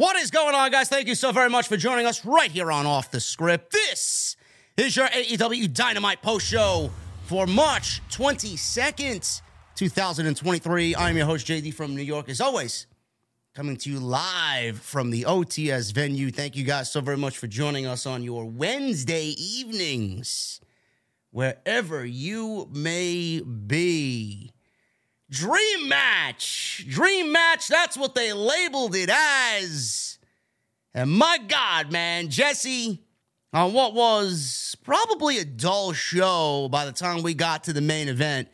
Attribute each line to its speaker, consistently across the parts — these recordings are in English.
Speaker 1: What is going on, guys? Thank you so very much for joining us right here on Off the Script. This is your AEW Dynamite post show for March 22nd, 2023. I'm your host, JD from New York, as always, coming to you live from the OTS venue. Thank you guys so very much for joining us on your Wednesday evenings, wherever you may be. Dream match. Dream match. That's what they labeled it as. And my God, man, Jesse, on what was probably a dull show by the time we got to the main event,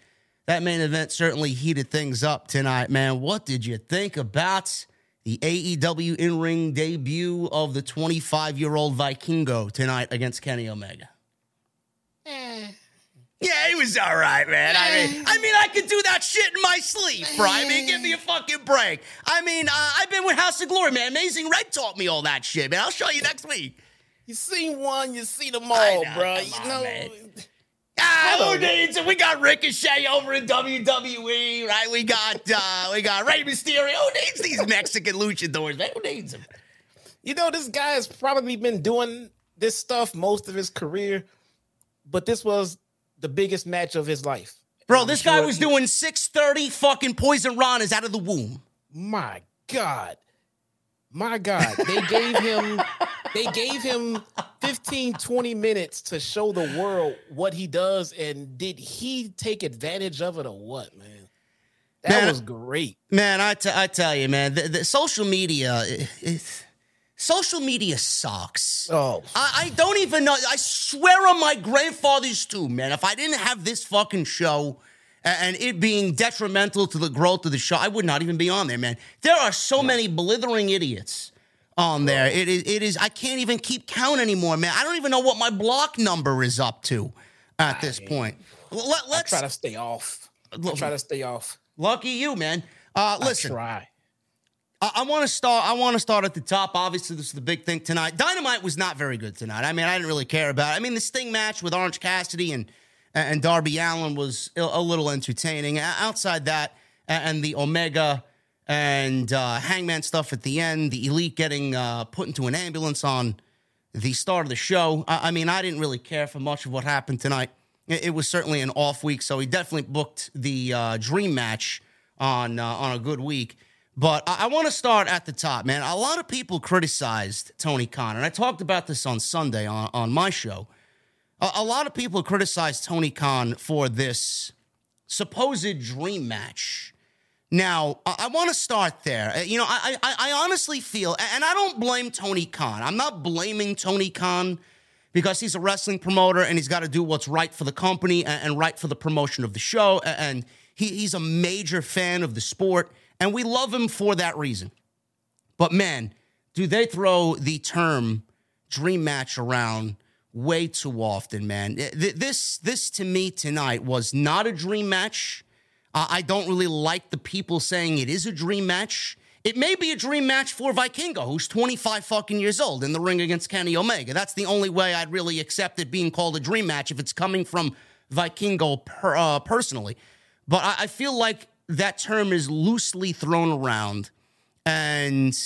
Speaker 1: that main event certainly heated things up tonight, man. What did you think about the AEW in ring debut of the 25 year old Vikingo tonight against Kenny Omega? Yeah, he was all right, man. I mean, I mean, I could do that shit in my sleep, bro. I mean, give me a fucking break. I mean, uh, I've been with House of Glory, man. Amazing Red taught me all that shit, man. I'll show you next week.
Speaker 2: You see one, you see them all,
Speaker 1: know,
Speaker 2: bro. You
Speaker 1: on,
Speaker 2: know,
Speaker 1: man. Ah, who needs it? We got Ricochet over in WWE, right? We got uh, we got Rey Mysterio. Who needs these Mexican luchadors, man? Who needs them?
Speaker 2: you know, this guy has probably been doing this stuff most of his career, but this was the biggest match of his life.
Speaker 1: Bro,
Speaker 2: I'm
Speaker 1: this guy was doing 630 fucking Poison Ranas out of the womb.
Speaker 2: My God. My God. They gave him they gave him 15, 20 minutes to show the world what he does. And did he take advantage of it or what, man? That
Speaker 1: Man,
Speaker 2: was great.
Speaker 1: Man, I, t- I tell you, man, the, the social media, it- social media sucks.
Speaker 2: Oh,
Speaker 1: I, I don't even know. I swear on my grandfather's tomb, man. If I didn't have this fucking show and it being detrimental to the growth of the show, I would not even be on there, man. There are so many blithering idiots on there. It is, it is, I can't even keep count anymore, man. I don't even know what my block number is up to at this point. Let, us
Speaker 2: try to stay off. I try to stay off.
Speaker 1: lucky you, man. Uh, listen,
Speaker 2: I try.
Speaker 1: I, I want to start. I want to start at the top. Obviously, this is the big thing tonight. Dynamite was not very good tonight. I mean, I didn't really care about. it. I mean, the Sting match with Orange Cassidy and and Darby Allin was a, little entertaining. Outside that, and the Omega and uh, Hangman stuff at the end, the Elite getting uh, put into an ambulance on the start of the show. I, I mean, I didn't really care for much of what happened tonight. It, it was certainly an off week, so he definitely booked the uh, dream match on uh, on a good week. But I, I want to start at the top, man. A lot of people criticized Tony Khan, and I talked about this on Sunday on, on my show. A, a lot of people criticized Tony Khan for this supposed dream match. Now, I, I want to start there. Uh, You know, I, I, I honestly feel, and I don't blame Tony Khan. I'm not blaming Tony Khan because he's a wrestling promoter and he's got to do what's right for the company and, and right for the promotion of the show. And he, he's a major fan of the sport, and we love him for that reason. But man, do they throw the term dream match around way too often, man. This this to me tonight was not a dream match. I don't really like the people saying it is a dream match. It may be a dream match for Vikingo, who's 25 fucking years old in the ring against Kenny Omega. That's the only way I'd really accept it being called a dream match if it's coming from Vikingo per, uh, personally. But I, I feel like that term is loosely thrown around. And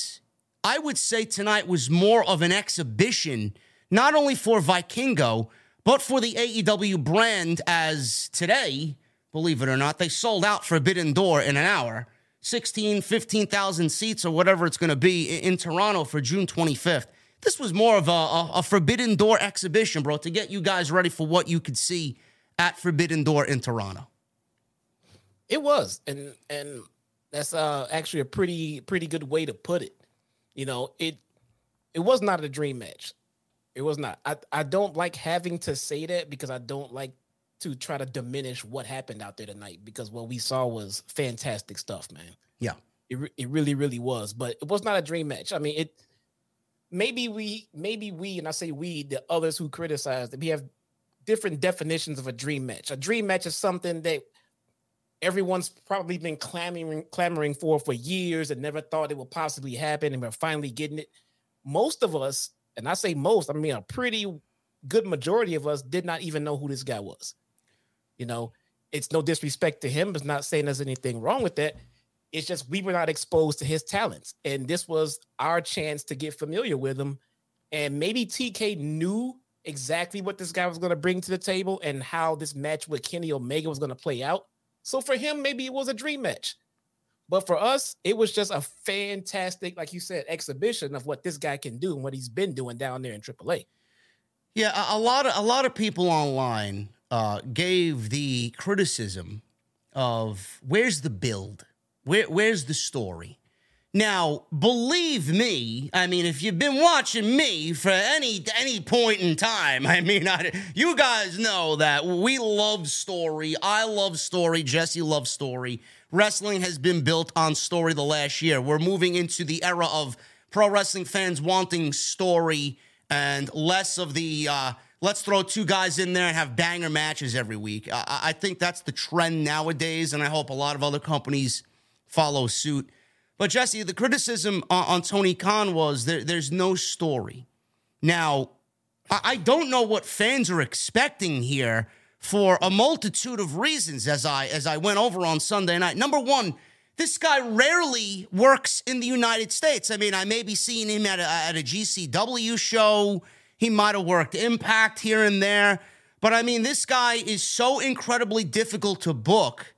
Speaker 1: I would say tonight was more of an exhibition, not only for Vikingo, but for the AEW brand, as today, believe it or not, they sold out Forbidden Door in an hour. 16, 15,000 seats or whatever it's going to be in, Toronto for June 25th. This was more of a, a, a Forbidden Door exhibition, bro, to get you guys ready for what you could see at Forbidden Door in Toronto.
Speaker 2: It was, and and that's uh actually a pretty pretty good way to put it. You know, it it was not a dream match. It was not. I I don't like having to say that because I don't like to try to diminish what happened out there tonight because what we saw was fantastic stuff, man.
Speaker 1: Yeah.
Speaker 2: It re- it really really was, but it was not a dream match. I mean, it maybe we maybe we and I say we the others who criticize that we have different definitions of a dream match. A dream match is something that everyone's probably been clamoring clamoring for for years and never thought it would possibly happen and we're finally getting it. Most of us and i say most i mean a pretty good majority of us did not even know who this guy was. You know it's no disrespect to him it's not saying there's anything wrong with that. It's just we were not exposed to his talents and this was our chance to get familiar with him. And maybe tk knew exactly what this guy was going to bring to the table and how this match with kenny omega was going to play out so for him, maybe it was a dream match. But for us, it was just a fantastic, like you said, exhibition of what this guy can do and what he's been doing down there in AAA.
Speaker 1: Yeah, a, lot of a lot of people online uh, gave the criticism of where's the build, where where's the story. Now, believe me, I mean, if you've been watching me for any any point in time, I mean, I, you guys know that we love story. I love story. Jesse loves story. Wrestling has been built on story the last year. We're moving into the era of pro wrestling fans wanting story and less of the uh, let's throw two guys in there and have banger matches every week. I, I think that's the trend nowadays, and I hope a lot of other companies follow suit. But Jesse, the criticism on, on Tony Khan was there, there's no story. Now, I, I don't know what fans are expecting here for a multitude of reasons as I as I went over on Sunday night. Number one, this guy rarely works in the United States. I mean, I may be seeing him at a, at a GCW show. He might have worked Impact here and there. But I mean, this guy is so incredibly difficult to book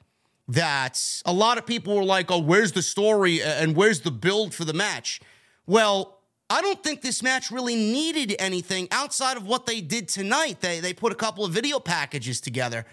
Speaker 1: that a lot of people were like, oh, where's the story and where's the build for the match? Well, I don't think this match really needed anything outside of what they did tonight. They, they put a couple of video packages together,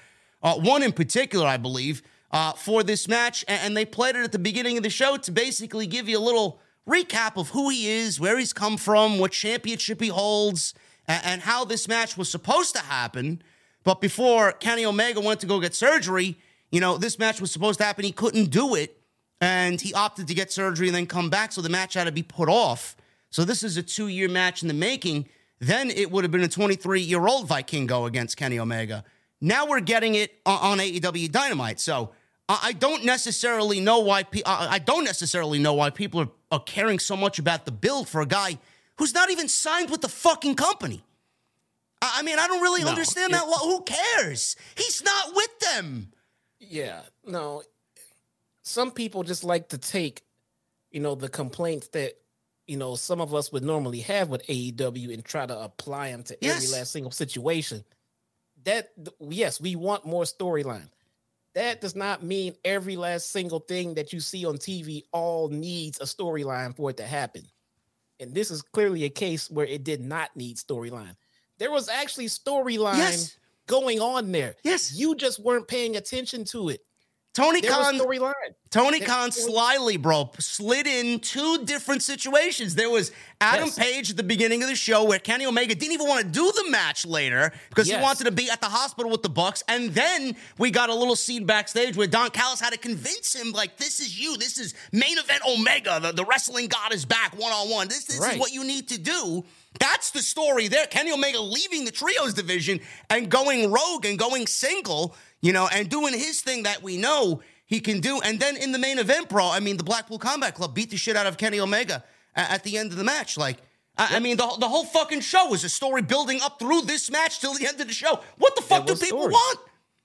Speaker 1: uh, one in particular, I believe, uh, for this match, and, they played it at the beginning of the show to basically give you a little recap of who he is, where he's come from, what championship he holds, and, and how this match was supposed to happen. But before Kenny Omega went to go get surgery, You know, this match was supposed to happen. He couldn't do it, and he opted to get surgery and then come back. So the match had to be put off. So this is a two year match in the making. Then it would have been a 23 year old Vikingo against Kenny Omega. Now we're getting it on, AEW Dynamite. So I don't necessarily know why pe- I don't necessarily know why people are, are caring so much about the build for a guy who's not even signed with the fucking company. I I mean, I don't really
Speaker 2: No,
Speaker 1: understand that. Who cares? He's not with them.
Speaker 2: Yeah, no. Some people just like to take, you know, the complaints that you know some of us would normally have with AEW and try to apply them to
Speaker 1: Yes.
Speaker 2: every last single situation. That yes, we want more storyline. That does not mean every last single thing that you see on TV all needs a storyline for it to happen. And this is clearly a case where it did not need storyline. There was actually storyline
Speaker 1: Yes.
Speaker 2: Going on there.
Speaker 1: Yes.
Speaker 2: You just weren't paying attention to it.
Speaker 1: Tony
Speaker 2: There
Speaker 1: Khan
Speaker 2: storyline.
Speaker 1: Tony
Speaker 2: There-
Speaker 1: Khan slyly, bro, slid in two different situations. There was Adam
Speaker 2: Yes.
Speaker 1: Page at the beginning of the show where Kenny Omega didn't even want to do the match later because he wanted to be at the hospital with the Bucks. And then we got a little scene backstage where Don Callis had to convince him, like, this is you. This is main event Omega. The, the wrestling god is back one on one. This, this is what you need to do. That's the story there. Kenny Omega leaving the trios division and going rogue and going single, you know, and doing his thing that we know he can do. And then in the main event, bro, I mean, the Blackpool Combat Club beat the shit out of Kenny Omega at the end of the match. Like, I, I mean, the, the whole fucking show was a story building up through this match till the end of the show. What the fuck do people
Speaker 2: story.
Speaker 1: want?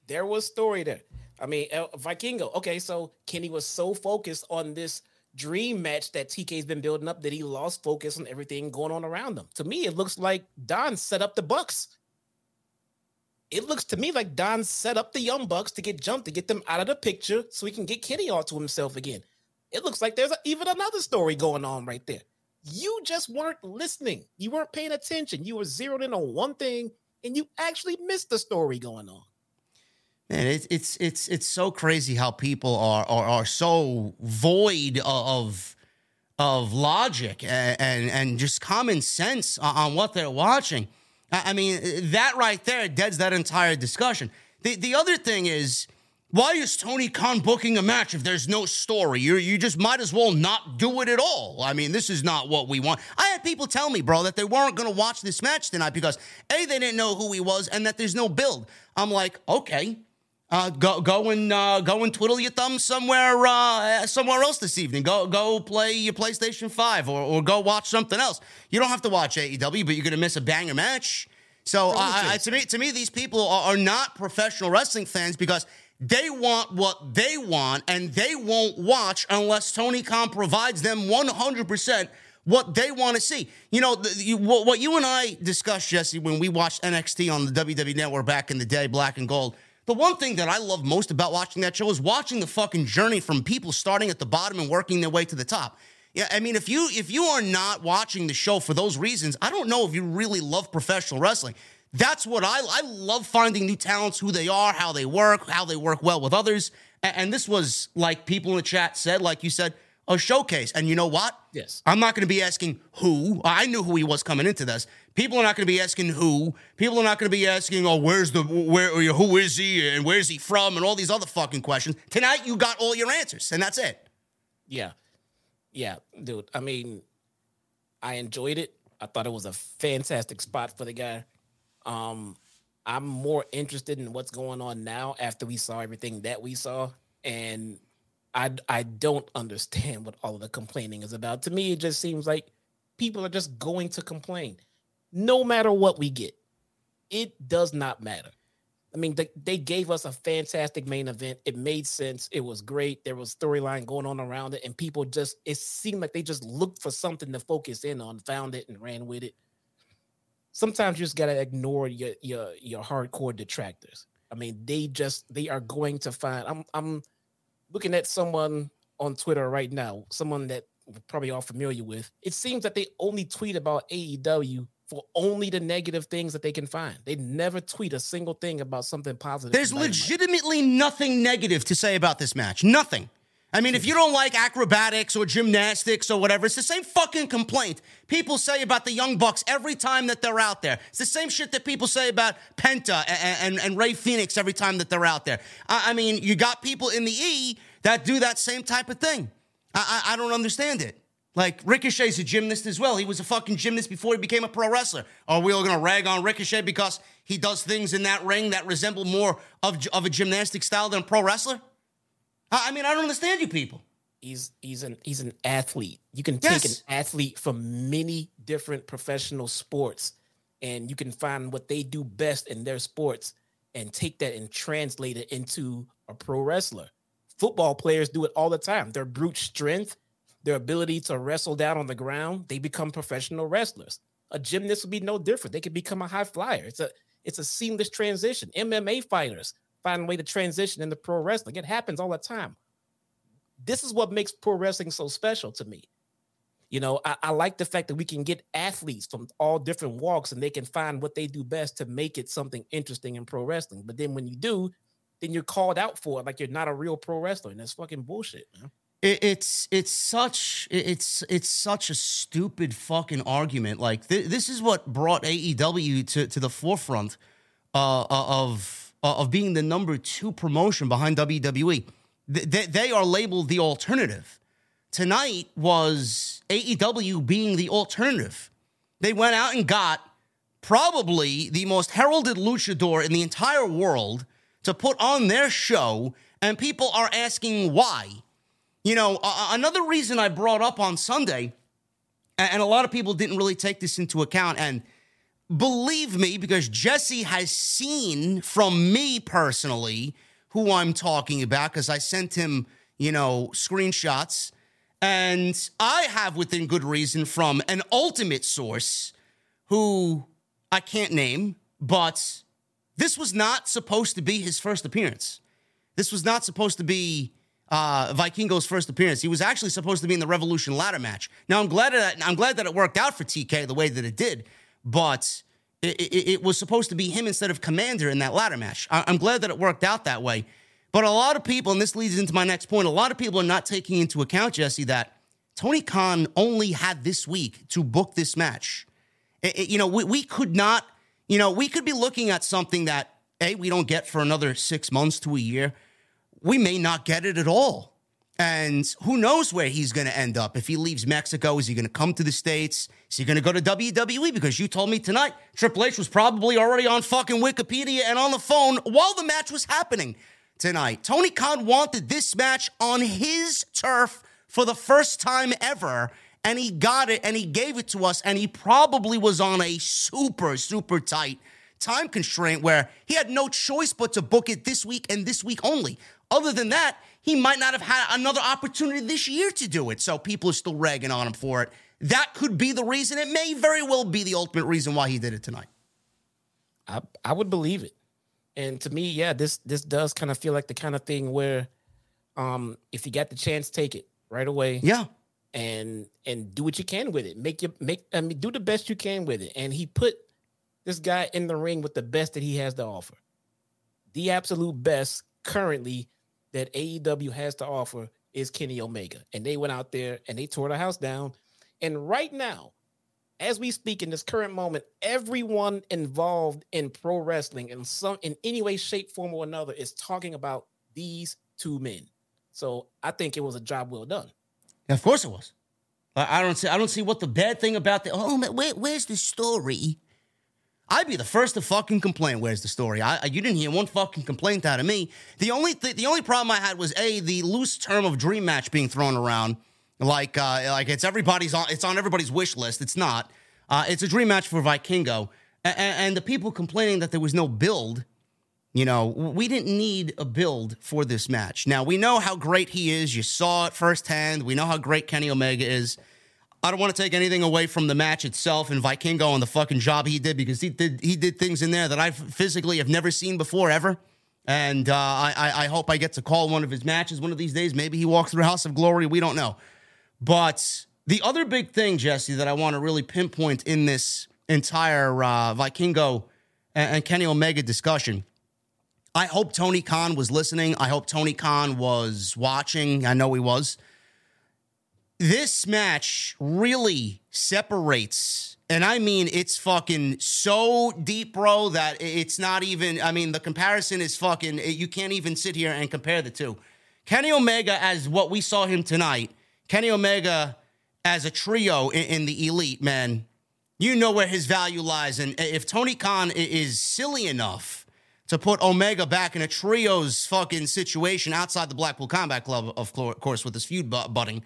Speaker 2: There was story there. I mean, Vikingo. Okay, so Kenny was so focused on this dream match that TK's been building up that he lost focus on everything going on around them. To me, it looks like Don set up the Bucks. It looks to me like Don set up the Young Bucks to get jumped to get them out of the picture so he can get Kenny all to himself again. It looks like there's a, even another story going on right there. You just weren't listening. You weren't paying attention. You were zeroed in on one thing and you actually missed the story going on.
Speaker 1: Man, it's it's it's it's so crazy how people are are, are so void of of logic and, and and just common sense on, what they're watching. I, I mean, that right there deads that entire discussion. The the other thing is, why is Tony Khan booking a match if there's no story? You you just might as well not do it at all. I mean, this is not what we want. I had people tell me, bro, that they weren't going to watch this match tonight because a they didn't know who he was and that there's no build. I'm like, okay. Uh, go go and uh, go and twiddle your thumbs somewhere uh, somewhere else this evening. Go go play your PlayStation Five or, or go watch something else. You don't have to watch AEW, but you're gonna miss a banger match. So uh, I, to me, to me, these people are, are not professional wrestling fans because they want what they want, and they won't watch unless Tony Khan provides them 100 percent what they want to see. You know, the, you, what, what you and I discussed, Jesse, when we watched NXT on the WWE Network back in the day, Black and Gold. The one thing that I love most about watching that show is watching the fucking journey from people starting at the bottom and working their way to the top. Yeah, I mean, if you if you are not watching the show for those reasons, I don't know if you really love professional wrestling. That's what I I love finding new talents, who they are, how they work, how they work well with others. A- And, this was like people in the chat said, like you said, a showcase. And you know what?
Speaker 2: Yes.
Speaker 1: I'm not going to be asking who. I knew who he was coming into this. People are not going to be asking who. People are not going to be asking, oh, where's the where? or Who is he? And where's he from? And all these other fucking questions. Tonight, you got all your answers, and that's it.
Speaker 2: Yeah. Yeah, dude. I mean, I enjoyed it. I thought it was a fantastic spot for the guy. Um, I'm more interested in what's going on now after we saw everything that we saw. And I I don't understand what all of the complaining is about. To me, it just seems like people are just going to complain. No matter what we get. It does not matter. I mean, they, they gave us a fantastic main event. It made sense. It was great. There was storyline going on around it, and people just it seemed like they just looked for something to focus in on, found it, and ran with it. Sometimes you just gotta ignore your your your hardcore detractors. I mean, they just they are going to find. I'm I'm looking at someone on Twitter right now, someone that we're probably all familiar with. It seems that they only tweet about AEW for only the negative things that they can find. They never tweet a single thing about something positive.
Speaker 1: There's legitimately nothing negative to say about this match. Nothing. I mean, if you don't like acrobatics or gymnastics or whatever, it's the same fucking complaint people say about the Young Bucks every time that they're out there. It's the same shit that people say about Penta and, and, and Rey Fenix every time that they're out there. I, I, mean, you got people in the E that do that same type of thing. I, I, I don't understand it. Like Ricochet's a gymnast as well. He was a fucking gymnast before he became a pro wrestler. Are we all gonna rag on Ricochet because he does things in that ring that resemble more of, of a gymnastic style than a pro wrestler? I mean, I don't understand you people.
Speaker 2: He's he's an he's an athlete. You can
Speaker 1: Yes.
Speaker 2: take an athlete from many different professional sports, and you can find what they do best in their sports, and take that and translate it into a pro wrestler. Football players do it all the time. Their brute strength, their ability to wrestle down on the ground, they become professional wrestlers. A gymnast would be no different. They could become a high flyer. It's a it's a seamless transition. MMA fighters find a way to transition into pro wrestling. It happens all the time. This is what makes pro wrestling so special to me. You know, I, I like the fact that we can get athletes from all different walks and they can find what they do best to make it something interesting in pro wrestling. But then when you do, then you're called out for it like you're not a real pro wrestler. And that's fucking bullshit, man.
Speaker 1: It, it's it's such it- it's it's such a stupid fucking argument. Like th- this is what brought AEW to to the forefront uh, of uh, of being the number two promotion behind WWE. Th- they, they are labeled the alternative. Tonight was AEW being the alternative. They went out and got probably the most heralded luchador in the entire world to put on their show, and people are asking why. You know, a- another reason I brought up on Sunday, and a lot of people didn't really take this into account, and believe me, because Jesse has seen from me personally who I'm talking about, because I sent him, you know, screenshots, and I have within good reason from an ultimate source who I can't name, but this was not supposed to be his first appearance. This was not supposed to be uh, Vikingo's first appearance. He was actually supposed to be in the Revolution ladder match. Now I'm glad that I'm glad that it worked out for TK the way that it did, but it, it, it was supposed to be him instead of Commander in that ladder match. I, I'm glad that it worked out that way. But a lot of people, and this leads into my next point, a lot of people are not taking into account, Jesse, that Tony Khan only had this week to book this match. It- you know, we, we could not, you know, we could be looking at something that, A, we don't get for another six months to a year. We may not get it at all. And who knows where he's going to end up? If he leaves Mexico, is he going to come to the States? Is he going to go to WWE? Because you told me tonight Triple H was probably already on fucking Wikipedia and on the phone while the match was happening tonight. Tony Khan wanted this match on his turf for the first time ever, and he got it and he gave it to us, and he probably was on a super, super tight time constraint where he had no choice but to book it this week and this week only. Other than that, he might not have had another opportunity this year to do it. So people are still ragging on him for it. That could be the reason. It may very well be the ultimate reason why he did it tonight.
Speaker 2: I I would believe it. And to me, yeah, this this does kind of feel like the kind of thing where um if you got the chance, take it right away.
Speaker 1: Yeah.
Speaker 2: and and do what you can with it. Make you make I mean do the best you can with it. And he put this guy in the ring with the best that he has to offer. The absolute best currently that AEW has to offer is Kenny Omega. And they went out there and they tore the house down. And right now, as we speak in this current moment, everyone involved in pro wrestling in some in any way, shape, form, or another is talking about these two men. So I think it was a job well done.
Speaker 1: Of course it was. I, don't see. I don't see what the bad thing about the. Oh, man, where, where's the story? I'd be the first to fucking complain. Where's the story? I, you didn't hear one fucking complaint out of me. The only th- the only problem I had was a the loose term of dream match being thrown around, like uh, like it's everybody's on it's on everybody's wish list. It's not. Uh, it's a dream match for Vikingo, and the people complaining that there was no build. You know, we didn't need a build for this match. Now, we know how great he is. You saw it firsthand. We know how great Kenny Omega is. I don't want to take anything away from the match itself and Vikingo and the fucking job he did because he did he did things in there that I physically have never seen before ever. And uh, I, I hope I get to call one of his matches one of these days. Maybe he walks through House of Glory. We don't know. But the other big thing, Jesse, that I want to really pinpoint in this entire uh, Vikingo and, and Kenny Omega discussion, I hope Tony Khan was listening. I hope Tony Khan was watching. I know he was. This match really separates, and I mean it's fucking so deep, bro, that it's not even. I mean, the comparison is fucking. Eh, you can't even sit here and compare the two. Kenny Omega, as what we saw him tonight, Kenny Omega as a trio in, in the elite, man, you know where his value lies. And eh, if Tony Khan is silly enough to put Omega back in a trios fucking situation outside the Blackpool Combat Club, of course, with his feud budding,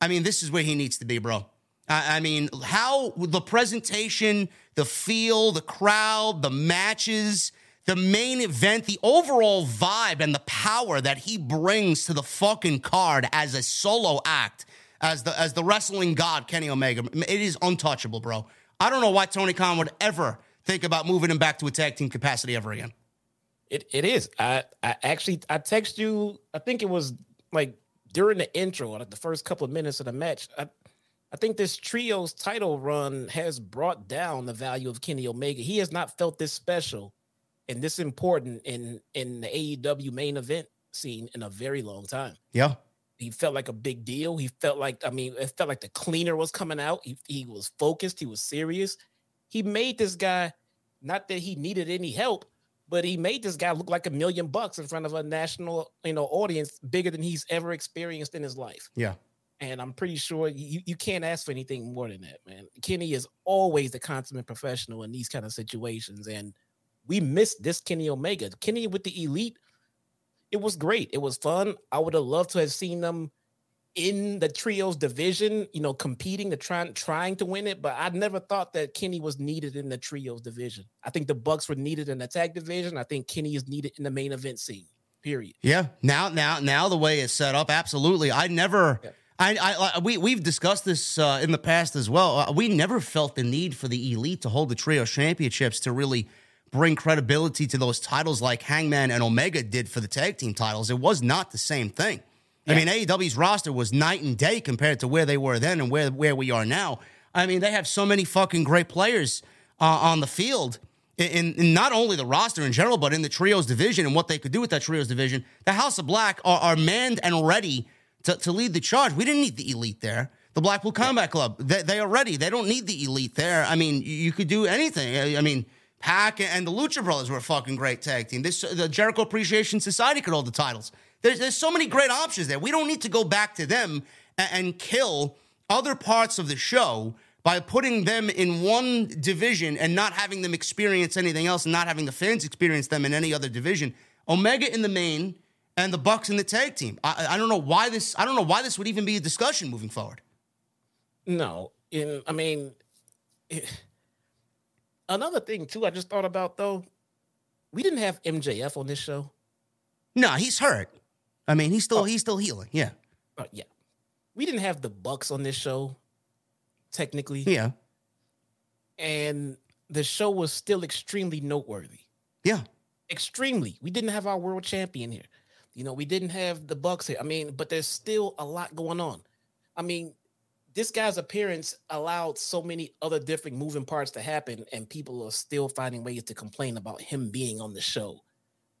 Speaker 1: I mean, this is where he needs to be, bro. I mean, how the presentation, the feel, the crowd, the matches, the main event, the overall vibe and the power that he brings to the fucking card as a solo act, as the as the wrestling god Kenny Omega, it is untouchable, bro. I don't know why Tony Khan would ever think about moving him back to a tag team capacity ever again.
Speaker 2: It it is. I I actually I text you. I think it was like during the intro, like the first couple of minutes of the match. I, I think this trio's title run has brought down the value of Kenny Omega. He has not felt this special and this important in in the AEW main event scene in a very long time.
Speaker 1: Yeah.
Speaker 2: He felt like a big deal. He felt like, I mean, it felt like the cleaner was coming out. He, he was focused. He was serious. He made this guy, not that he needed any help, but he made this guy look like a million bucks in front of a national, you know, audience bigger than he's ever experienced in his life.
Speaker 1: Yeah.
Speaker 2: And I'm pretty sure you, you can't ask for anything more than that, man. Kenny is always the consummate professional in these kind of situations. And we missed this Kenny Omega. Kenny with the elite it was great. It was fun. I would have loved to have seen them in the trios division, you know, competing to trying trying to win it. But I never thought that Kenny was needed in the trios division. I think the Bucks were needed in the tag division. I think Kenny is needed in the main event scene. Period.
Speaker 1: Yeah. Now, now, now the way it's set up, absolutely. I never. Yeah. I, I, we, we've discussed this uh, in the past as well. Uh, we never felt the need for the elite to hold the trio championships to really bring credibility to those titles like Hangman and Omega did for the tag team titles. It was not the same thing. Yeah. I mean, AEW's roster was night and day compared to where they were then and where, where we are now. I mean, they have so many fucking great players uh, on the field in, in, not only the roster in general, but in the trios division and what they could do with that trios division. The House of Black are, are manned and ready to, to lead the charge. We didn't need the elite there. The Blackpool Combat Club, they, they are ready. They don't need the elite there. I mean, you could do anything. I mean, Pac and the Lucha Brothers were a fucking great tag team. This the Jericho Appreciation Society could hold the titles. There's there's so many great options there. We don't need to go back to them and, and kill other parts of the show by putting them in one division and not having them experience anything else and not having the fans experience them in any other division. Omega in the main and the Bucks in the tag team. I, I don't know why this. I don't know why this would even be a discussion moving forward.
Speaker 2: No, in I mean. It, another thing too, I just thought about though, we didn't have MJF on this show.
Speaker 1: No, he's hurt. I mean, he's still oh. he's still healing. Yeah.
Speaker 2: Uh, yeah. We didn't have the Bucks on this show, technically.
Speaker 1: Yeah.
Speaker 2: And the show was still extremely noteworthy.
Speaker 1: Yeah.
Speaker 2: Extremely. We didn't have our world champion here. You know, we didn't have the Bucks here. I mean, but there's still a lot going on. I mean, this guy's appearance allowed so many other different moving parts to happen, and people are still finding ways to complain about him being on the show.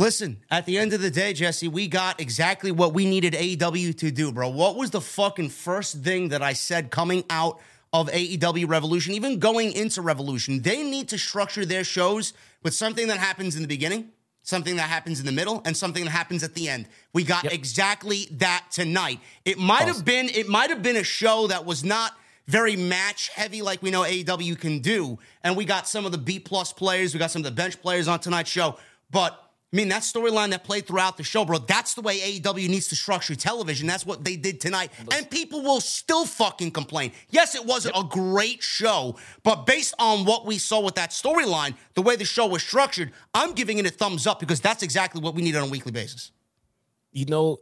Speaker 1: Listen, at the end of the day, Jesse, we got exactly what we needed AEW to do, bro. What was the fucking first thing that I said coming out of AEW Revolution, even going into Revolution, they need to structure their shows with something that happens in the beginning, something that happens in the middle, and something that happens at the end. We got exactly that tonight. It might have been it might have been a show that was not very match heavy like we know AEW can do, and we got some of the B plus players, we got some of the bench players on tonight's show, but I mean, that storyline that played throughout the show, bro, that's the way AEW needs to structure television. That's what they did tonight. And people will still fucking complain. Yes, it wasn't a great show, but based on what we saw with that storyline, the way the show was structured, I'm giving it a thumbs up because that's exactly what we need on a weekly basis.
Speaker 2: You know,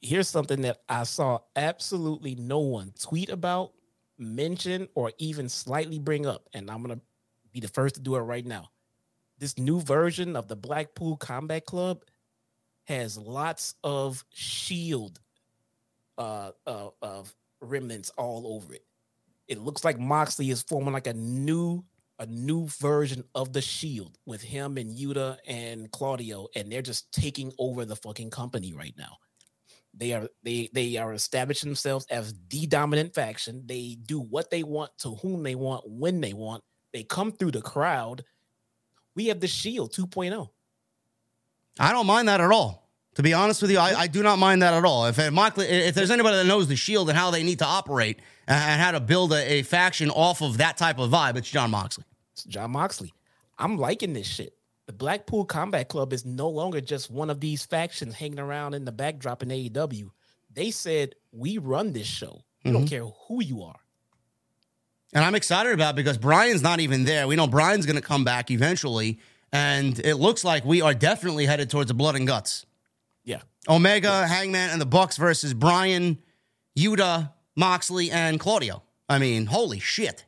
Speaker 2: here's something that I saw absolutely no one tweet about, mention, or even slightly bring up. And I'm going to be the first to do it right now. This new version of the Blackpool Combat Club has lots of shield uh, uh, of remnants all over it. It looks like Moxley is forming like a new a new version of the Shield with him and Yuta and Claudio, and they're just taking over the fucking company right now. They are they they are establishing themselves as the dominant faction. They do what they want to whom they want when they want. They come through the crowd. We have the Shield 2.0.
Speaker 1: I don't mind that at all. To be honest with you, I, I do not mind that at all. If, if there's anybody that knows the Shield and how they need to operate and how to build a, a faction off of that type of vibe, it's Jon Moxley.
Speaker 2: It's Jon Moxley. I'm liking this shit. The Blackpool Combat Club is no longer just one of these factions hanging around in the backdrop in AEW. They said, We run this show. We don't mm-hmm. care who you are.
Speaker 1: And I'm excited about it because Brian's not even there. We know Brian's going to come back eventually. And it looks like we are definitely headed towards the blood and guts.
Speaker 2: Yeah.
Speaker 1: Omega, Hangman, and the Bucks versus Brian, Yuta, Moxley, and Claudio. I mean, holy shit.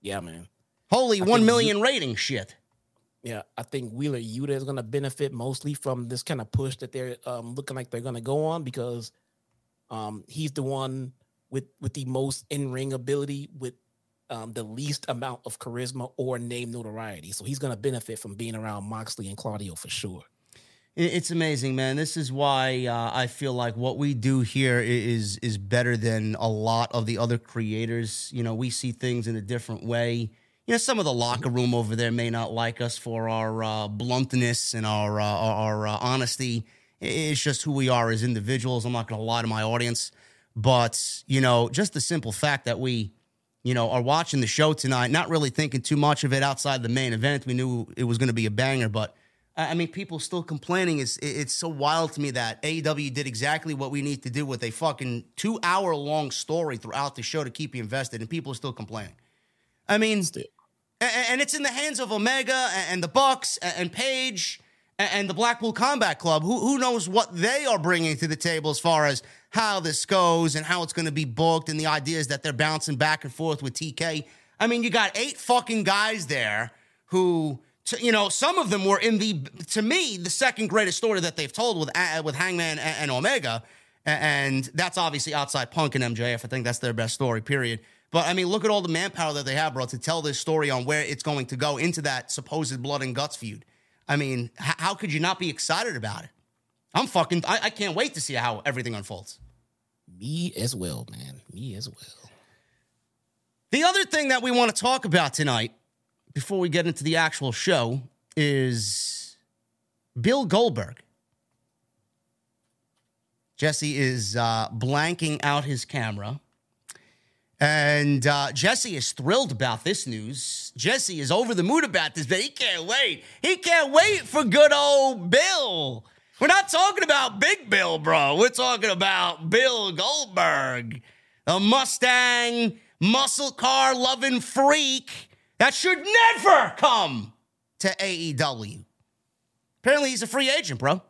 Speaker 2: Yeah, man.
Speaker 1: Holy
Speaker 2: I
Speaker 1: 1
Speaker 2: think
Speaker 1: million rating shit.
Speaker 2: Yeah, I think Wheeler Yuta is going to benefit mostly from this kind of push that they're um, looking like they're going to go on because um, he's the one with with the most in ring ability with um, the least amount of charisma or name notoriety. So he's going to benefit from being around Moxley and Claudio for sure.
Speaker 1: It's amazing, man. This is why uh, I feel like what we do here is is better than a lot of the other creators. You know, we see things in a different way. You know, some of the locker room over there may not like us for our uh, bluntness and our uh, our, our uh, honesty. It's just who we are as individuals. I'm not going to lie to my audience, but you know, just the simple fact that we you know, are watching the show tonight, not really thinking too much of it outside the main event. We knew it was going to be a banger, but I mean, people still complaining. It's it's so wild to me that AEW did exactly what we need to do with a fucking two hour long story throughout the show to keep you invested, and people are still complaining. I mean, and it's in the hands of Omega and the Bucks and Page and the Blackpool Combat Club. Who who knows what they are bringing to the table as far as how this goes and how it's going to be booked and the ideas that they're bouncing back and forth with TK. I mean, you got eight fucking guys there who. You know, some of them were in the, to me, the second greatest story that they've told with uh, with Hangman and, Omega, and that's obviously outside Punk and MJF. I think that's their best story, period. But I mean, look at all the manpower that they have, bro, to tell this story on where it's going to go into that supposed blood and guts feud. I mean, how could you not be excited about it? I'm fucking, I, I can't wait to see how everything unfolds.
Speaker 2: Me as well, man. Me as well.
Speaker 1: The other thing that we want to talk about tonight, before we get into the actual show, is Bill Goldberg. Jesse is uh, blanking out his camera. And uh, Jesse is thrilled about this news. Jesse is over the moon about this, but he can't wait. He can't wait for good old Bill. We're not talking about Big Bill, bro. We're talking about Bill Goldberg, a Mustang muscle car loving freak that should never come to AEW. Apparently, he's a free agent, bro.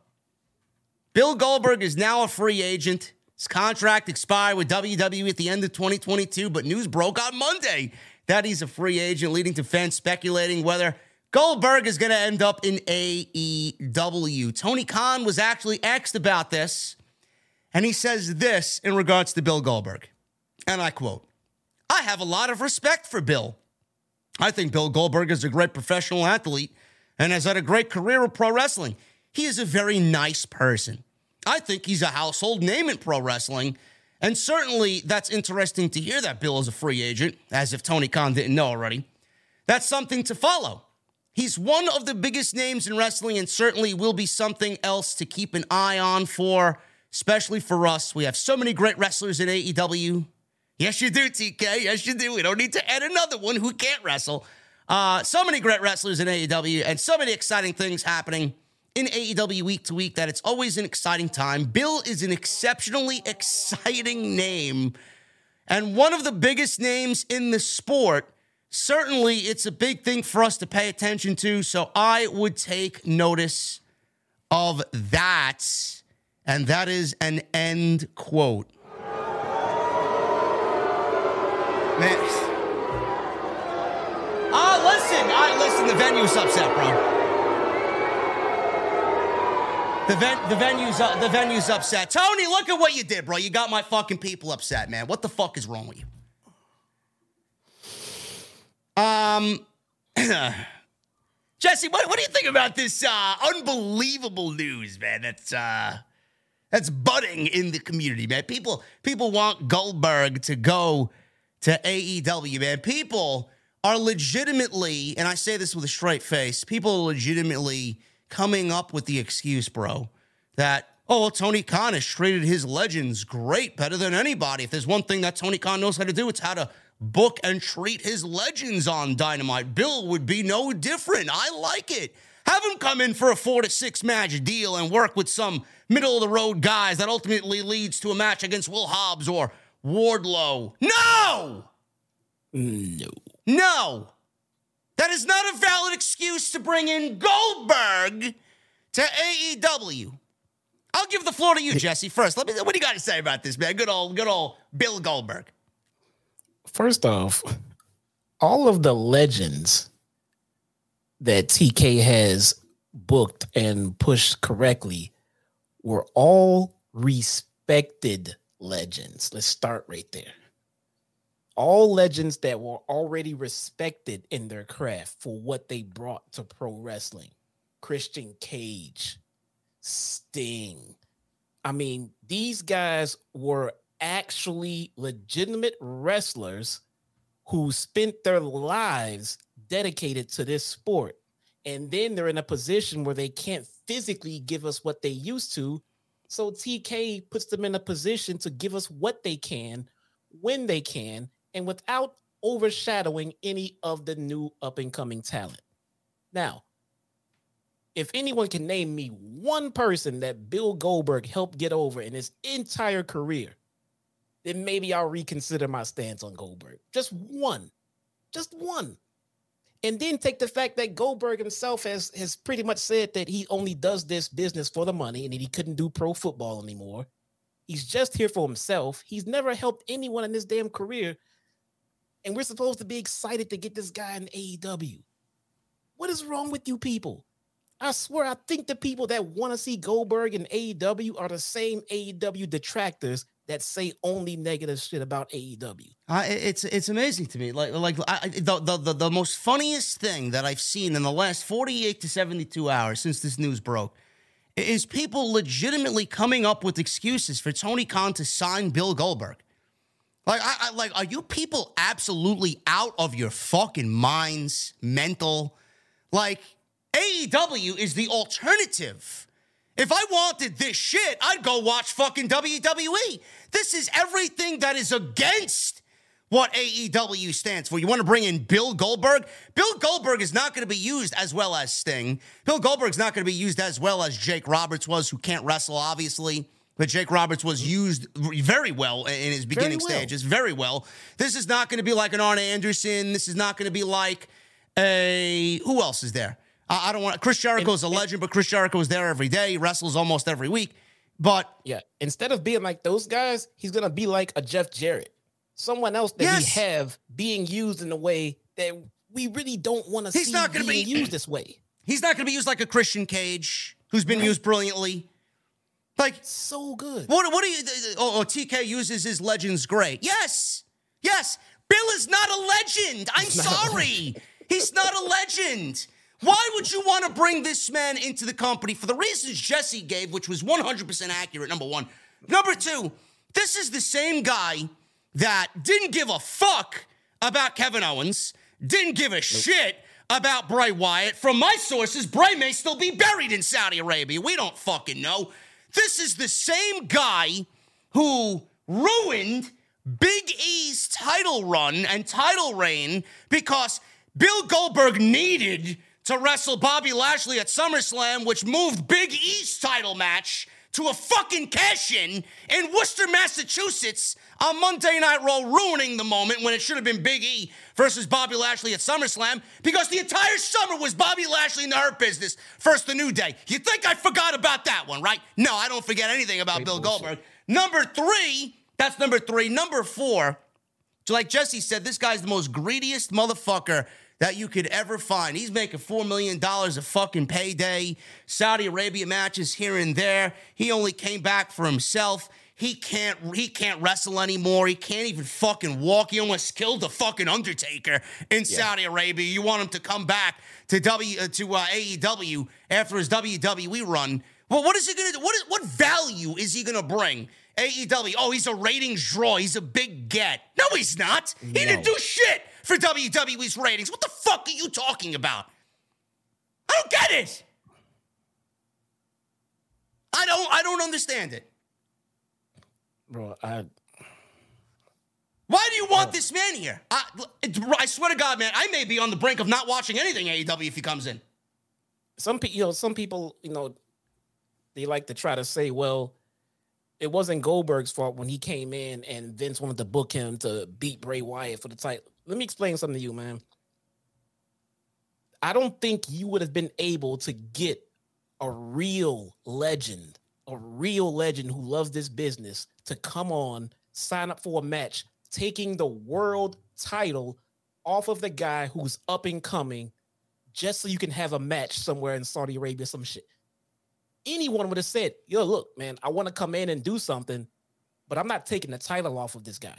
Speaker 1: Bill Goldberg is now a free agent. His contract expired with WWE at the end of 2022, but news broke on Monday that he's a free agent, leading to fans speculating whether Goldberg is going to end up in AEW. Tony Khan was actually asked about this, and he says this in regards to Bill Goldberg. And I quote I have a lot of respect for Bill. I think Bill Goldberg is a great professional athlete and has had a great career of pro wrestling. He is a very nice person. I think he's a household name in pro wrestling, And certainly that's interesting to hear that Bill is a free agent, as if Tony Khan didn't know already. That's something to follow. He's one of the biggest names in wrestling and certainly will be something else to keep an eye on for, especially for us. We have so many great wrestlers in AEW. Yes, you do, TK. Yes, you do. We don't need to add another one who can't wrestle. Uh, so many great wrestlers in AEW and so many exciting things happening in AEW week to week that it's always an exciting time. Bill is an exceptionally exciting name and one of the biggest names in the sport. Certainly, it's a big thing for us to pay attention to. So I would take notice of that. And that is an end quote. Man. Ah, listen. I listen. The venue's upset, bro. The, ven- the venue's uh, the venue's upset. Tony, look at what you did, bro. You got my fucking people upset, man. What the fuck is wrong with you? Um, Jesse, what, what do you think about this uh, unbelievable news, man? That's uh, that's budding in the community, man. People people want Goldberg to go to AEW, man. People are legitimately, and I say this with a straight face, people are legitimately coming up with the excuse, bro, that oh, well, Tony Khan has treated his legends great, better than anybody. If there's one thing that Tony Khan knows how to do, it's how to book and treat his legends on Dynamite. Bill would be no different. I like it. Have him come in for a four to six match deal and work with some middle of the road guys that ultimately leads to a match against Will Hobbs or Wardlow. No!
Speaker 2: No.
Speaker 1: No! That is not a valid excuse to bring in Goldberg to AEW. I'll give the floor to you, Jesse, first. Let me what do you got to say about this, man? Good old, good old Bill Goldberg.
Speaker 2: First off, all of the legends that TK has booked and pushed correctly were all respected legends. Let's start right there. All legends that were already respected in their craft for what they brought to pro wrestling. Christian Cage, Sting. I mean, these guys were actually legitimate wrestlers who spent their lives dedicated to this sport. And then they're in a position where they can't physically give us what they used to. So TK puts them in a position to give us what they can when they can and without overshadowing any of the new up and coming talent. Now, if anyone can name me one person that Bill Goldberg helped get over in his entire career, then maybe I'll reconsider my stance on Goldberg. Just one. Just one. And then take the fact that Goldberg himself has has pretty much said that he only does this business for the money and that he couldn't do pro football anymore. He's just here for himself. He's never helped anyone in his damn career. And we're supposed to be excited to get this guy in AEW. What is wrong with you people? I swear, I think the people that want to see Goldberg in AEW are the same AEW detractors that say only negative shit about AEW.
Speaker 1: It's it's amazing to me. Like like I, the, the the the most funniest thing that I've seen in the last forty eight to seventy two hours since this news broke is people legitimately coming up with excuses for Tony Khan to sign Bill Goldberg. Like I, I like are you people absolutely out of your fucking minds, mental? Like AEW is the alternative. If I wanted this shit, I'd go watch fucking WWE. This is everything that is against what AEW stands for. You want to bring in Bill Goldberg? Bill Goldberg is not going to be used as well as Sting. Bill Goldberg's not going to be used as well as Jake Roberts was, who can't wrestle, obviously. But Jake Roberts was used very well in his beginning
Speaker 2: well.
Speaker 1: stages, very well. This is not going to be like an Arn Anderson. This is not going to be like a who else is there? I, I don't want Chris Jericho is a legend, but Chris Jericho is there every day. He wrestles almost every week. But
Speaker 2: Yeah. Instead of being like those guys, he's gonna be like a Jeff Jarrett, someone else that
Speaker 1: Yes.
Speaker 2: we have being used in a way that we really don't want to
Speaker 1: He's
Speaker 2: see
Speaker 1: not gonna
Speaker 2: being
Speaker 1: be-
Speaker 2: used this way.
Speaker 1: he's not going to be used like a Christian Cage, who's been used brilliantly. Like
Speaker 2: So good.
Speaker 1: What, what do you, oh, oh, TK uses his legends great. Yes, yes. Bill is not a legend. I'm
Speaker 2: not a
Speaker 1: sorry. He's not a legend. Why would you want to bring this man into the company for the reasons Jesse gave, which was 100% accurate, number one. Number two, This is the same guy that didn't give a fuck about Kevin Owens, didn't give a shit about Bray Wyatt. From my sources, Bray may still be buried in Saudi Arabia. We don't fucking know. This is the same guy who ruined Big E's title run and title reign because Bill Goldberg needed to wrestle Bobby Lashley at SummerSlam, which moved Big E's title match to a fucking cash in in Worcester, Massachusetts on Monday Night Raw, ruining the moment when it should have been Big E versus Bobby Lashley at SummerSlam because the entire summer was Bobby Lashley in the Hurt Business first the New Day. You think I forgot about that one, right? No, I don't forget anything about Bill
Speaker 2: bullshit.
Speaker 1: Goldberg. Number three, that's number three. Number four, like Jesse said, this guy's the most greediest motherfucker that you could ever find. He's making $4 million a fucking payday. Saudi Arabia matches here and there. He only came back for himself. He can't he can't wrestle anymore. He can't even fucking walk. He almost killed the fucking Undertaker in Saudi Arabia. You want him to come back to W uh, to uh, AEW after his WWE run. Well, what is he gonna do? What is, what value is he gonna bring? AEW. Oh, he's a ratings draw. He's a big get. No, he's not. He didn't do shit for WWE's ratings. What the fuck are you talking about? I don't get it. I don't. I don't understand it.
Speaker 2: bro. I
Speaker 1: Why do you want oh. this man here? I, I swear to God, man, I may be on the brink of not watching anything AEW if he comes in.
Speaker 2: some people, you know, some people, you know, they like to try to say, well, it wasn't Goldberg's fault when he came in and Vince wanted to book him to beat Bray Wyatt for the title. Let me explain something to you, man. I don't think you would have been able to get a real legend, a real legend who loves this business to come on, sign up for a match, taking the world title off of the guy who's up and coming just so you can have a match somewhere in Saudi Arabia, some shit. Anyone would have said, yo, look, man, I want to come in and do something, but I'm not taking the title off of this guy.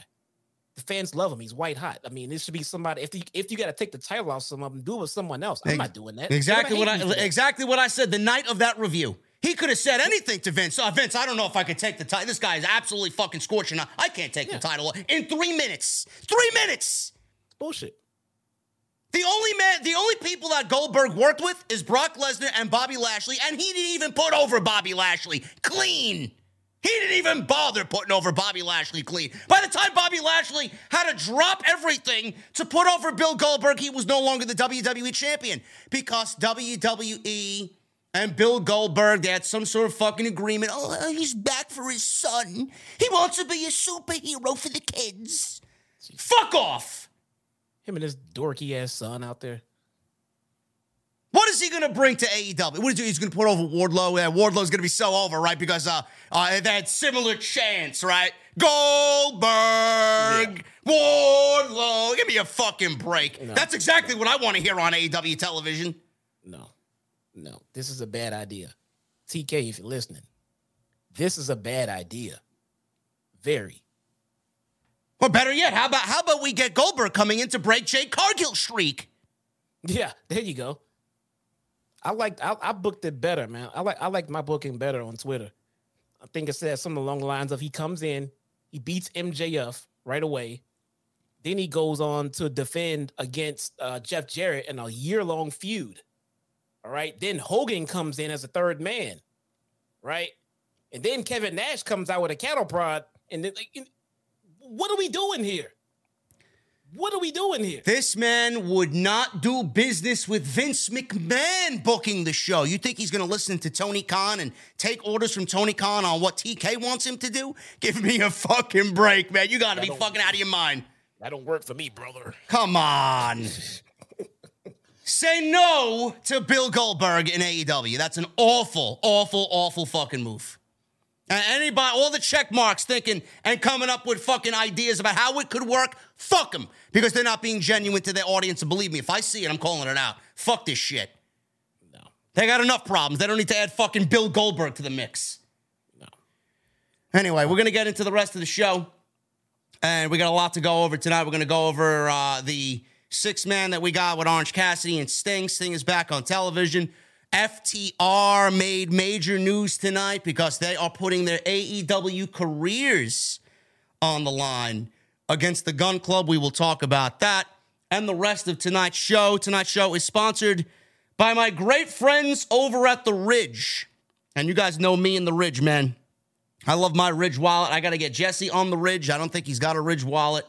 Speaker 2: The fans love him. He's white hot. I mean, this should be somebody. If you if you got to take the title off some of them, do it with someone else. I'm not doing that.
Speaker 1: Exactly what I
Speaker 2: hate me for that.
Speaker 1: exactly what I said the night of that review. He could have said anything to Vince. Oh, Vince, I don't know if I could take the title. This guy is absolutely fucking scorching. I can't take
Speaker 2: Yeah.
Speaker 1: the title in three minutes. Three minutes.
Speaker 2: Bullshit.
Speaker 1: The only man, the only people that Goldberg worked with is Brock Lesnar and Bobby Lashley, and he didn't even put over Bobby Lashley clean. He didn't even bother putting over Bobby Lashley clean. By the time Bobby Lashley had to drop everything to put over Bill Goldberg, he was no longer the WWE champion because WWE and Bill Goldberg, they had some sort of fucking agreement. Oh, he's back for his son. He wants to be a superhero for the kids. Fuck off.
Speaker 2: Him and his dorky ass son out there.
Speaker 1: What is he going to bring to AEW? What is he, he's going to put over Wardlow? Yeah, Wardlow's going to be so over, right? Because uh, uh, they had similar chance, right? Goldberg, Wardlow. Give me a fucking break. That's exactly what I want to hear on AEW television.
Speaker 2: No, no, this is a bad idea. TK, if you're listening, this is a bad idea. Very.
Speaker 1: Or better yet, how about how about we get Goldberg coming in to break Jade Cargill's streak?
Speaker 2: Yeah, there you go. I like I, I booked it better, man. I like I like my booking better on Twitter. I think it says something along the lines of he comes in, he beats MJF right away, then he goes on to defend against uh, Jeff Jarrett in a year long feud. All right, then Hogan comes in as a third man, right, and then Kevin Nash comes out with a cattle prod, and then, what are we doing here? What are we doing here?
Speaker 1: This man would not do business with Vince McMahon booking the show. You think he's going to listen to Tony Khan and take orders from Tony Khan on what TK wants him to do? Give me a fucking break, man. You got to be fucking out of your mind.
Speaker 2: That don't work for me, brother.
Speaker 1: Come on. Say no to Bill Goldberg in AEW. That's an awful, awful, awful fucking move. And anybody, all the check marks thinking and coming up with fucking ideas about how it could work, fuck them because they're not being genuine to their audience. And believe me, if I see it, I'm calling it out. Fuck this shit.
Speaker 2: No.
Speaker 1: They got enough problems. They don't need to add fucking Bill Goldberg to the mix.
Speaker 2: No.
Speaker 1: Anyway, we're going to get into the rest of the show. And we got a lot to go over tonight. We're going to go over uh, the six man that we got with Orange Cassidy and Sting. Sting is back on television. FTR made major news tonight because they are putting their AEW careers on the line against the Gun Club. We will talk about that and the rest of tonight's show. Tonight's show is sponsored by my great friends over at The Ridge. And you guys know me and The Ridge, man. I love my Ridge wallet. I got to get Jesse on The Ridge. I don't think he's got a Ridge wallet,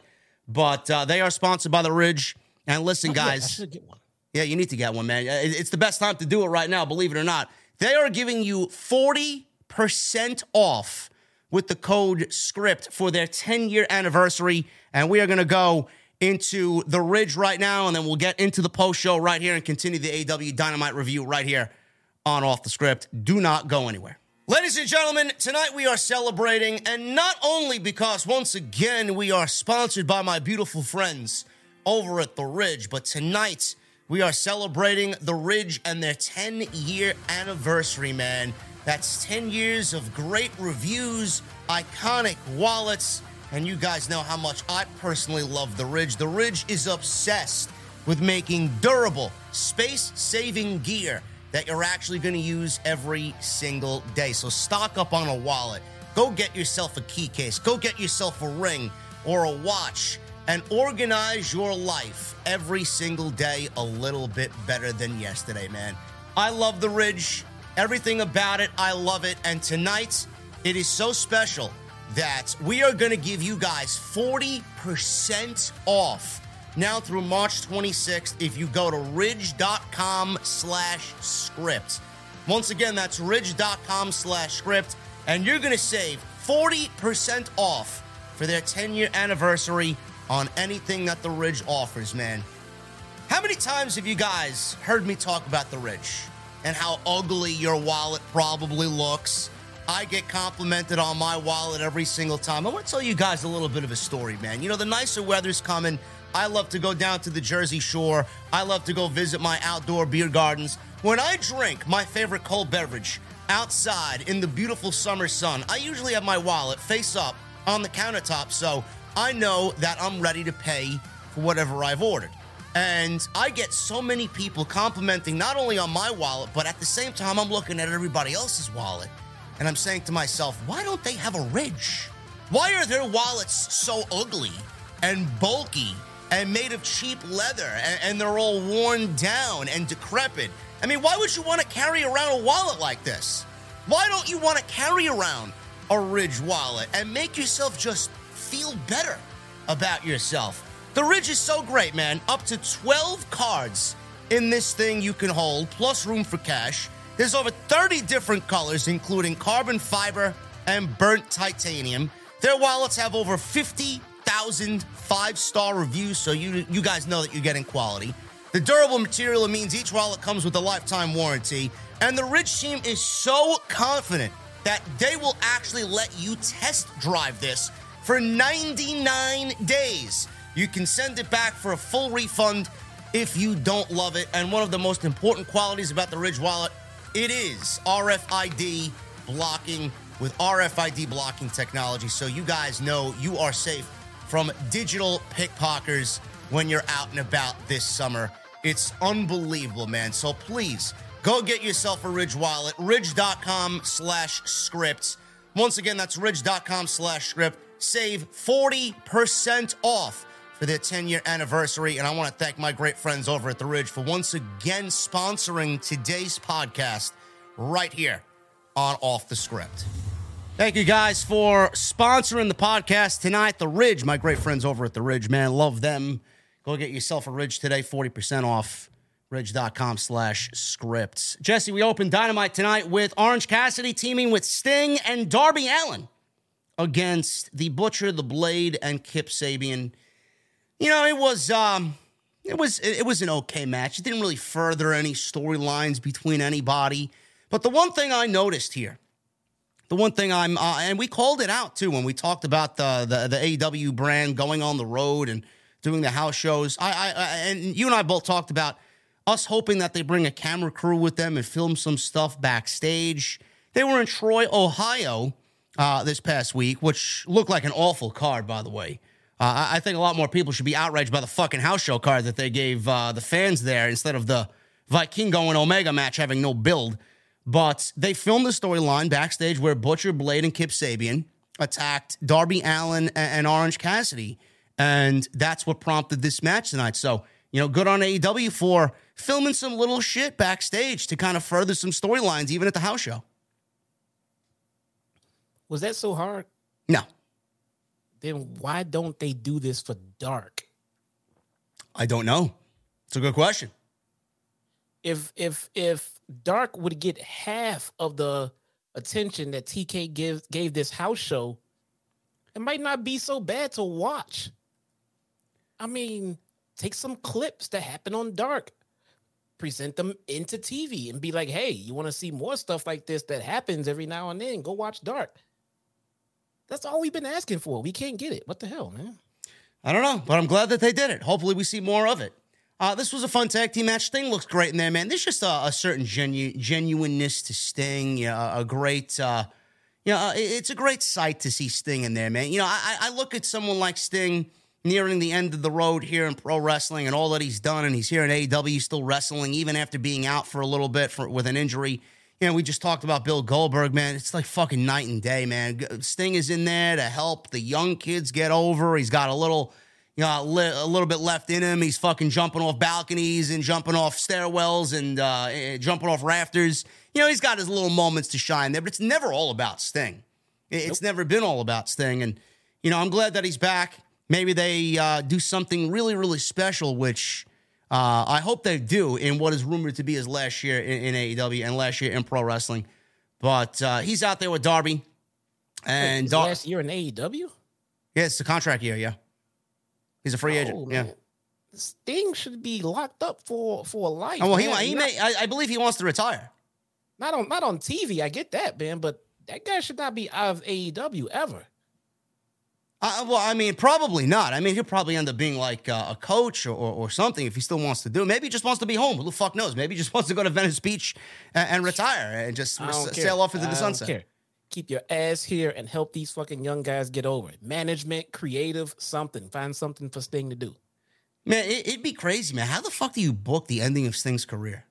Speaker 1: but uh, they are sponsored by The Ridge. And listen,
Speaker 2: Oh,
Speaker 1: guys.
Speaker 2: should get one.
Speaker 1: Yeah, you need to get one, man. It's the best time to do it right now, believe it or not. They are giving you 40% off with the code SCRIPT for their 10 year anniversary. And we are going to go into the Ridge right now, and then we'll get into the post show right here and continue the AEW Dynamite review right here on Off the Script. Do not go anywhere. Ladies and gentlemen, tonight we are celebrating, and not only because once again we are sponsored by my beautiful friends over at The Ridge, but tonight we are celebrating The Ridge and their 10 year anniversary, man. That's 10 years of great reviews, iconic wallets, and you guys know how much I personally love The Ridge. The Ridge is obsessed with making durable, space saving gear that you're actually going to use every single day. So stock up on a wallet. Go get yourself a key case. Go get yourself a ring or a watch and organize your life every single day a little bit better than yesterday, man. I love the Ridge. Everything about it, I love it. And tonight, it is so special that we are going to give you guys 40% off now through March 26th if you go to ridge.com slash script. Once again, that's ridge.com slash script, and you're going to save 40% off for their 10 year anniversary on anything that the Ridge offers, man. How many times have you guys heard me talk about the Ridge and how ugly your wallet probably looks? I get complimented on my wallet every single time. I want to tell you guys a little bit of a story, man. You know, the nicer weather's coming. I love to go down to the Jersey Shore. I love to go visit my outdoor beer gardens. When I drink my favorite cold beverage outside in the beautiful summer sun, I usually have my wallet face up on the countertop so I know that I'm ready to pay for whatever I've ordered. And I get so many people complimenting not only on my wallet, but at the same time, I'm looking at everybody else's wallet. And I'm saying to myself, why don't they have a ridge? Why are their wallets so ugly and bulky and made of cheap leather and, and they're all worn down and decrepit? I mean, why would you want to carry around a wallet like this? Why don't you want to carry around a Ridge wallet and make yourself just feel better about yourself? The Ridge is so great, man. Up to 12 cards in this thing you can hold, plus room for cash. There's over 30 different colors, including carbon fiber and burnt titanium. Their wallets have over 50,000 five star reviews, so you, you guys know that you're getting quality. The durable material means each wallet comes with a lifetime warranty. And the Ridge team is so confident that they will actually let you test drive this for 99 days. You can send it back for a full refund if you don't love it. And one of the most important qualities about the Ridge wallet, it is RFID blocking with RFID blocking technology. So you guys know you are safe from digital pickpockers when you're out and about this summer. It's unbelievable, man. So please go get yourself a Ridge wallet, ridge.com slash scripts. Once again, that's ridge.com slash script. Save 40% off for their 10 year anniversary. And I want to thank my great friends over at The Ridge for once again sponsoring today's podcast right here on Off the Script. Thank you guys for sponsoring the podcast tonight. The Ridge, my great friends over at The Ridge, man, love them. Go get yourself a Ridge today, 40% off. Ridge.com slash scripts. Jesse, we open Dynamite tonight with Orange Cassidy teaming with Sting and Darby Allin against the Butcher, the Blade, and Kip Sabian. You know, it was um it was it was an okay match. It didn't really further any storylines between anybody. But the one thing I noticed here, the one thing I'm uh, and we called it out too when we talked about the the, the AEW brand going on the road and doing the house shows. I, I, I and you and I both talked about us hoping that they bring a camera crew with them and film some stuff backstage. They were in Troy, Ohio, uh, this past week, which looked like an awful card, by the way. Uh, I think a lot more people should be outraged by the fucking house show card that they gave uh, the fans there instead of the Vikingo and Omega match having no build. But they filmed the storyline backstage where Butcher, Blade, and Kip Sabian attacked Darby Allin and Orange Cassidy. And that's what prompted this match tonight. So, you know, good on AEW for filming some little shit backstage to kind of further some storylines, even at the house show.
Speaker 2: Was that so hard?
Speaker 1: No,
Speaker 2: Then why don't they do this for dark?
Speaker 1: I don't know. It's a good question.
Speaker 2: If if if dark would get half of the attention that TK gives gave this house show, it might not be so bad to watch. I mean, take some clips that happen on dark, present them into TV, and be like, "Hey, you want to see more stuff like this that happens every now and then? Go watch Dark." That's all we've been asking for. We can't get it. What the hell, man?
Speaker 1: I don't know, but I'm glad that they did it. Hopefully, we see more of it. Uh, this was a fun tag team match. Sting looks great in there, man. There's just a, a certain genu- genuineness to Sting. A great, uh, you know, uh, it's a great sight to see Sting in there, man. You know, I, I look at someone like Sting nearing the end of the road here in pro wrestling and all that he's done, and he's here in AEW still wrestling, even after being out for a little bit for, with an injury. You know, we just talked about Bill Goldberg, man. It's like fucking night and day, man. Sting is in there to help the young kids get over. He's got a little, you know, a, li- a little bit left in him. He's fucking jumping off balconies and jumping off stairwells and uh, eh, jumping off rafters. You know, he's got his little moments to shine there, but it's never all about Sting. It- It's never been all about Sting. And, you know, I'm glad that he's back. Maybe they uh, do something really, really special, which uh, I hope they do in what is rumored to be his last year in, in AEW and last year in pro wrestling. But uh, he's out there with Darby. And
Speaker 2: His
Speaker 1: Dar-
Speaker 2: last year in AEW.
Speaker 1: yeah, it's a contract year. Yeah, he's a free agent.
Speaker 2: Oh,
Speaker 1: yeah.
Speaker 2: man. Sting should be locked up for for life.
Speaker 1: Oh, well, he,
Speaker 2: man.
Speaker 1: he
Speaker 2: not,
Speaker 1: may. I, I believe he wants to retire.
Speaker 2: not on not on TV. I get that, man, but that guy should not be out of AEW ever.
Speaker 1: Uh, well, I mean, probably not. I mean, he'll probably end up being like uh, a coach or, or, or something if he still wants to do. it. Maybe he just wants to be home. Who the fuck knows? Maybe he just wants to go to Venice Beach and, and retire and just s- sail off into
Speaker 2: I
Speaker 1: the
Speaker 2: don't
Speaker 1: sunset.
Speaker 2: care. Keep your ass here and help these fucking young guys get over it. Management, creative, something. Find something for Sting to do.
Speaker 1: Man, it, it'd be crazy, man. How the fuck do you book the ending of Sting's career?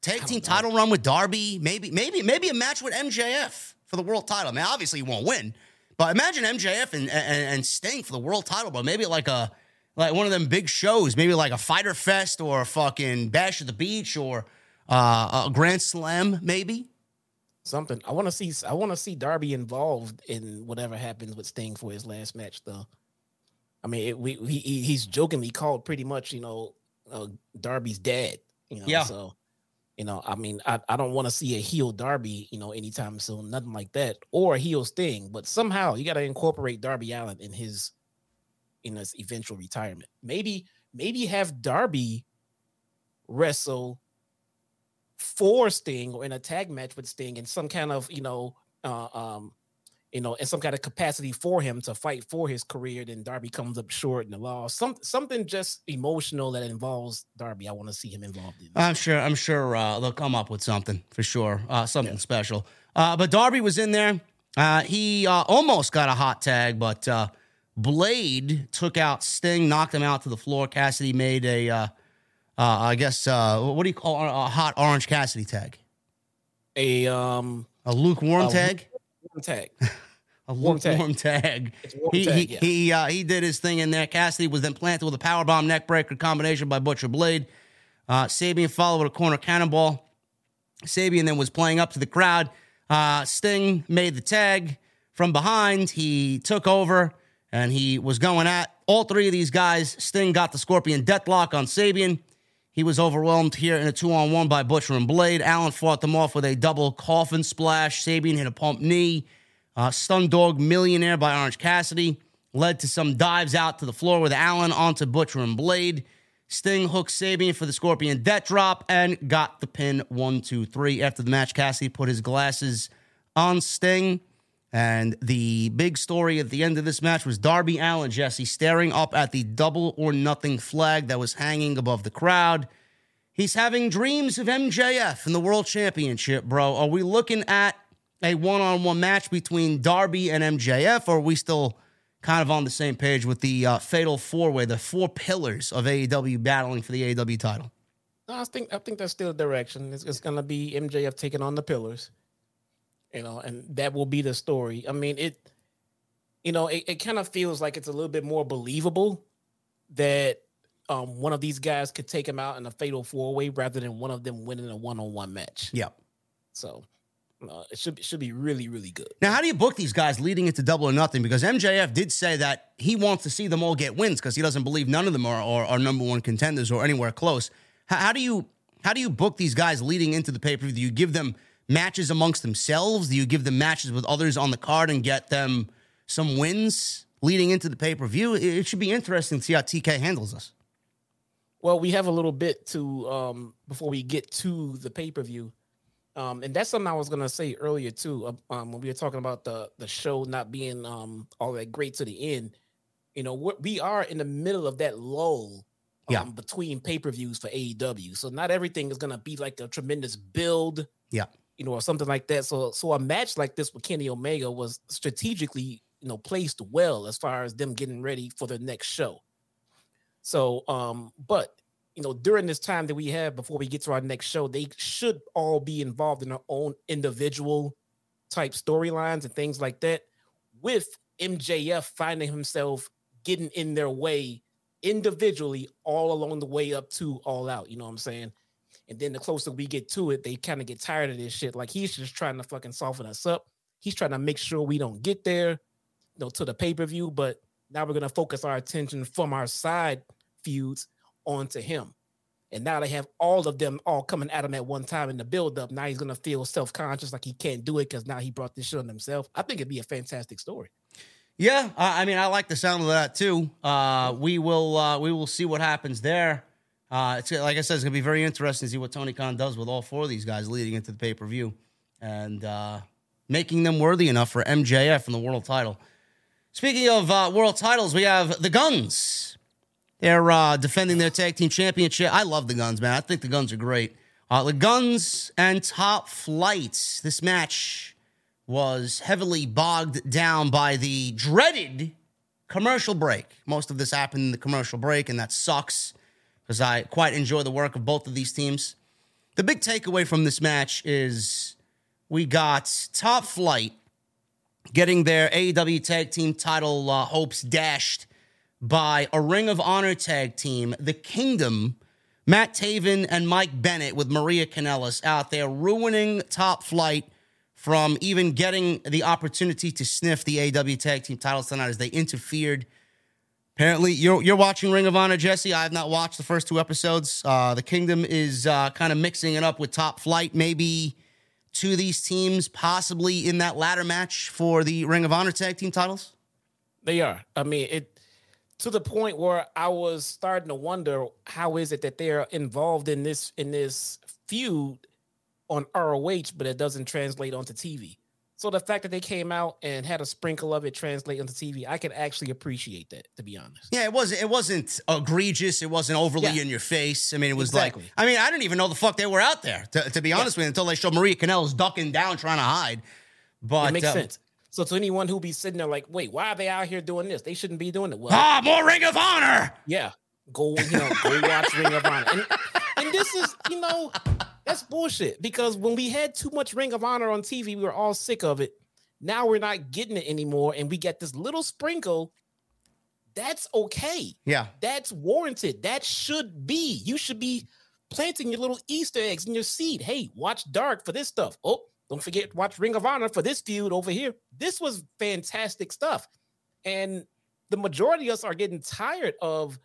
Speaker 1: Tag team title run with Darby, maybe, maybe, maybe a match with MJF for the world title. Man, obviously he won't win, but imagine MJF and, and, and Sting for the world title, but Maybe like a like one of them big shows, maybe like a Fyter Fest or a fucking Bash at the Beach or uh, a Grand Slam, maybe.
Speaker 2: Something. I want to see. I want to see Darby involved in whatever happens with Sting for his last match, though. I mean, it, we he, he- he's jokingly called pretty much, you know, uh, Darby's dad. You know,
Speaker 1: Yeah.
Speaker 2: So, you know, I mean, I, I don't want to see a heel Darby, you know, anytime soon, nothing like that, or a heel Sting. But somehow you got to incorporate Darby Allin in his in his eventual retirement. Maybe maybe have Darby wrestle for Sting or in a tag match with Sting in some kind of you know uh, um you know in some kind of capacity for him to fight for his career. Then Darby comes up short in the law. Some something just emotional that involves Darby. I want to see him involved in.
Speaker 1: I'm sure. I'm sure uh, they'll come up with something for sure. Uh, something special. Uh, but Darby was in there. Uh, he uh, almost got a hot tag, but uh, Blade took out Sting, knocked him out to the floor. Cassidy made a, uh, uh, I guess, uh, what do you call a hot orange Cassidy tag?
Speaker 2: A um
Speaker 1: A lukewarm
Speaker 2: A
Speaker 1: tag.
Speaker 2: Warm tag.
Speaker 1: A
Speaker 2: warm tag.
Speaker 1: lukewarm tag.
Speaker 2: Warm
Speaker 1: he
Speaker 2: tag,
Speaker 1: he
Speaker 2: yeah.
Speaker 1: he, uh, he did his thing in there. Cassidy was then planted with a powerbomb neckbreaker combination by Butcher Blade. Uh, Sabian followed with a corner cannonball. Sabian then was playing up to the crowd. Uh, Sting made the tag from behind. He took over and he was going at all three of these guys. Sting got the Scorpion Deathlock on Sabian. He was overwhelmed here in a two on one by Butcher and Blade. Allin fought them off with a double coffin splash. Sabian hit a pump knee. Uh, Stun Dog Millionaire by Orange Cassidy led to some dives out to the floor with Allin onto Butcher and Blade. Sting hooked Sabian for the Scorpion Death Drop and got the pin one, two, three. After the match, Cassidy put his glasses on Sting. And the big story at the end of this match was Darby Allin, Jesse, staring up at the double or nothing flag that was hanging above the crowd. He's having dreams of MJF in the World Championship, bro. Are we looking at a one on one match between Darby and MJF, or are we still kind of on the same page with the uh, fatal four way, the four pillars of AEW battling for the AEW title?
Speaker 2: No, I think I think that's still the direction. It's, it's gonna be MJF taking on the pillars, you know, and that will be the story. I mean, it you know, it, it kind of feels like it's a little bit more believable that um, one of these guys could take him out in a fatal four way rather than one of them winning a one on one match.
Speaker 1: Yeah.
Speaker 2: So uh, it should be, should be really really good.
Speaker 1: Now, how do you book these guys leading into double or nothing? Because MJF did say that he wants to see them all get wins because he doesn't believe none of them are, are, are number one contenders or anywhere close. How, how do you how do you book these guys leading into the pay per view? Do you give them matches amongst themselves? Do you give them matches with others on the card and get them some wins leading into the pay per view? It, should be interesting to see how TK handles this.
Speaker 2: Well, we have a little bit to um, before we get to the pay per view, um, and that's something I was gonna say earlier too. uh, Um, when we were talking about the the show not being um, all that great to the end, you know, we're, we are in the middle of that lull. Um,
Speaker 1: Yeah.
Speaker 2: between pay per views for AEW, so not everything is gonna be like a tremendous build,
Speaker 1: Yeah.
Speaker 2: You know, or something like that. So, so a match like this with Kenny Omega was strategically, you know, placed well as far as them getting ready for the next show. So, um, but you know, during this time that we have before we get to our next show, they should all be involved in their own individual type storylines and things like that. With MJF finding himself getting in their way individually all along the way up to all out. You know what I'm saying? And then the closer we get to it, they kind of get tired of this shit. Like he's just trying to fucking soften us up. He's trying to make sure we don't get there, you know, to the pay per view. But now we're gonna focus our attention from our side feuds onto him. And now they have all of them all coming at him at one time in the build up. Now he's gonna feel self conscious, like he can't do it because now he brought this shit on himself. I think it'd be a fantastic story.
Speaker 1: Yeah, I I mean, I like the sound of that too. Uh, we will uh, we will see what happens there. Uh, it's like I said, it's gonna be very interesting to see what Tony Khan does with all four of these guys leading into the pay per view and uh, making them worthy enough for MJF and the world title. Speaking of uh, world titles, we have the Guns. They're uh, defending their tag team championship. I love the Guns, man. I think the Guns are great. Uh, the Guns and Top Flight. This match was heavily bogged down by the dreaded commercial break. Most of this happened in the commercial break, and that sucks because I quite enjoy the work of both of these teams. The big takeaway from this match is we got Top Flight getting their AEW tag team title uh, hopes dashed by a Ring of Honor tag team, The Kingdom. Matt Taven and Mike Bennett with Maria Kanellis out there ruining Top Flight from even getting the opportunity to sniff the AEW tag team titles tonight as they interfered. Apparently, you're you're watching Ring of Honor, Jesse. I have not watched the first two episodes. Uh, the Kingdom is uh, kind of mixing it up with Top Flight. Maybe two of these teams possibly in that ladder match for the Ring of Honor tag team titles.
Speaker 2: They are. I mean, it to the point where I was starting to wonder how is it that they're involved in this in this feud on ROH, but it doesn't translate onto TV. So the fact that they came out and had a sprinkle of it translate onto TV, I can actually appreciate that, to be honest.
Speaker 1: Yeah, it wasn't. It wasn't egregious. It wasn't overly
Speaker 2: Yeah.
Speaker 1: in your face. I mean, it was
Speaker 2: Exactly.
Speaker 1: like. I mean, I didn't even know the fuck they were out there. To, to be honest with you, until they showed Maria Kanellis ducking down, trying to hide. But
Speaker 2: It makes
Speaker 1: uh,
Speaker 2: sense. So to anyone who be sitting there like, wait, why are they out here doing this? They shouldn't be doing it. Well,
Speaker 1: Ah, more Ring of Honor.
Speaker 2: yeah, go you know go watch Ring of Honor. And, and this is you know that's bullshit because when we had too much Ring of Honor on TV, we were all sick of it. Now we're not getting it anymore, and we get this little sprinkle. That's okay.
Speaker 1: Yeah.
Speaker 2: That's warranted. That should be. You should be planting your little Easter eggs in your seed. Hey, watch Dark for this stuff. Oh, don't forget watch Ring of Honor for this feud over here. This was fantastic stuff, and the majority of us are getting tired of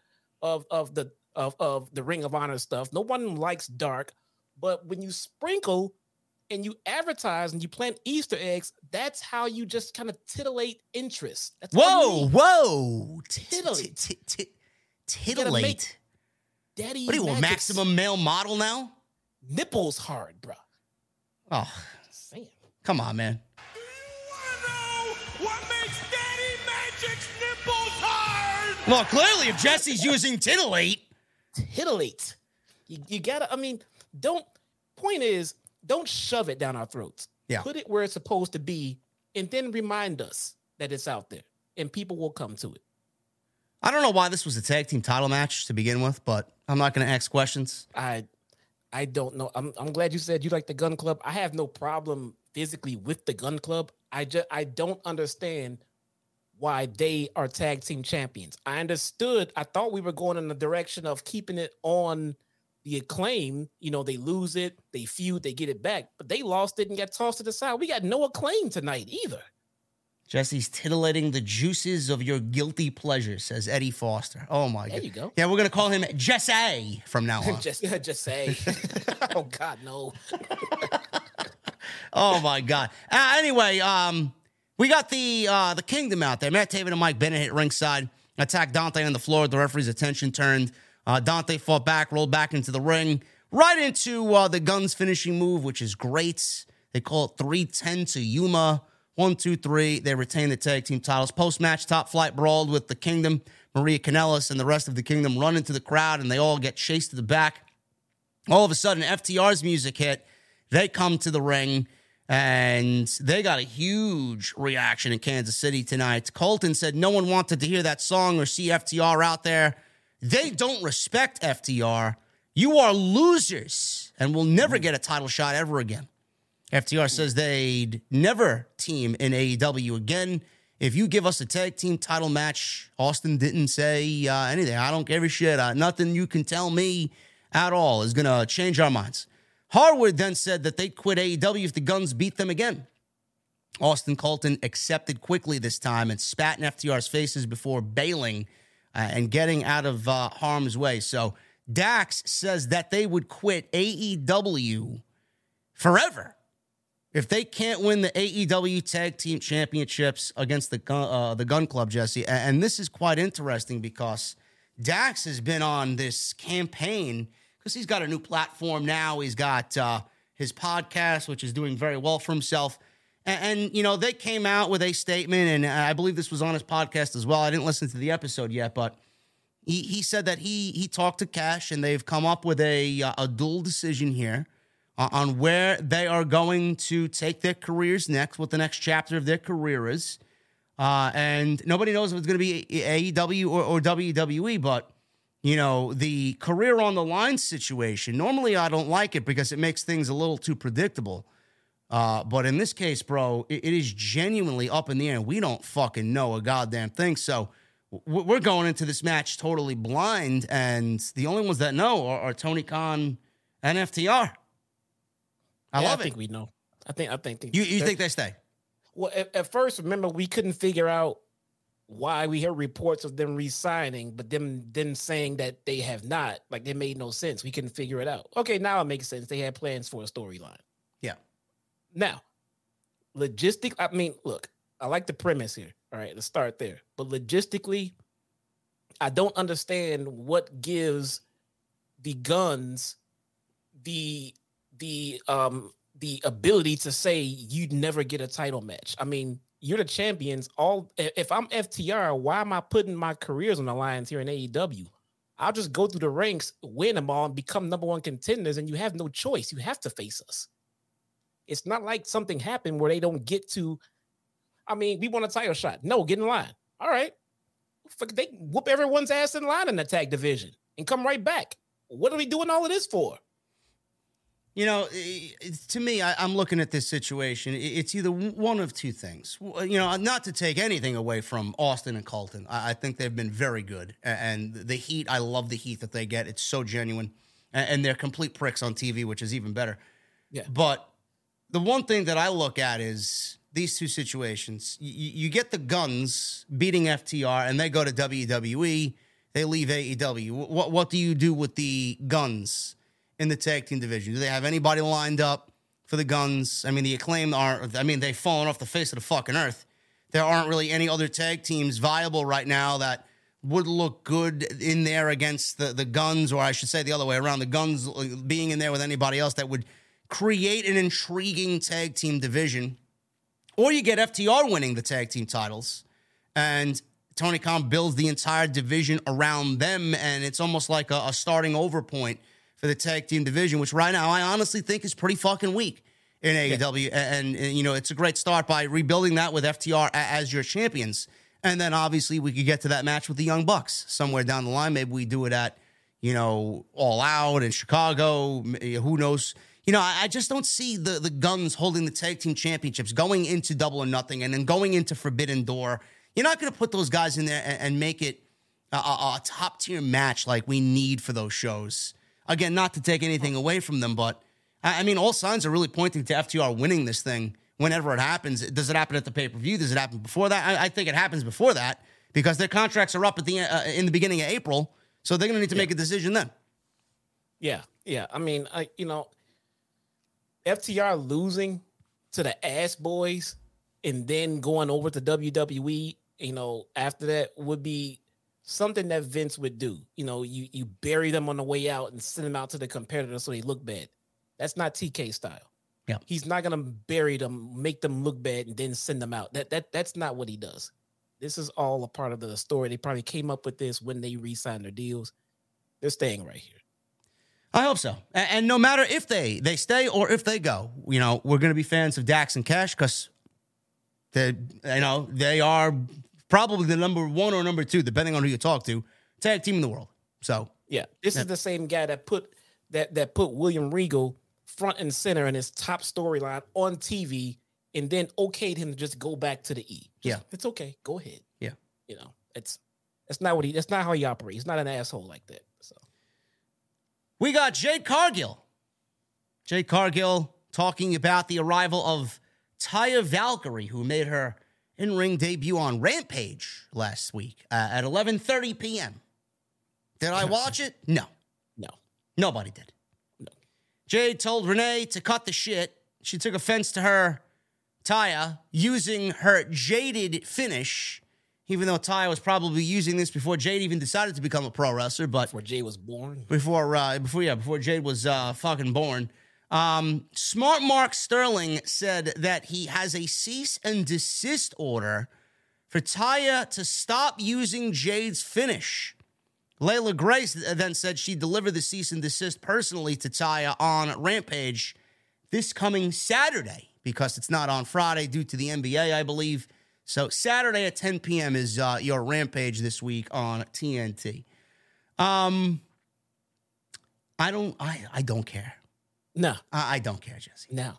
Speaker 2: of of the of of the Ring of Honor stuff. No one likes Dark, but when you sprinkle and you advertise and you plant Easter eggs, that's how you just kind of titillate interest. That's
Speaker 1: Whoa, whoa.
Speaker 2: Titillate.
Speaker 1: Titillate.
Speaker 2: Daddy,
Speaker 1: What are you, a maximum male model now?
Speaker 2: nipples hard, bro.
Speaker 1: Oh, come on, man. Well, clearly, if Jesse's using titillate,
Speaker 2: Titillate. You, you gotta, I mean, don't point is don't shove it down our throats.
Speaker 1: Yeah.
Speaker 2: Put it where it's supposed to be, and then remind us that it's out there. And people will come to it.
Speaker 1: I don't know why this was a tag team title match to begin with, but I'm not going to ask questions.
Speaker 2: I I don't know. I'm I'm glad you said you like the gun club. I have no problem physically with the gun club. I just I don't understand why they are tag team champions. I understood. I thought we were going in the direction of keeping it on the acclaim. You know, they lose it, they feud, they get it back, but they lost it and got tossed to the side. We got no acclaim tonight either.
Speaker 1: Jesse's titillating the juices of your guilty pleasure, says Eddie Foster. Oh my
Speaker 2: There
Speaker 1: god.
Speaker 2: you go.
Speaker 1: Yeah, we're gonna call him Jesse from now on.
Speaker 2: just, just say, oh God, no.
Speaker 1: Oh my god. Uh, anyway, um, we got the uh, the kingdom out there. Matt Taven and Mike Bennett hit ringside, attacked Dante on the floor. The referee's attention turned. Uh, Dante fought back, rolled back into the ring, right into uh, the Guns finishing move, which is great. They call it 310 to Yuma. One, two, three. They retain the tag team titles. Post match, top flight brawled with the Kingdom. Maria Kanellis and the rest of the Kingdom run into the crowd, and they all get chased to the back. All of a sudden, FTR's music hit. They come to the ring and they got a huge reaction in Kansas City tonight. Colten said no one wanted to hear that song or see FTR out there. They don't respect FTR. You are losers and will never get a title shot ever again. FTR says they'd never team in AEW again. If you give us a tag team title match, Austin didn't say uh, anything. I don't give a shit. Uh, nothing you can tell me at all is going to change our minds. Harwood then said that they'd quit AEW if the Guns beat them again. Austin Colten accepted quickly this time and spat in FTR's faces before bailing uh, and getting out of uh, harm's way. So Dax says that they would quit AEW forever if they can't win the AEW Tag Team Championships against the uh, the Gun Club, Jesse. And this is quite interesting because Dax has been on this campaign because he's got a new platform now. He's got uh, his podcast, which is doing very well for himself. And, and, you know, they came out with a statement, and I believe this was on his podcast as well. I didn't listen to the episode yet, but he, he said that he he talked to Cash, and they've come up with a uh, a dual decision here on where they are going to take their careers next, what the next chapter of their career is. Uh, and nobody knows if it's going to be AEW or, or WWE, but you know, the career on the line situation. Normally, I don't like it because it makes things a little too predictable. Uh, but in this case, bro, it, it is genuinely up in the air. We don't fucking know a goddamn thing. So w- we're going into this match totally blind, and the only ones that know are, are Tony Khan and FTR. I
Speaker 2: Yeah,
Speaker 1: love
Speaker 2: I think we know. I think. I think.
Speaker 1: You you think they stay?
Speaker 2: Well, at, at first, remember we couldn't figure out why we hear reports of them re-signing, but them then saying that they have not. Like they made no sense. We couldn't figure it out. Okay, now it makes sense. They had plans for a storyline.
Speaker 1: Yeah.
Speaker 2: Now, logistic. I mean, look, I like the premise here. All right, let's start there. But logistically, I don't understand what gives the guns the the um the ability to say you'd never get a title match. I mean, you're the champions. All if I'm FTR, why am I putting my careers on the lines here in AEW? I'll just go through the ranks, win them all, and become number one contenders, and you have no choice. You have to face us. It's not like something happened where they don't get to. I mean, we want a title shot. No, get in line. All right. They whoop everyone's ass in line in the tag division and come right back. What are we doing all of this for?
Speaker 1: You know, to me, I, I'm looking at this situation. It's either one of two things. Uh, you know, uh, not to take anything away from Austin and Colten. I, I think they've been very good, and the heat. I love the heat that they get. It's so genuine, and they're complete pricks on TV, which is even better.
Speaker 2: Yeah.
Speaker 1: But the one thing that I look at is these two situations. You get the guns beating FTR, and they go to WWE. They leave AEW. What what do you do with the guns in the tag team division? Do they have anybody lined up for the guns? I mean, the acclaim are. I mean, they've fallen off the face of the fucking earth. There aren't really any other tag teams viable right now that would look good in there against the the guns, or I should say the other way around, the guns uh, being in there with anybody else that would create an intriguing tag team division. Or you get FTR winning the tag team titles, and Tony Khan builds the entire division around them, and it's almost like a, a starting over point for the tag team division, which right now I honestly think is pretty fucking weak in AEW. And, and, you know, it's a great start by rebuilding that with FTR as your champions. And then obviously we could get to that match with the Young Bucks somewhere down the line. Maybe we do it at, you know, All Out in Chicago. Eh, who knows? You know, I I just don't see the the guns holding the tag team championships going into double or nothing and then going into Forbidden Door. You're not going to put those guys in there and, and make it a, a, a top tier match like we need for those shows. Again, not to take anything away from them, but I, mean, all signs are really pointing to FTR winning this thing whenever it happens. Does it happen at the pay per view? Does it happen before that? I, I, think it happens before that because their contracts are up at the uh, in the beginning of April, so they're going to need to yeah. make a decision then.
Speaker 2: Yeah, yeah. I mean, I you know, FTR losing to the ass boys and then going over to WWE, you know, after that would be something that Vince would do. You know, you you bury them on the way out and send them out to the competitor so they look bad. That's not TK style.
Speaker 1: Yeah.
Speaker 2: He's not gonna bury them, make them look bad, and then send them out. That that that's not what he does. This is all a part of the story. They probably came up with this when they re-signed their deals. They're staying right here.
Speaker 1: I hope so. And, and no matter if they they stay or if they go, you know, we're gonna be fans of Dax and Cash because they you know they are probably the number one or number two, depending on who you talk to, tag team in the world. So
Speaker 2: yeah, this yeah. is the same guy that put that that put William Regal front and center in his top storyline on TV and then okayed him to just go back to the E. Just,
Speaker 1: yeah.
Speaker 2: It's okay. Go ahead.
Speaker 1: Yeah.
Speaker 2: You know, it's that's not what he that's not how he operates. He's not an asshole like that. So
Speaker 1: we got Jade Cargill. Jade Cargill talking about the arrival of Taya Valkyrie, who made her in-ring debut on Rampage last week uh, at 11:30 p.m. Did I watch it? No.
Speaker 2: No.
Speaker 1: Nobody did. Jade told Renee to cut the shit. She took offense to her, Taya, using her jaded finish, even though Taya was probably using this before Jade even decided to become a pro wrestler. But
Speaker 2: before Jade was born,
Speaker 1: before uh, before yeah, before Jade was uh, fucking born. Um, Smart Mark Sterling said that he has a cease and desist order for Taya to stop using Jade's finish. Layla Grace then said she delivered the cease and desist personally to Taya on Rampage this coming Saturday because it's not on Friday due to the NBA, I believe. So Saturday at 10 p.m. is uh, your Rampage this week on TNT. Um, I don't, I, I don't care.
Speaker 2: No,
Speaker 1: I, I don't care, Jesse.
Speaker 2: No,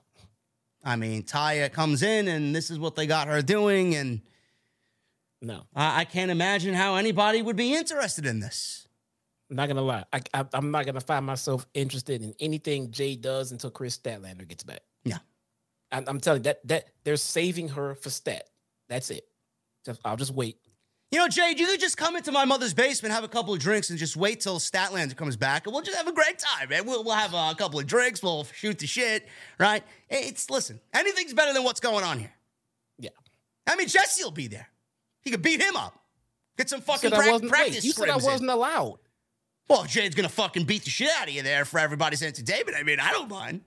Speaker 1: I mean Taya comes in and this is what they got her doing, and
Speaker 2: no,
Speaker 1: I, I can't imagine how anybody would be interested in this.
Speaker 2: I'm not gonna lie. I, I, am not gonna find myself interested in anything Jay does until Kris Statlander gets back.
Speaker 1: Yeah,
Speaker 2: I, I'm telling you that that they're saving her for Stat. That's it. Just, I'll just wait.
Speaker 1: You know, Jade, you could just come into my mother's basement, have a couple of drinks, and just wait till Statlander comes back, and we'll just have a great time, man. We'll, we'll have a couple of drinks, we'll shoot the shit, right? It's listen, anything's better than what's going on here.
Speaker 2: Yeah,
Speaker 1: I mean, Jesse will be there. He could beat him up. Get some fucking pra- practice.
Speaker 2: Wait, you said I wasn't
Speaker 1: in.
Speaker 2: allowed.
Speaker 1: Well, Jade's gonna fucking beat the shit out of you there for everybody's entertainment. I mean, I don't mind.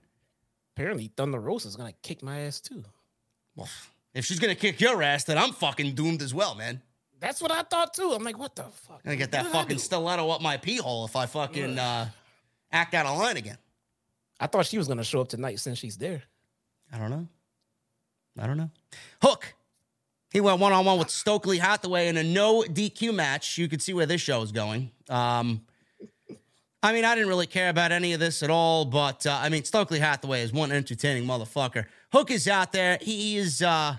Speaker 2: Apparently, Thunder Rosa's gonna kick my ass too.
Speaker 1: Well, if she's gonna kick your ass, then I'm fucking doomed as well, man.
Speaker 2: That's what I thought too. I'm like, what the fuck?
Speaker 1: I'm gonna get that fucking stiletto up my pee hole if I fucking uh, act out of line again.
Speaker 2: I thought she was gonna show up tonight since she's there.
Speaker 1: I don't know. I don't know. Hook he went one on one with Stokely Hathaway in a no DQ match. You could see where this show is going. Um, I mean, I didn't really care about any of this at all, but uh, I mean, Stokely Hathaway is one entertaining motherfucker. Hook is out there. He is uh,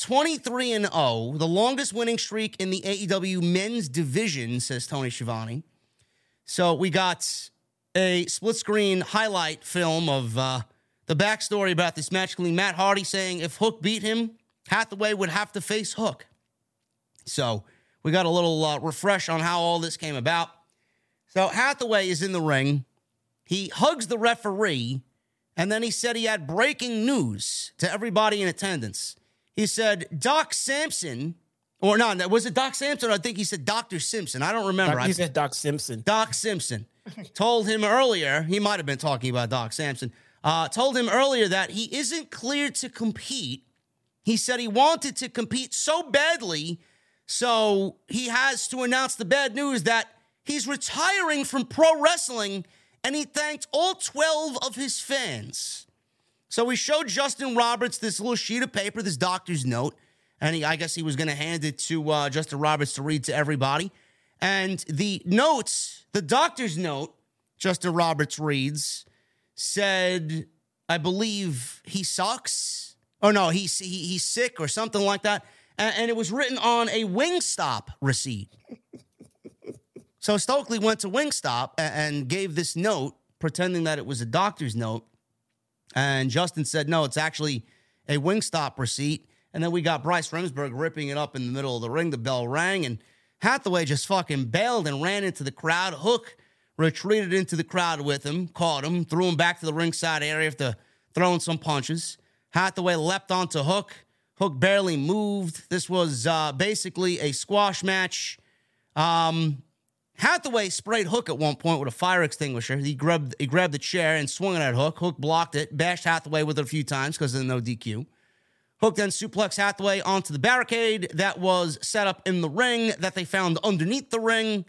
Speaker 1: 23 and 0, the longest winning streak in the AEW men's division, says Tony Schiavone. So we got a split screen highlight film of uh, the backstory about this match. Matt Hardy saying if Hook beat him, Hathaway would have to face Hook. So we got a little uh, refresh on how all this came about. So Hathaway is in the ring. He hugs the referee, and then he said he had breaking news to everybody in attendance. He said, Doc Sampson, or no, was it Doc Sampson? I think he said Dr. Simpson. I don't remember.
Speaker 2: Doc, he said Doc Simpson.
Speaker 1: Doc Simpson told him earlier, he might have been talking about Doc Sampson, uh, told him earlier that he isn't cleared to compete he said he wanted to compete so badly, so he has to announce the bad news that he's retiring from pro wrestling and he thanked all 12 of his fans. So we showed Justin Roberts this little sheet of paper, this doctor's note, and he, I guess he was going to hand it to uh, Justin Roberts to read to everybody. And the notes, the doctor's note, Justin Roberts reads, said, I believe he sucks Oh no, he's he, he's sick or something like that. and, and it was written on a Wingstop receipt. so Stokely went to Wingstop a- and gave this note, pretending that it was a doctor's note. And Justin said, no, it's actually a Wingstop receipt. And then we got Bryce Remsburg ripping it up in the middle of the ring. The bell rang, and Hathaway just fucking bailed and ran into the crowd. Hook retreated into the crowd with him, caught him, threw him back to the ringside area after throwing some punches. Hathaway leapt onto Hook. Hook barely moved. This was uh, basically a squash match. Um, Hathaway sprayed Hook at one point with a fire extinguisher. He grabbed he grabbed the chair and swung it at Hook. Hook blocked it, bashed Hathaway with it a few times because of the no DQ. Hook then suplexed Hathaway onto the barricade that was set up in the ring that they found underneath the ring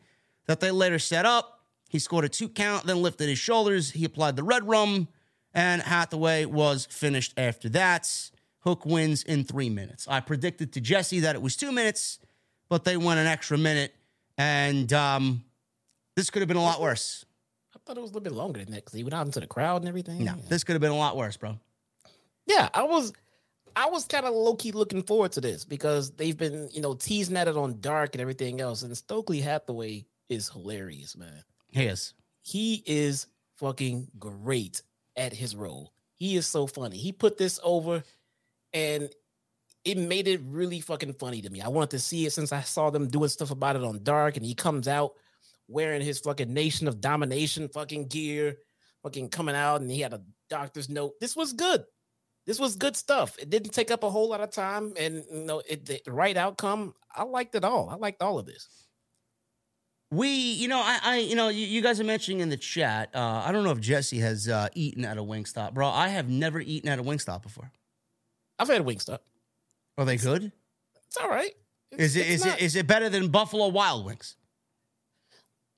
Speaker 1: that they later set up. He scored a two count, then lifted his shoulders. He applied the Redrum, and Hathaway was finished after that. Hook wins in three minutes. I predicted to Jesse that it was two minutes, but they went an extra minute, and um, this could have been a lot worse.
Speaker 2: I thought it was a little bit longer than that because he went out into the crowd and everything.
Speaker 1: No, this could have been a lot worse, bro.
Speaker 2: Yeah, I was I was kind of low key looking forward to this because they've been, you know, teasing at it on Dark and everything else. And Stokely Hathaway is hilarious, man.
Speaker 1: He is.
Speaker 2: He is fucking great at his role. He is so funny. He put this over and it made it really fucking funny to me. I wanted to see it since I saw them doing stuff about it on Dark, and he comes out wearing his fucking Nation of Domination fucking gear, fucking coming out, and he had a doctor's note. This was good. This was good stuff. It didn't take up a whole lot of time, and you know, it the right outcome. I liked it all. I liked all of this.
Speaker 1: We, you know, I, I you know, you, you guys are mentioning in the chat. Uh, I don't know if Jesse has uh, eaten at a Wingstop, bro. I have never eaten at a Wingstop before.
Speaker 2: I've had Wingstop.
Speaker 1: Are they good?
Speaker 2: It's all right. It's-
Speaker 1: Is it is
Speaker 2: not,
Speaker 1: it is it better than Buffalo Wild Wings?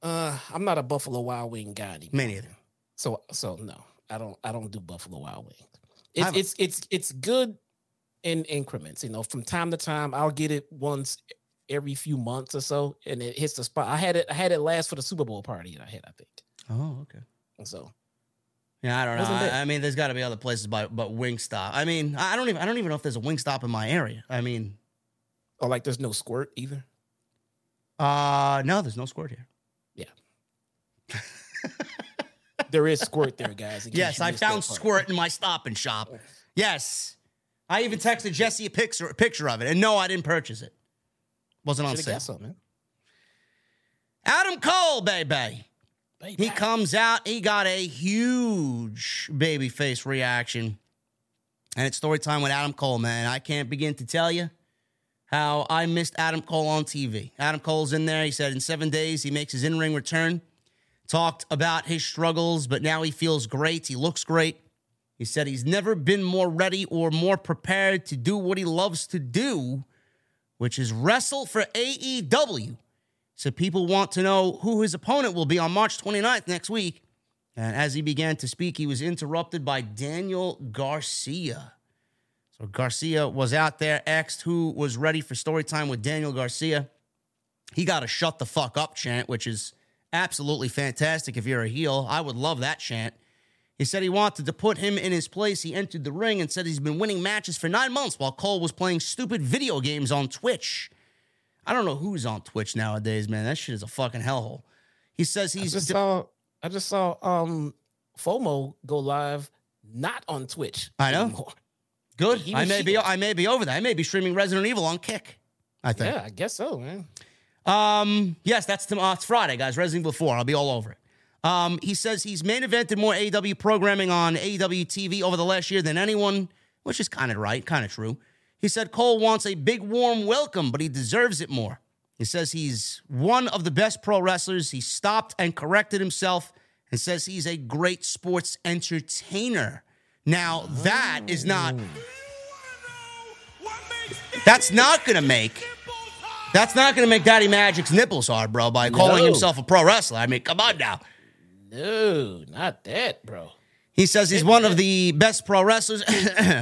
Speaker 2: Uh, I'm not a Buffalo Wild Wing guy anymore.
Speaker 1: Me neither.
Speaker 2: So so no, I don't I don't do Buffalo Wild Wings. It's it's it's it's good in increments. You know, from time to time, I'll get it once every few months or so, and it hits the spot. I had it I had it last for the Super Bowl party that I had, I think.
Speaker 1: Oh, okay.
Speaker 2: And so
Speaker 1: Yeah, I don't know. I. I mean, there's got to be other places, but but Wingstop. I mean, I don't even I don't even know if there's a Wingstop in my area. I mean,
Speaker 2: or like there's no squirt either.
Speaker 1: uh, no, there's no squirt here.
Speaker 2: Yeah. there is squirt there, guys.
Speaker 1: Yes, I found squirt in my Stop and Shop. Yes, I even texted Jesse a picture a picture of it, and no, I didn't purchase it. Wasn't on
Speaker 2: Should've
Speaker 1: sale.
Speaker 2: got something, man.
Speaker 1: Adam Cole, baby. He comes out, he got a huge baby face reaction. And it's story time with Adam Cole, man. I can't begin to tell you how I missed Adam Cole on TV. Adam Cole's in there. He said in seven days he makes his in ring return. Talked about his struggles, but now he feels great. He looks great. He said he's never been more ready or more prepared to do what he loves to do, which is wrestle for AEW. So people want to know who his opponent will be on March 29th next week. And as he began to speak, he was interrupted by Daniel Garcia. So Garcia was out there, asked who was ready for story time with Daniel Garcia. He got a shut the fuck up chant, which is absolutely fantastic if you're a heel. I would love that chant. He said he wanted to put him in his place. He entered the ring and said he's been winning matches for nine months while Cole was playing stupid video games on Twitch. I don't know who's on Twitch nowadays, man. That shit is a fucking hellhole. He says he's I
Speaker 2: just saw I just saw um FOMO go live not on Twitch.
Speaker 1: I know.
Speaker 2: anymore.
Speaker 1: good. I may be. I may be over that. I may be streaming Resident Evil on Kick. I think.
Speaker 2: Yeah, I guess so, man.
Speaker 1: Um, yes, that's tomorrow. It's Friday, guys. Resident Evil 4. I'll be all over it. Um, he says he's main evented more AEW programming on AEW TV over the last year than anyone, which is kind of right, kind of true. He said Cole wants a big warm welcome, but he deserves it more. He says he's one of the best pro wrestlers. He stopped and corrected himself and says he's a great sports entertainer. Now, that is not that's not gonna make that's not gonna make Daddy Magic's nipples hard, bro, by calling
Speaker 2: No.
Speaker 1: himself a pro wrestler. I mean, come on now.
Speaker 2: No, not that, bro.
Speaker 1: He says he's one of the best pro wrestlers,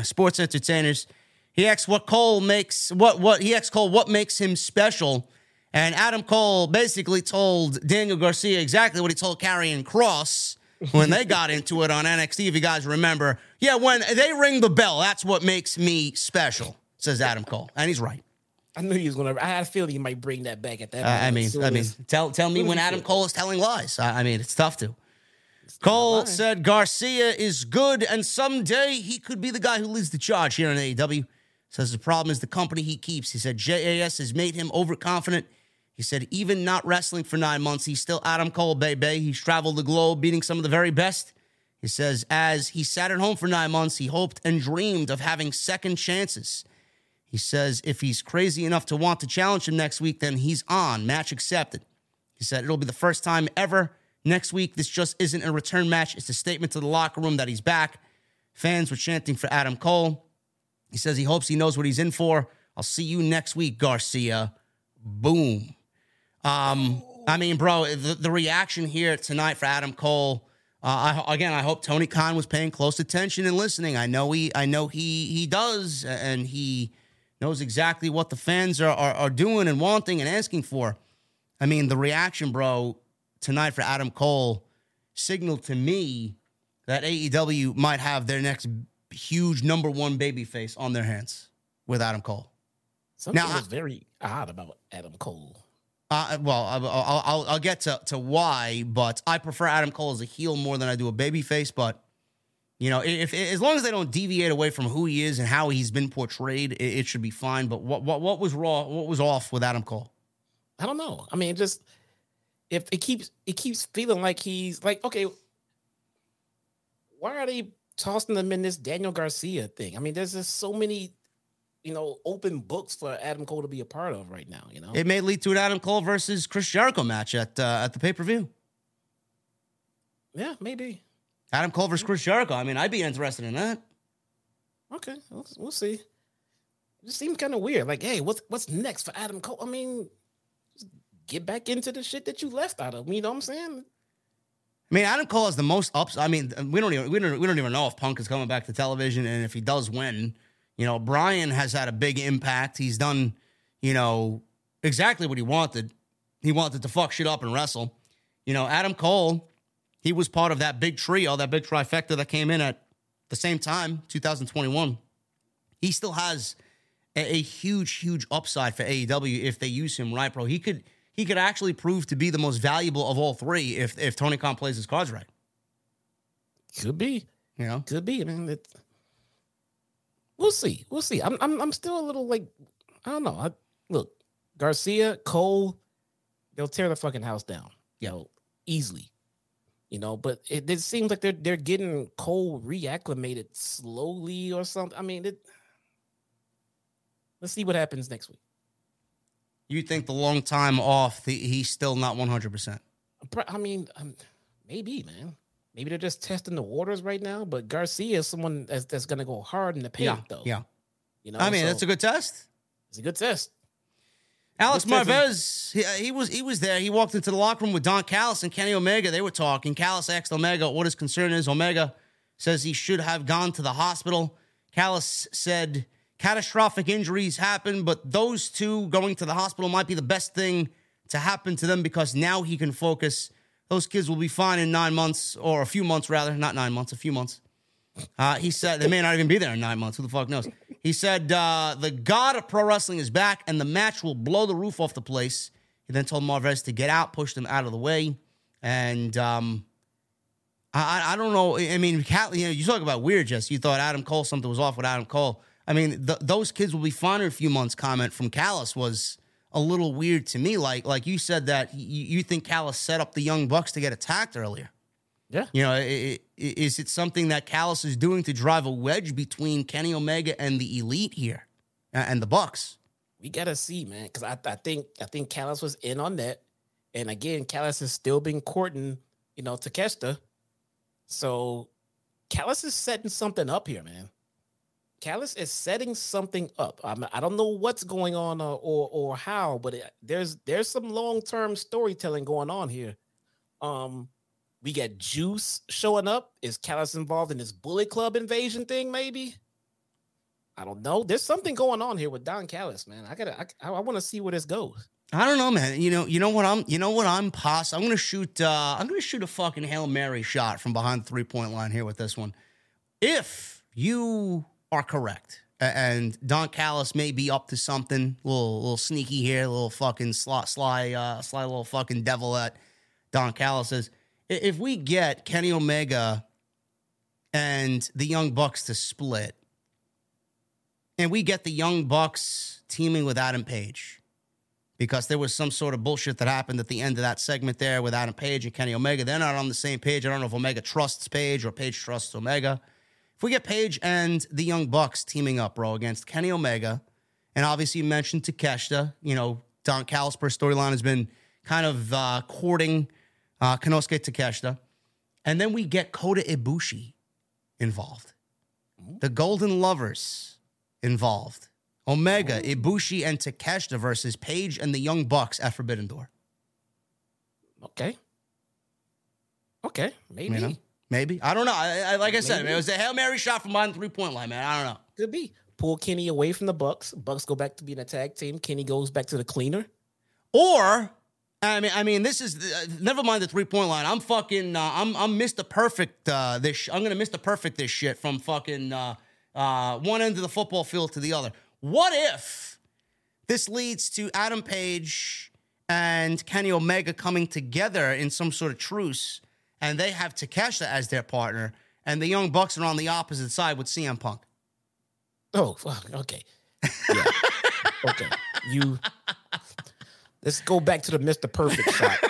Speaker 1: sports entertainers. He asks what Cole makes what what he asks Cole what makes him special, and Adam Cole basically told Daniel Garcia exactly what he told Karrion Kross when they got into it on NXT. If you guys remember, yeah, when they ring the bell, that's what makes me special, says Adam Cole, and he's right.
Speaker 2: I knew he was gonna. I had a feeling he might bring that back at that.
Speaker 1: Uh, I mean, I mean, tell tell me when Adam. Cole is telling lies. I, I mean, it's tough to. Cole said Garcia is good, and someday he could be the guy who leads the charge here in AEW. Says the problem is the company he keeps. He said JAS has made him overconfident. He said even not wrestling for nine months, he's still Adam Cole, baby. He's traveled the globe, beating some of the very best. He says as he sat at home for nine months, he hoped and dreamed of having second chances. He says if he's crazy enough to want to challenge him next week, then he's on. Match accepted. He said it'll be the first time ever next week. This just isn't a return match. It's a statement to the locker room that he's back. Fans were chanting for Adam Cole. He says he hopes he knows what he's in for. I'll see you next week, Garcia. Boom. Um, I mean, bro, the, the reaction here tonight for Adam Cole. Uh, I, again, I hope Tony Khan was paying close attention and listening. I know he, I know he, he does, and he knows exactly what the fans are, are, are doing and wanting and asking for. I mean, the reaction, bro, tonight for Adam Cole signaled to me that AEW might have their next huge number one baby face on their hands with Adam Cole.
Speaker 2: Something
Speaker 1: Now, I-
Speaker 2: was very odd about Adam Cole.
Speaker 1: Uh, well, I'll, I'll, I'll, I'll get to, to why, but I prefer Adam Cole as a heel more than I do a babyface. But you know, if, if as long as they don't deviate away from who he is and how he's been portrayed, it, it should be fine. But what, what what was raw? What was off with Adam Cole?
Speaker 2: I don't know. I mean, just if it keeps it keeps feeling like he's like okay, why are they tossing them in this Daniel Garcia thing? I mean, there's just so many, you know, open books for Adam Cole to be a part of right now. You know,
Speaker 1: It may lead to an Adam Cole versus Chris Jericho match at uh, at the pay per view.
Speaker 2: yeah, maybe.
Speaker 1: Adam Cole versus Chris Jericho. I mean, I'd be interested in that.
Speaker 2: Okay, we'll, we'll see. It just seems kind of weird. Like, hey, what's what's next for Adam Cole? I mean, just get back into the shit that you left out of. Me. You know what I'm saying?
Speaker 1: I mean, Adam Cole has the most ups. I mean, we don't even we don't, we don't even know if Punk is coming back to television, and if he does win, you know, Brian has had a big impact. He's done, you know, exactly what he wanted. He wanted to fuck shit up and wrestle. You know, Adam Cole, he was part of that big trio, that big trifecta that came in at the same time, 2021. He still has a, a huge, huge upside for AEW if they use him right, bro. He could he could actually prove to be the most valuable of all three if if Tony Khan plays his cards right.
Speaker 2: Could be.
Speaker 1: You know,
Speaker 2: Could be. I mean, it, we'll see. We'll see. I'm, I'm, I'm still a little like, I don't know. I, look, Garcia, Cole, they'll tear the fucking house down. You know, easily. You know, but it, it seems like they're they're getting Cole reacclimated slowly or something. I mean, it. Let's see what happens next week.
Speaker 1: You think the long time off, the, he's still not one hundred percent.
Speaker 2: I mean, um, maybe, man. Maybe they're just testing the waters right now. But Garcia is someone that's, that's going to go hard in the paint,
Speaker 1: Yeah,
Speaker 2: though.
Speaker 1: yeah.
Speaker 2: You know,
Speaker 1: I mean,
Speaker 2: so
Speaker 1: that's a good test.
Speaker 2: it's a good test.
Speaker 1: Alex
Speaker 2: Good test.
Speaker 1: Marvez, he, he was he was there. He walked into the locker room with Don Callis and Kenny Omega. They were talking. Callis asked Omega what his concern is. Omega says he should have gone to the hospital. Callis said catastrophic injuries happen, but those two going to the hospital might be the best thing to happen to them because now he can focus. Those kids will be fine in nine months or a few months rather, not nine months, a few months. Uh, he said they may not even be there in nine months. Who the fuck knows? He said uh, the god of pro wrestling is back, and the match will blow the roof off the place. He then told Marvez to get out, pushed him out of the way, and um, I, I don't know. I mean, you know, you talk about weird. Just you thought Adam Cole something was off with Adam Cole. I mean, th- those kids will be fine in a few months. Comment from Callis was a little weird to me. Like like you said that you, you think Callis set up the young bucks to get attacked earlier.
Speaker 2: Yeah.
Speaker 1: You know, i- i- is it something that Callis is doing to drive a wedge between Kenny Omega and the Elite here, a- and the Bucks?
Speaker 2: we gotta see, man, because I, I think I think Callis was in on that, and again, Callis has still been courting, you know, Takeshita. So, Callis is setting something up here, man. Callis is setting something up. I'm, I don't know what's going on uh, or or how, but it, there's there's some long term storytelling going on here. Um, we got Juice showing up. Is Callis involved in this Bullet Club invasion thing? Maybe. I don't know. There's something going on here with Don Callis, man. I gotta. I, I want to see where this goes.
Speaker 1: I don't know, man. You know, you know what I'm. You know what I'm pos. I'm gonna shoot. Uh, I'm gonna shoot a fucking hail mary shot from behind the three point line here with this one. If you are correct, And Don Callis may be up to something, little little sneaky here, little fucking sly, sly, uh, sly little fucking devil that Don Callis is. If we get Kenny Omega and the Young Bucks to split, and we get the Young Bucks teaming with Adam Page, because there was some sort of bullshit that happened at the end of that segment there with Adam Page and Kenny Omega. They're not on the same page. I don't know if Omega trusts Page or Page trusts Omega. If we get Page and the Young Bucks teaming up, bro, against Kenny Omega, and obviously you mentioned Takeshita, you know, Don Callis per storyline has been kind of uh, courting uh, Konosuke Takeshita. And then we get Kota Ibushi involved. The Golden Lovers involved. Omega, Ibushi, and Takeshita versus Page and the Young Bucks at Forbidden Door.
Speaker 2: Okay. Okay, maybe.
Speaker 1: You know? Maybe. I don't know. I, I, like I said, it was a Hail Mary shot from behind the three point line, man. I don't know.
Speaker 2: Could be. Pull Kenny away from the Bucks. Bucks go back to being a tag team. Kenny goes back to the cleaner.
Speaker 1: Or I mean, I mean, this is uh, never mind the three point line. I'm fucking, uh, I'm, I'm Mr. Perfect. Uh, this, sh- I'm gonna Mr. Perfect this shit from fucking uh, uh, one end of the football field to the other. What if this leads to Adam Page and Kenny Omega coming together in some sort of truce, and they have Takesha as their partner, and the Young Bucks are on the opposite side with CM Punk.
Speaker 2: Oh, fuck. Okay. Yeah. okay. You. Let's go back to the Mr. Perfect shot.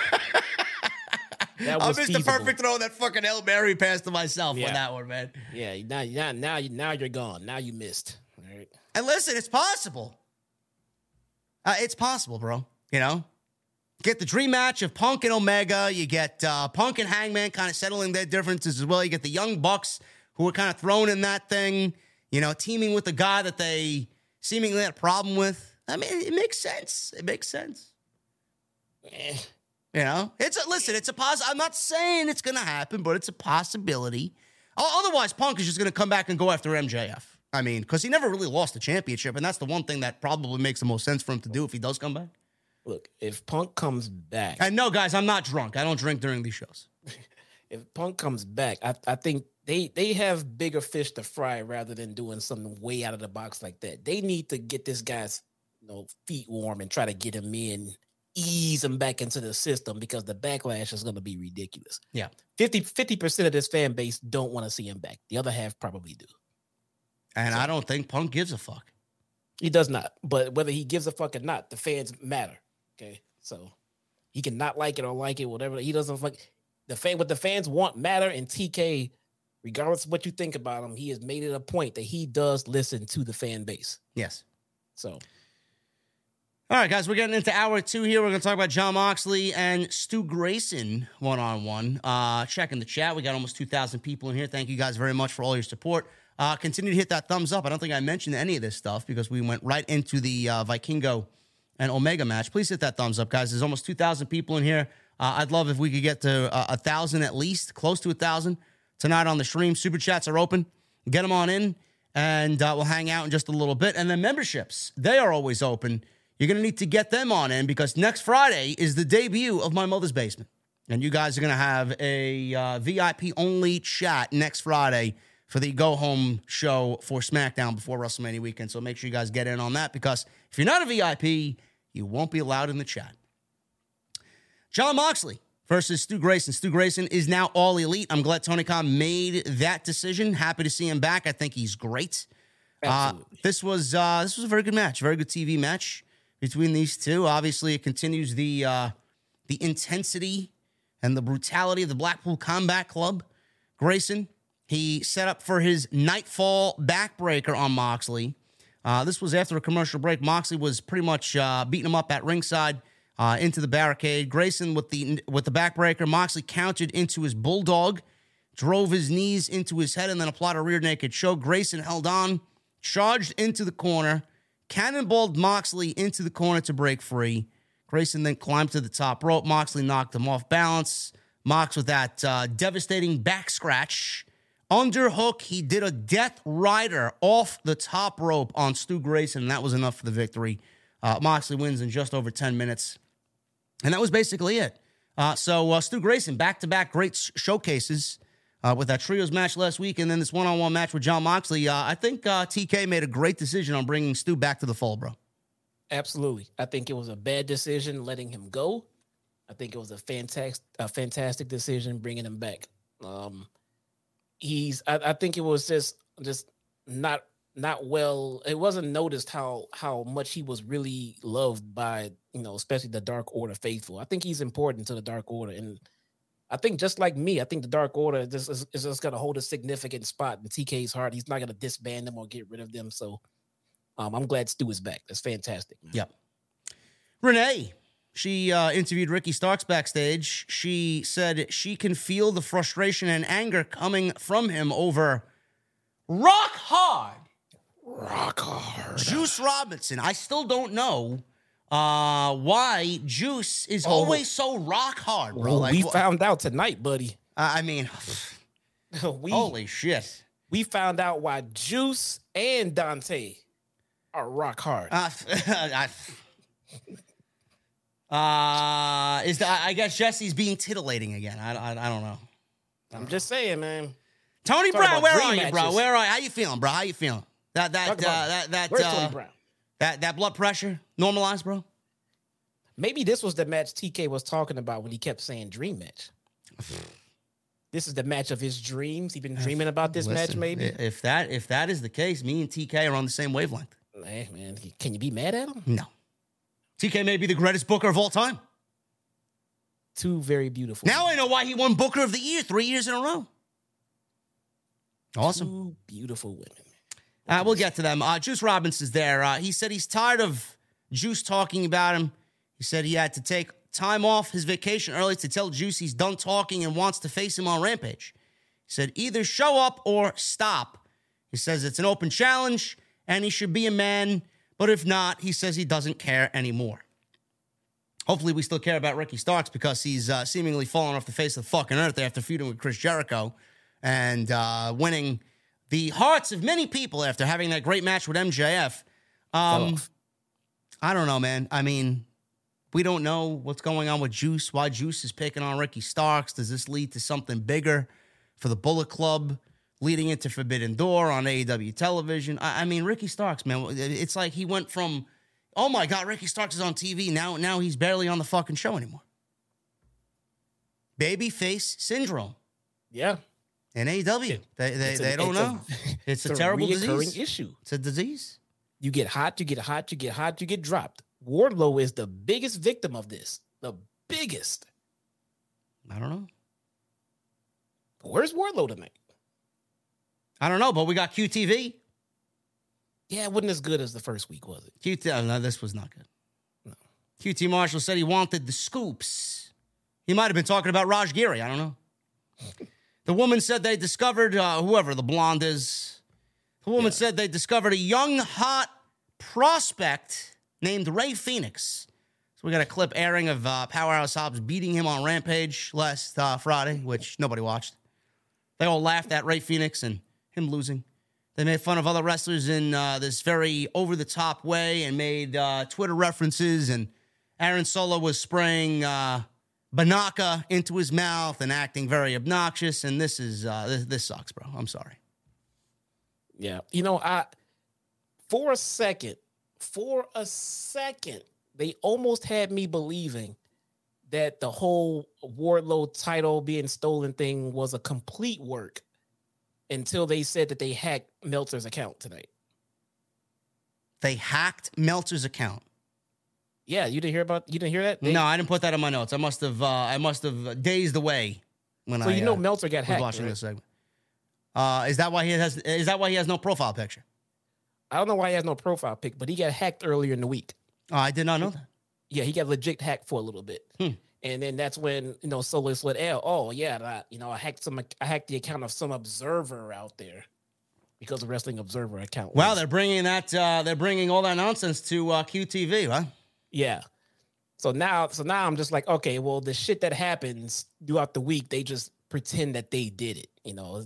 Speaker 2: That
Speaker 1: I missed
Speaker 2: was
Speaker 1: Mr.
Speaker 2: feasible.
Speaker 1: Perfect throwing that fucking El Mary pass to myself
Speaker 2: Yeah.
Speaker 1: on that one, man.
Speaker 2: Yeah. Now, now, now, now you're gone. Now you missed. All right.
Speaker 1: And listen, it's possible. Uh, it's possible, bro. You know, get the dream match of Punk and Omega. You get uh, Punk and Hangman kind of settling their differences as well. You get the Young Bucks who are kind of thrown in that thing. You know, teaming with the guy that they seemingly had a problem with. I mean, it makes sense. It makes sense.
Speaker 2: Eh.
Speaker 1: You know, it's a listen. It's a pos. I'm not saying it's going to happen, but it's a possibility. Otherwise, Punk is just going to come back and go after MJF. I mean, because he never really lost the championship, and that's the one thing that probably makes the most sense for him to do if he does come back.
Speaker 2: Look, if Punk comes back,
Speaker 1: I know, guys, I'm not drunk. I don't drink during these shows.
Speaker 2: if Punk comes back, I, I think they they have bigger fish to fry rather than doing something way out of the box like that. They need to get this guy's you know feet warm and try to get him in, ease him back into the system because the backlash is going to be ridiculous.
Speaker 1: Yeah.
Speaker 2: 50 percent of this fan base don't want to see him back. The other half probably do.
Speaker 1: And I don't think Punk gives a fuck.
Speaker 2: He does not. But whether he gives a fuck or not, the fans matter. Okay. So he can not like it or like it, whatever. He doesn't fuck the fan what the fans want matter and TK, regardless of what you think about him, he has made it a point that he does listen to the fan base.
Speaker 1: Yes.
Speaker 2: So
Speaker 1: All right, guys, we're getting into hour two here. We're going to talk about Jon Moxley and Stu Grayson one on one. Uh, checking the chat. We got almost 2,000 people in here. Thank you guys very much for all your support. Uh, continue to hit that thumbs up. I don't think I mentioned any of this stuff because we went right into the uh, Vikingo and Omega match. Please hit that thumbs up, guys. There's almost 2,000 people in here. Uh, I'd love if we could get to uh, a thousand at least, close to a thousand tonight on the stream. Super chats are open. Get them on in, and uh, we'll hang out in just a little bit. And then memberships, they are always open. You're going to need to get them on in because next Friday is the debut of My Mother's Basement. And you guys are going to have a uh, VIP only chat next Friday for the go home show for SmackDown before WrestleMania weekend. So make sure you guys get in on that because if you're not a VIP, you won't be allowed in the chat. Jon Moxley versus Stu Grayson. Stu Grayson is now all elite. I'm glad Tony Khan made that decision. Happy to see him back. I think he's great. Uh, this was uh, this was a very good match, very good TV match between these two. Obviously, it continues the uh, the intensity and the brutality of the Blackpool Combat Club. Grayson, he set up for his nightfall backbreaker on Moxley. Uh, this was after a commercial break. Moxley was pretty much uh, beating him up at ringside uh, into the barricade. Grayson with the with the backbreaker. Moxley countered into his bulldog, drove his knees into his head, and then applied a rear naked choke. Grayson held on, charged into the corner, cannonballed Moxley into the corner to break free. Grayson then climbed to the top rope. Moxley knocked him off balance. Mox with that uh, devastating back scratch. Underhook, he did a death rider off the top rope on Stu Grayson, and that was enough for the victory. Uh, Moxley wins in just over 10 minutes. And that was basically it. Uh, so uh, Stu Grayson, back to back great sh- showcases uh, with that trios match last week and then this one on one match with Jon Moxley. Uh, I think uh, TK made a great decision on bringing Stu back to the fold, bro.
Speaker 2: Absolutely. I think it was a bad decision letting him go. I think it was a fantastic, a fantastic decision bringing him back. Um, he's, I, I think it was just, just not, not well. It wasn't noticed how how much he was really loved by, you know, especially the Dark Order faithful. I think he's important to the Dark Order, and I think just like me, I think the Dark Order just is, is just going to hold a significant spot in TK's heart. He's not going to disband them or get rid of them. So, um, I'm glad Stu is back. That's fantastic.
Speaker 1: Yep. Renee, she uh, interviewed Ricky Starks backstage. She said she can feel the frustration and anger coming from him over rock hard.
Speaker 2: Rock hard.
Speaker 1: Juice Robinson. I still don't know uh, why Juice is
Speaker 2: Oh.
Speaker 1: always so rock hard, bro.
Speaker 2: Well,
Speaker 1: Like,
Speaker 2: we
Speaker 1: wh-
Speaker 2: found out tonight, buddy.
Speaker 1: I mean,
Speaker 2: we
Speaker 1: holy shit.
Speaker 2: we found out why Juice and Dante are rock hard.
Speaker 1: I, uh, is that, I guess Jesse's being titillating again. I, I, I don't know.
Speaker 2: I'm just saying, man.
Speaker 1: Tony
Speaker 2: Talk
Speaker 1: Brown, where are you, bro? Where are you? How you feeling, bro? How you feeling? That that uh, that that
Speaker 2: Where's
Speaker 1: uh,
Speaker 2: Tony Brown?
Speaker 1: that that blood pressure normalized, bro.
Speaker 2: Maybe this was the match TK was talking about when he kept saying dream match. this is the match of his dreams. He been dreaming about this match, maybe.
Speaker 1: If that if that is the case, me and TK are on the same wavelength.
Speaker 2: Hey, man, can you be mad at him?
Speaker 1: No. TK may be the greatest booker of all time.
Speaker 2: Two very beautiful.
Speaker 1: Now I know why he won Booker of the Year three years in a row. Awesome.
Speaker 2: two beautiful women.
Speaker 1: Uh, we'll get to them. Uh, Juice Robinson's there. Uh, he said he's tired of Juice talking about him. He said he had to take time off his vacation early to tell Juice he's done talking and wants to face him on Rampage. He said either show up or stop. He says it's an open challenge and he should be a man, but if not, he says he doesn't care anymore. Hopefully, we still care about Ricky Starks because he's uh, seemingly fallen off the face of the fucking earth after feuding with Chris Jericho and uh, winning the hearts of many people after having that great match with MJF. Um, I don't know, man. I mean, we don't know what's going on with Juice, why Juice is picking on Ricky Starks. Does this lead to something bigger for the Bullet Club leading into Forbidden Door on AEW television? I, I mean, Ricky Starks, man, it's like he went from, oh my God, Ricky Starks is on TV. Now, now he's barely on the fucking show anymore. Babyface syndrome
Speaker 2: Yeah.
Speaker 1: in AEW. They, they,
Speaker 2: It's a-
Speaker 1: don't
Speaker 2: it's a-
Speaker 1: know. it's, a,
Speaker 2: It's
Speaker 1: terrible disease.
Speaker 2: issue.
Speaker 1: It's a disease.
Speaker 2: You get hot, you get hot, you get hot, you get dropped. Wardlow is the biggest victim of this. The biggest.
Speaker 1: I don't know.
Speaker 2: Where's Wardlow tonight?
Speaker 1: I don't know, but we got QTV.
Speaker 2: Yeah, it wasn't as good as the first week, was it?
Speaker 1: QT, oh, no, this was not good. QT Marshall said he wanted the scoops. He might have been talking about Raj Giri. I don't know. the woman said they discovered, uh, whoever the blonde is, the woman said they discovered a young, hot prospect named Ray Phoenix. So we got a clip airing of uh, Powerhouse Hobbs beating him on Rampage last uh, Friday, which nobody watched. They all laughed at Ray Phoenix and him losing. They made fun of other wrestlers in uh, this very over the top way and made uh, Twitter references. And Aaron Solo was spraying uh, Binaca into his mouth and acting very obnoxious. And this is uh, this, this sucks, bro. I'm sorry.
Speaker 2: Yeah. You know, I for a second, for a second, they almost had me believing that the whole Wardlow title being stolen thing was a complete work until they said that they hacked Meltzer's account tonight.
Speaker 1: They hacked Meltzer's account.
Speaker 2: Yeah, you didn't hear about you didn't hear that? They-
Speaker 1: no, I didn't put that in my notes. I must have uh, I must have dazed away when
Speaker 2: So
Speaker 1: I
Speaker 2: you know
Speaker 1: uh,
Speaker 2: Meltzer got hacked.
Speaker 1: watching
Speaker 2: right?
Speaker 1: this segment. Uh, is that why he has? Is that why he has no profile picture?
Speaker 2: I don't know why he has no profile pic, but he got hacked earlier in the week.
Speaker 1: Oh, I did not know that.
Speaker 2: Yeah, he got legit hacked for a little bit.
Speaker 1: Hmm.
Speaker 2: And then that's when you know Solo let L. Oh yeah, that, you know I hacked some. I hacked the account of some observer out there because the Wrestling Observer account.
Speaker 1: Wow,
Speaker 2: was-
Speaker 1: they're bringing that. Uh, they're bringing all that nonsense to uh, QTV, huh?
Speaker 2: yeah. So now, so now I'm just like, okay, well, the shit that happens throughout the week, they just pretend that they did it. You know,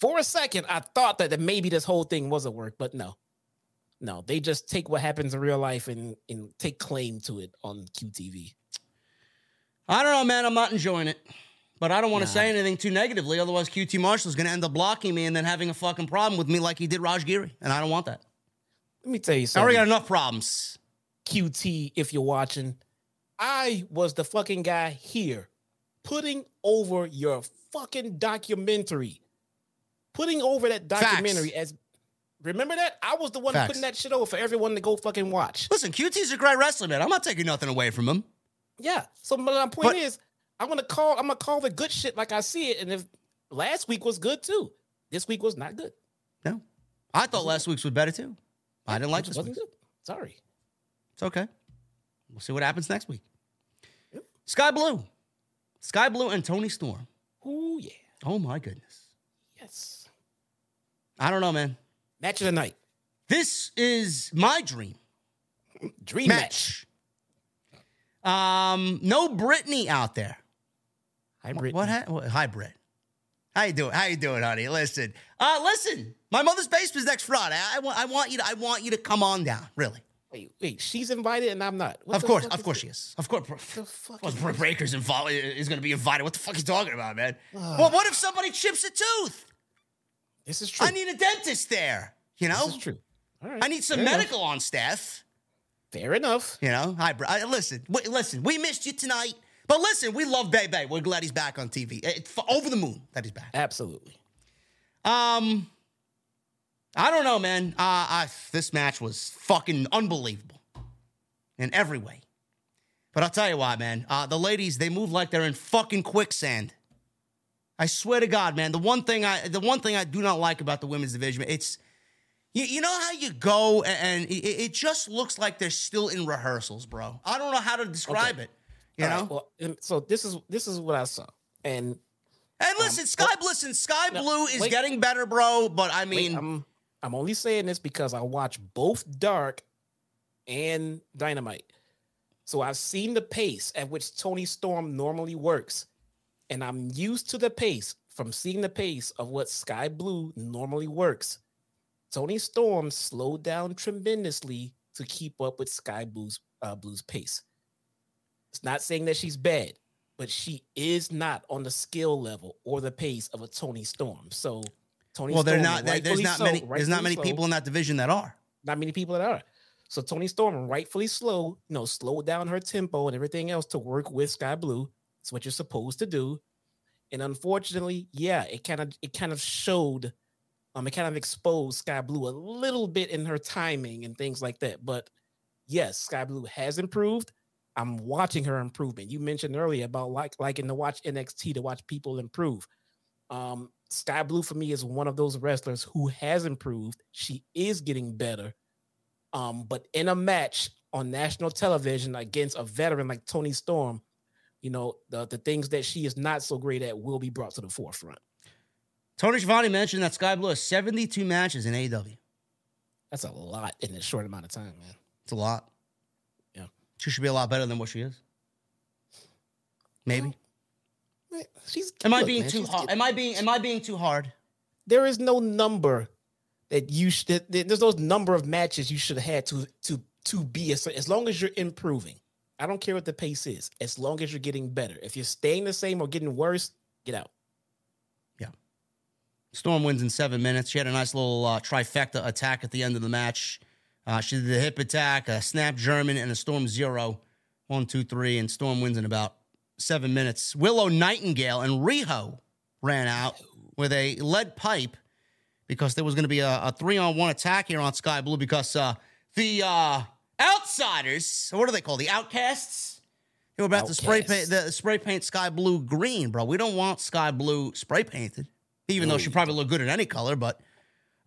Speaker 2: for a second, I thought that, that maybe this whole thing was a work, but no, no, they just take what happens in real life and and take claim to it on QTV.
Speaker 1: I don't know, man. I'm not enjoying it. But I don't want to say anything too negatively. Otherwise, QT Marshall's going to end up blocking me and then having a fucking problem with me like he did Raj Giri. And I don't want that.
Speaker 2: Let me tell you something.
Speaker 1: I
Speaker 2: something.
Speaker 1: already got enough problems.
Speaker 2: QT, if you're watching, I was the fucking guy here putting over your fucking documentary. Putting over that documentary as remember that? I was the one
Speaker 1: Facts.
Speaker 2: putting that shit over for everyone to go fucking watch.
Speaker 1: Listen, QT's a great wrestler, man. I'm not taking nothing away from him.
Speaker 2: Yeah. So my point
Speaker 1: But-
Speaker 2: is, I'm gonna call. I'm gonna call the good shit like I see it. And if last week was good too, this week was not good.
Speaker 1: No. I thought last week's was better too. I didn't like this week.
Speaker 2: Sorry.
Speaker 1: It's okay. We'll see what happens next week. Skye Blue. Skye Blue and Toni Storm.
Speaker 2: Ooh yeah.
Speaker 1: Oh my goodness.
Speaker 2: Yes.
Speaker 1: I don't know, man.
Speaker 2: Match of the night.
Speaker 1: This is my dream
Speaker 2: Dream match.
Speaker 1: match. Um, no Brittany out there.
Speaker 2: Hybrid.
Speaker 1: What? Ha- what? Hi, Britt. How you doing? How you doing, honey? Listen, uh, listen. My mother's basement's next Friday. I, want, I want you to, I want you to come on down. Really?
Speaker 2: Wait, wait. She's invited and I'm not. What
Speaker 1: of course, of course
Speaker 2: it?
Speaker 1: she is. Of course.
Speaker 2: The fuck
Speaker 1: Well,
Speaker 2: is?
Speaker 1: Baker's involved, is going to be invited. What the fuck are you talking about, man? well, what if somebody chips a tooth?
Speaker 2: This is true.
Speaker 1: I need a dentist there. You know,
Speaker 2: this is true. All right.
Speaker 1: I need some
Speaker 2: Fair enough.
Speaker 1: medical on staff.
Speaker 2: Fair enough.
Speaker 1: You know, hi, bro. I, listen, wait, listen. We missed you tonight, but listen, we love Bebe. We're glad he's back on TV. It, f- over the moon that he's back.
Speaker 2: Absolutely.
Speaker 1: Um, I don't know, man. Uh, I, this match was fucking unbelievable in every way. But I'll tell you why, man. Uh, the ladies, they move like they're in fucking quicksand. I swear to God, man. The one thing I, the one thing I do not like about the women's division, it's, you, you know how you go and it, it just looks like they're still in rehearsals, bro. I don't know how to describe
Speaker 2: Okay.
Speaker 1: it. You
Speaker 2: All
Speaker 1: know.
Speaker 2: right, well, um, so this is this is what I saw. And
Speaker 1: and um, listen, Sky, listen, Sky
Speaker 2: no,
Speaker 1: Blue is
Speaker 2: wait.
Speaker 1: getting better, bro. But I
Speaker 2: wait,
Speaker 1: mean,
Speaker 2: I'm I'm only saying this because I watch both Dark and Dynamite. So I've seen the pace at which Toni Storm normally works. And I'm used to the pace from seeing the pace of what Skye Blue normally works. Toni Storm slowed down tremendously to keep up with Skye Blue's uh, Blue's pace. It's not saying that she's bad, but she is not on the skill level or the pace of a Toni Storm. So Tony
Speaker 1: well, they're
Speaker 2: Storm,
Speaker 1: not. there- There's not
Speaker 2: so-
Speaker 1: many. There's not many people in that division that are.
Speaker 2: not many people that are. So Toni Storm, rightfully slow, you know, slowed down her tempo and everything else to work with Skye Blue. It's what you're supposed to do. And unfortunately, yeah, it kind of it kind of showed, um, it kind of exposed Skye Blue a little bit in her timing and things like that. But yes, Skye Blue has improved. I'm watching her improvement. You mentioned earlier about like liking to watch NXT to watch people improve. Um, Skye Blue for me is one of those wrestlers who has improved. She is getting better. Um, but in a match on national television against a veteran like Toni Storm, you know, the, the things that she is not so great at will be brought to the forefront.
Speaker 1: Tony Schiavone mentioned that Skye Blue has 72 matches in AEW.
Speaker 2: That's a lot in a short amount of time, man.
Speaker 1: It's a lot.
Speaker 2: Yeah.
Speaker 1: She should be a lot better than what she is. Maybe.
Speaker 2: Man, She's
Speaker 1: Am I
Speaker 2: look,
Speaker 1: being
Speaker 2: man,
Speaker 1: too hard? Am I being am I being too hard?
Speaker 2: there is no number that you should that- there's no number of matches you should have had to to to be as, as long as you're improving. I don't care what the pace is, as long as you're getting better. If you're staying the same or getting worse, get out.
Speaker 1: Storm wins in seven minutes. She had a nice little uh, trifecta attack at the end of the match. Uh, she did the hip attack, a snap German, and a Storm zero. One, two, three, and Storm wins in about seven minutes. Willow Nightingale and Riho ran out with a lead pipe because there was going to be a, a three on one attack here on Skye Blue because uh, the uh, outsiders, what do they call the outcasts? They were about to spray paint the spray paint Skye Blue green, bro. We don't want Sky Blue spray painted, even though she probably look good in any color. But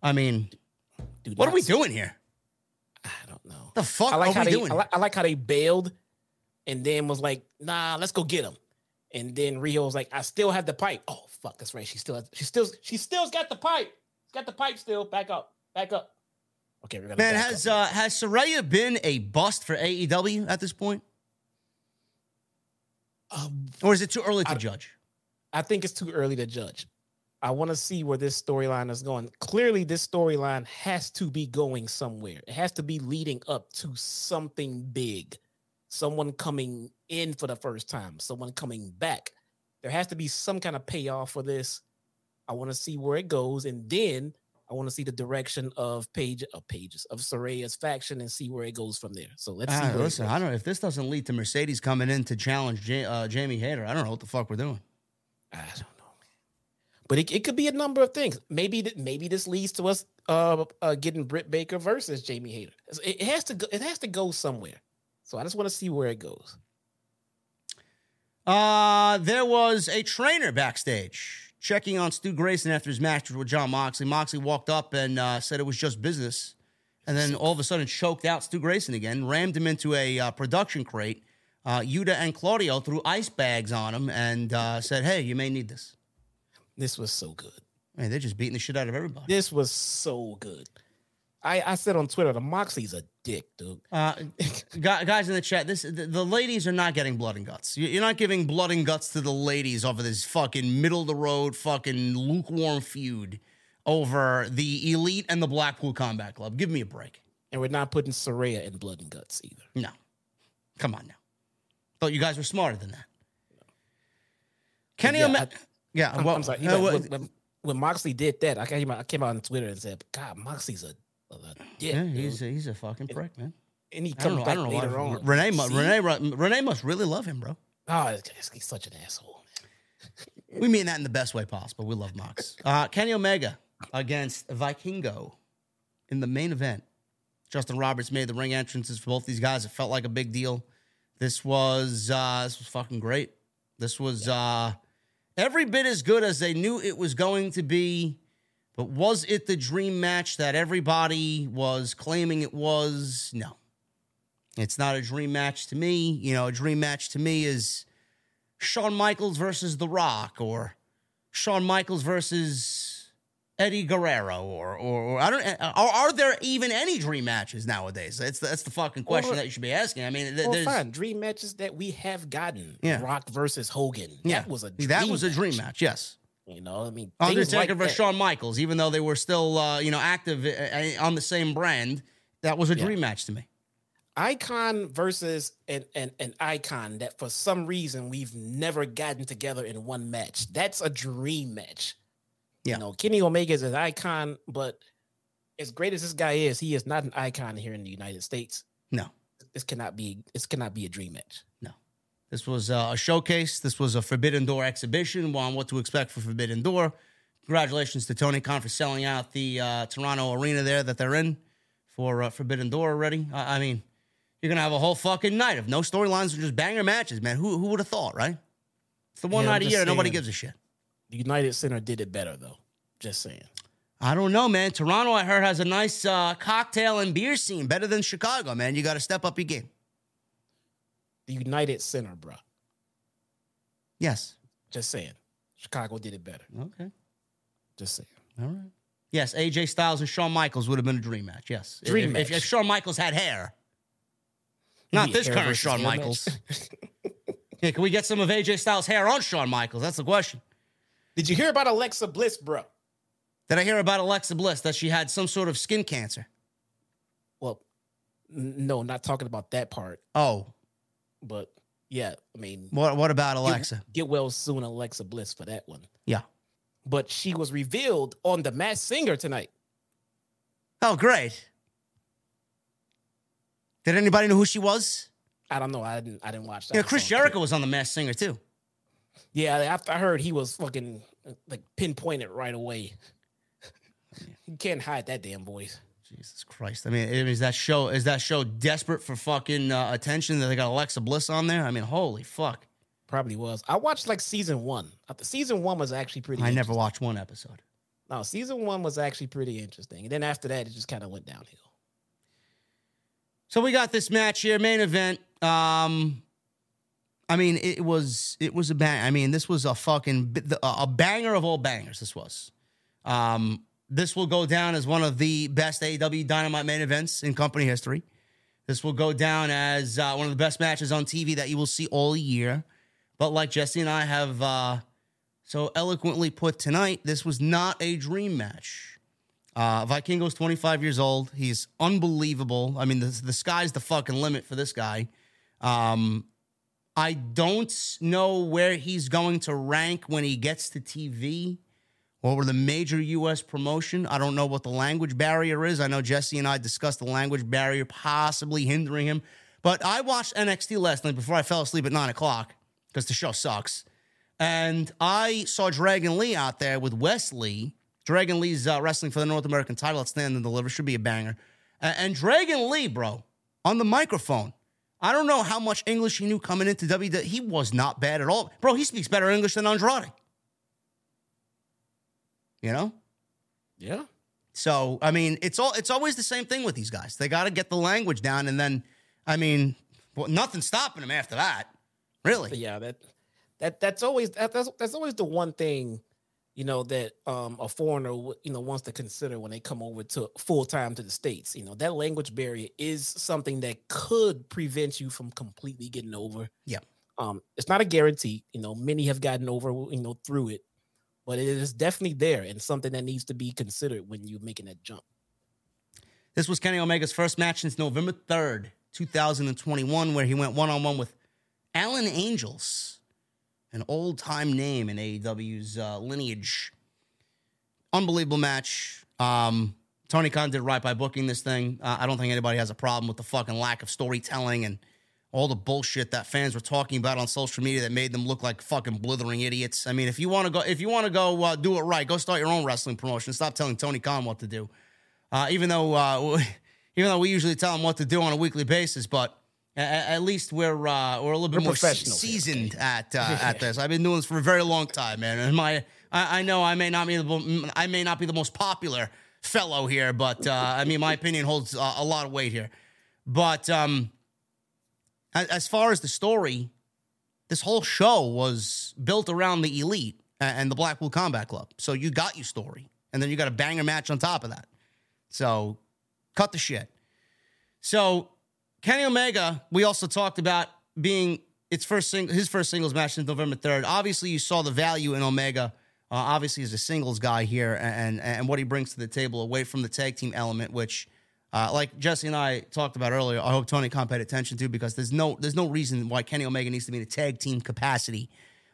Speaker 1: I mean,
Speaker 2: Do
Speaker 1: what are we doing here?
Speaker 2: I don't know.
Speaker 1: The fuck
Speaker 2: I like
Speaker 1: are
Speaker 2: how
Speaker 1: we
Speaker 2: they
Speaker 1: doing?
Speaker 2: I like, I like how they bailed and then was like, nah, let's go get him. And then Riho was like, I still have the pipe. Oh fuck, that's right. She still has, she still she still's got the pipe. She's got the pipe still. Back up. Back up. Okay, we're gonna
Speaker 1: Man, has
Speaker 2: up.
Speaker 1: uh, has Saraya been a bust for AEW at this point,
Speaker 2: Um,
Speaker 1: or is it too early to
Speaker 2: I-
Speaker 1: judge?
Speaker 2: I think it's too early to judge. I want to see where this storyline is going. Clearly, this storyline has to be going somewhere. It has to be leading up to something big. Someone coming in for the first time, someone coming back. There has to be some kind of payoff for this. I want to see where it goes, and then I want to see the direction of page of pages of Saraya's faction and see where it goes from there. So let's see.
Speaker 1: Ah, listen. I don't know if this doesn't lead to Mercedes coming in to challenge uh, Jamie Hayter. I don't know what the fuck we're doing.
Speaker 2: I don't know. But it, it could be a number of things. Maybe maybe this leads to us uh, uh getting Britt Baker versus Jamie Hayter. It, it has to go, it has to go somewhere. So I just want to see where it goes.
Speaker 1: Uh, there was a trainer backstage checking on Stu Grayson after his match with Jon Moxley. Moxley walked up and uh, said it was just business, and then all of a sudden choked out Stu Grayson again, rammed him into a uh, production crate. Uh, Yuta and Claudio threw ice bags on him and uh, said, "Hey, you may need this."
Speaker 2: This was so good.
Speaker 1: Man, they're just beating the shit out of everybody.
Speaker 2: This was so good. I, I said on Twitter, the Moxley's a dick, dude.
Speaker 1: Uh, guys in the chat, this the, the ladies are not getting blood and guts. You- You're not giving blood and guts to the ladies over this fucking middle of the road, fucking lukewarm feud over the elite and the Blackpool Combat Club. Give me a break.
Speaker 2: And we're not putting Saraya in blood and guts either.
Speaker 1: No, come on now. Thought you guys were smarter than that. Kenny,
Speaker 2: Yeah,
Speaker 1: Ome-
Speaker 2: I-
Speaker 1: yeah.
Speaker 2: I'm,
Speaker 1: well,
Speaker 2: I'm sorry.
Speaker 1: uh,
Speaker 2: when, when- when- Moxley did that, I came, out, I came out on Twitter and said, God, Moxley's a, a, dick.
Speaker 1: yeah, he's a, he's a fucking prick, man.
Speaker 2: and he comes back
Speaker 1: know
Speaker 2: later on.
Speaker 1: Renee,
Speaker 2: See?
Speaker 1: Renee, Renee must really love him, bro.
Speaker 2: Oh, he's- he's such an asshole.
Speaker 1: We mean that in the best way possible. We love Mox. Uh, Kenny Omega against Vikingo in the main event. Justin Roberts made the ring entrances for both these guys. It felt like a big deal. This was uh, this was fucking great. This was uh, every bit as good as they knew it was going to be. But was it the dream match that everybody was claiming it was? No. It's not a dream match to me. You know, a dream match to me is Shawn Michaels versus The Rock or Shawn Michaels versus Eddie Guerrero or or, or I don't are, are there even any dream matches nowadays? That's the, that's the fucking question
Speaker 2: Well,
Speaker 1: that you should be asking. I mean, th-
Speaker 2: Well,
Speaker 1: there's
Speaker 2: fine. Dream matches that we have gotten.
Speaker 1: Yeah.
Speaker 2: Rock versus Hogan.
Speaker 1: yeah,
Speaker 2: That was a dream
Speaker 1: that was a dream
Speaker 2: match.
Speaker 1: match. Yes,
Speaker 2: You know, I mean,
Speaker 1: Undertaker
Speaker 2: like
Speaker 1: versus. Shawn Michaels, even though they were still uh, you know active uh, on the same brand, that was a
Speaker 2: Yeah.
Speaker 1: dream match to me.
Speaker 2: Icon versus an, an, an icon that for some reason we've never gotten together in one match. That's a dream match.
Speaker 1: Yeah.
Speaker 2: You know, Kenny Omega is an icon, but as great as this guy is, he is not an icon here in the United States.
Speaker 1: No,
Speaker 2: This cannot be this cannot be a dream match.
Speaker 1: no. This was uh, a showcase. This was a Forbidden Door exhibition on what to expect for Forbidden Door. Congratulations to Tony Khan for selling out the uh, Toronto arena there that they're in for uh, Forbidden Door already. I, I mean, you're gonna have a whole fucking night of no storylines and just banger matches, man. Who who would have thought, right? It's the one
Speaker 2: Yeah,
Speaker 1: night a year nobody gives a shit.
Speaker 2: The United Center did it better though. Just saying.
Speaker 1: I don't know, man. Toronto, I heard, has a nice uh, cocktail and beer scene, better than Chicago, man. You got to step up your game.
Speaker 2: The United Center, bro.
Speaker 1: Yes.
Speaker 2: Just saying. Chicago did it better.
Speaker 1: Okay.
Speaker 2: Just saying.
Speaker 1: All right. Yes, AJ Styles and Shawn Michaels would have been a dream match. Yes, If-
Speaker 2: Dream
Speaker 1: if, if,
Speaker 2: match.
Speaker 1: if Shawn Michaels had hair, not this
Speaker 2: hair
Speaker 1: current Shawn Michaels. yeah, can we get some of AJ Styles' hair on Shawn Michaels? That's the question.
Speaker 2: Did you hear about Alexa Bliss, bro?
Speaker 1: Did I hear about Alexa Bliss that she had some sort of skin cancer?
Speaker 2: Well, no, not talking about that part,
Speaker 1: Oh,
Speaker 2: but yeah, I mean,
Speaker 1: what what about Alexa?
Speaker 2: Get, well soon, Alexa Bliss for that one.
Speaker 1: Yeah.
Speaker 2: But she was revealed on the Masked Singer tonight.
Speaker 1: Oh, great. Did anybody know who she was?
Speaker 2: I don't know. I didn't. I didn't watch that.
Speaker 1: Yeah, Chris Jericho was on the Masked Singer too.
Speaker 2: Yeah, after I heard he was fucking like pinpointed right away. you can't hide that damn voice.
Speaker 1: Jesus Christ! I mean, is that show is that show desperate for fucking uh, attention that they got Alexa Bliss on there? I mean, holy fuck!
Speaker 2: Probably was. I watched like season one. Season one was actually pretty.
Speaker 1: I never watched one episode.
Speaker 2: No, season one was actually pretty interesting, and then after that, it just kind of went downhill.
Speaker 1: So we got this match here, main event. Um, I mean, it was it was a bang. I mean, this was a fucking a banger of all bangers. This was. Um, this will go down as one of the best AEW Dynamite main events in company history. This will go down as uh, one of the best matches on TV that you will see all year. But like Jesse and I have uh, so eloquently put tonight, this was not a dream match. Uh, Vikingo's 25 years old. He's unbelievable. I mean, the, the sky's the fucking limit for this guy. Um, I don't know where he's going to rank when he gets to TV or a major U.S. promotion. I don't know what the language barrier is. I know Jesse and I discussed the language barrier possibly hindering him. But I watched NXT last night before I fell asleep at nine o'clock because the show sucks. And I saw Dragon Lee out there with Wesley. Dragon Lee's uh, wrestling for the North American title at Stand and Deliver. Should be a banger. And Dragon Lee, bro, on the microphone. I don't know how much English he knew coming into WWE. He was not bad at all. Bro, he speaks better English than Andrade. You know?
Speaker 2: Yeah.
Speaker 1: So, I mean, it's all it's always the same thing with these guys. They got to get the language down and then I mean, well, nothing's stopping them after that. Really?
Speaker 2: But yeah, that that that's always that, that's that's always the one thing, you know, that um a foreigner you know wants to consider when they come over to full time to the states. You know, that language barrier is something that could prevent you from completely getting over.
Speaker 1: Yeah.
Speaker 2: Um, it's not a guarantee. You know, many have gotten over you know through it, but it is definitely there and something that needs to be considered when you're making that jump.
Speaker 1: This was Kenny Omega's first match since November 3rd, 2021, where he went one on one with Alan Angels, an old time name in AEW's uh, lineage. Unbelievable match. Um, Tony Khan did right by booking this thing. Uh, I don't think anybody has a problem with the fucking lack of storytelling and all the bullshit that fans were talking about on social media that made them look like fucking blithering idiots. I mean, if you want to go, if you want to go uh, do it right, go start your own wrestling promotion. Stop telling Tony Khan what to do. Uh, even though, uh, even though we usually tell him what to do on a weekly basis, but at, least we're uh, we're a little bit
Speaker 2: We're
Speaker 1: more se-
Speaker 2: professionals here,
Speaker 1: seasoned at uh, at this. I've been doing this for a very long time, man. And my I, I know I may not be the I may not be the most popular fellow here, but uh, I mean my opinion holds uh, a lot of weight here. But um, as, as far as the story, this whole show was built around the elite a- and the Blackpool Combat Club. So you got your story, and then you got a banger match on top of that. So cut the shit. So Kenny Omega, we also talked about being its first sing- his first singles match since November third. Obviously, you saw the value in Omega. Uh, obviously, as a singles guy here, and and what he brings to the table away from the tag team element, which, uh, like Jesse and I talked about earlier, I hope Tony Khan paid attention to because there's no there's no reason why Kenny Omega needs to be in a tag team capacity.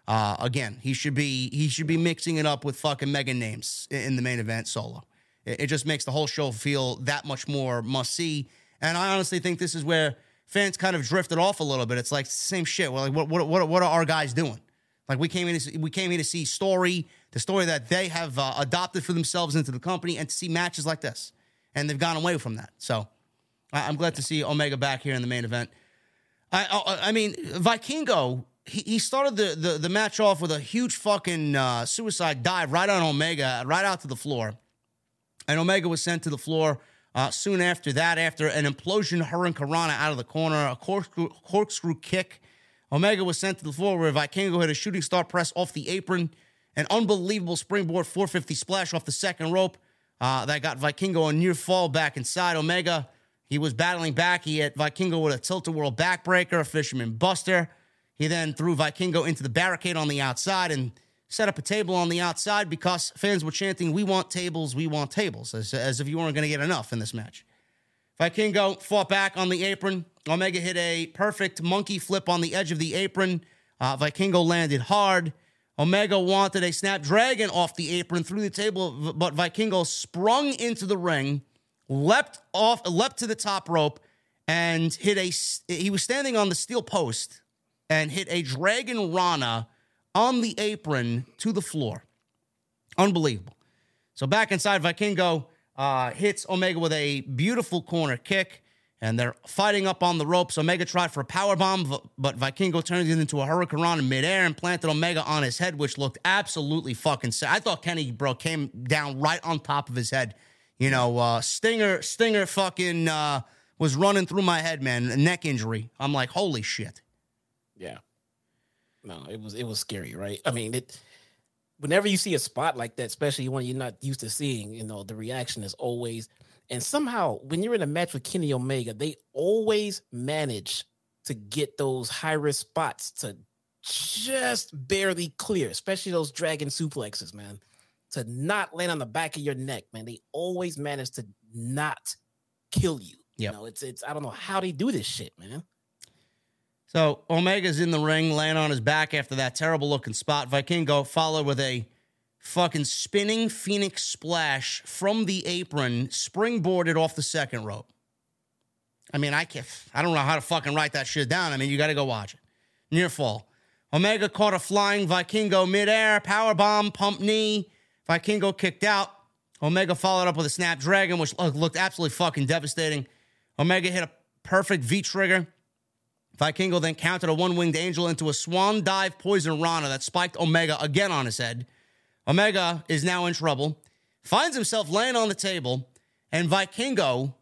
Speaker 1: Uh, again, he should be he should be mixing it up with fucking mega names in, in the main event solo. It, it just makes the whole show feel that much more must see. And I honestly think this is where fans kind of drifted off a little bit. It's like same shit. Well, like what what what, what are our guys doing? Like we came in to we came here to see story, the story that they have uh, adopted for themselves into the company, and to see matches like this, and they've gone away from that. So I, I'm glad to see Omega back here in the main event. I I, I mean Vikingo. He, he started the, the the match off with a huge fucking uh, suicide dive right on Omega, right out to the floor, and Omega was sent to the floor. Uh, soon after that, after an implosion Hurricane out of the corner, a corkscrew, corkscrew kick, Omega was sent to the floor where Vikingo hit a shooting star press off the apron, an unbelievable springboard 450 splash off the second rope uh, that got Vikingo a near fall back inside. Omega, he was battling back. He hit Vikingo with a tilt a whirl backbreaker, a fisherman buster. He then threw Vikingo into the barricade on the outside and set up a table on the outside because fans were chanting, We want tables, we want tables, as, as if you weren't going to get enough in this match. Vikingo fought back on the apron. Omega hit a perfect monkey flip on the edge of the apron. Uh, Vikingo landed hard. Omega wanted a snapdragon off the apron through the table, but Vikingo sprung into the ring, leapt off, leapt to the top rope, and hit a. He was standing on the steel post and hit a dragon rana on the apron to the floor. Unbelievable. So back inside, Vikingo uh, hits Omega with a beautiful corner kick, and they're fighting up on the ropes. Omega tried for a power bomb, but Vikingo turned it into a hurricane in midair and planted Omega on his head, which looked absolutely fucking sad. I thought Kenny, bro, came down right on top of his head. You know, uh, Stinger, Stinger fucking uh, was running through my head, man. Neck injury. I'm like, holy shit.
Speaker 2: Yeah. No, it was it was scary, right? I mean, it whenever you see a spot like that, especially when you're not used to seeing, you know, the reaction is always and somehow when you're in a match with Kenny Omega, they always manage to get those high risk spots to just barely clear, especially those dragon suplexes, man. To not land on the back of your neck, man. They always manage to not kill you.
Speaker 1: Yep.
Speaker 2: You know, it's it's I don't know how they do this shit, man.
Speaker 1: So Omega's in the ring, laying on his back after that terrible looking spot. Vikingo followed with a fucking spinning phoenix splash from the apron, springboarded off the second rope. I mean, I can't, I don't know how to fucking write that shit down. I mean, you got to go watch it. Near fall. Omega caught a flying Vikingo midair, power bomb, pump knee. Vikingo kicked out. Omega followed up with a snapdragon, which looked absolutely fucking devastating. Omega hit a perfect V trigger. Vikingo then countered a one winged angel into a swan dive poison rana that spiked Omega again on his head. Omega is now in trouble, finds himself laying on the table, and Vikingo.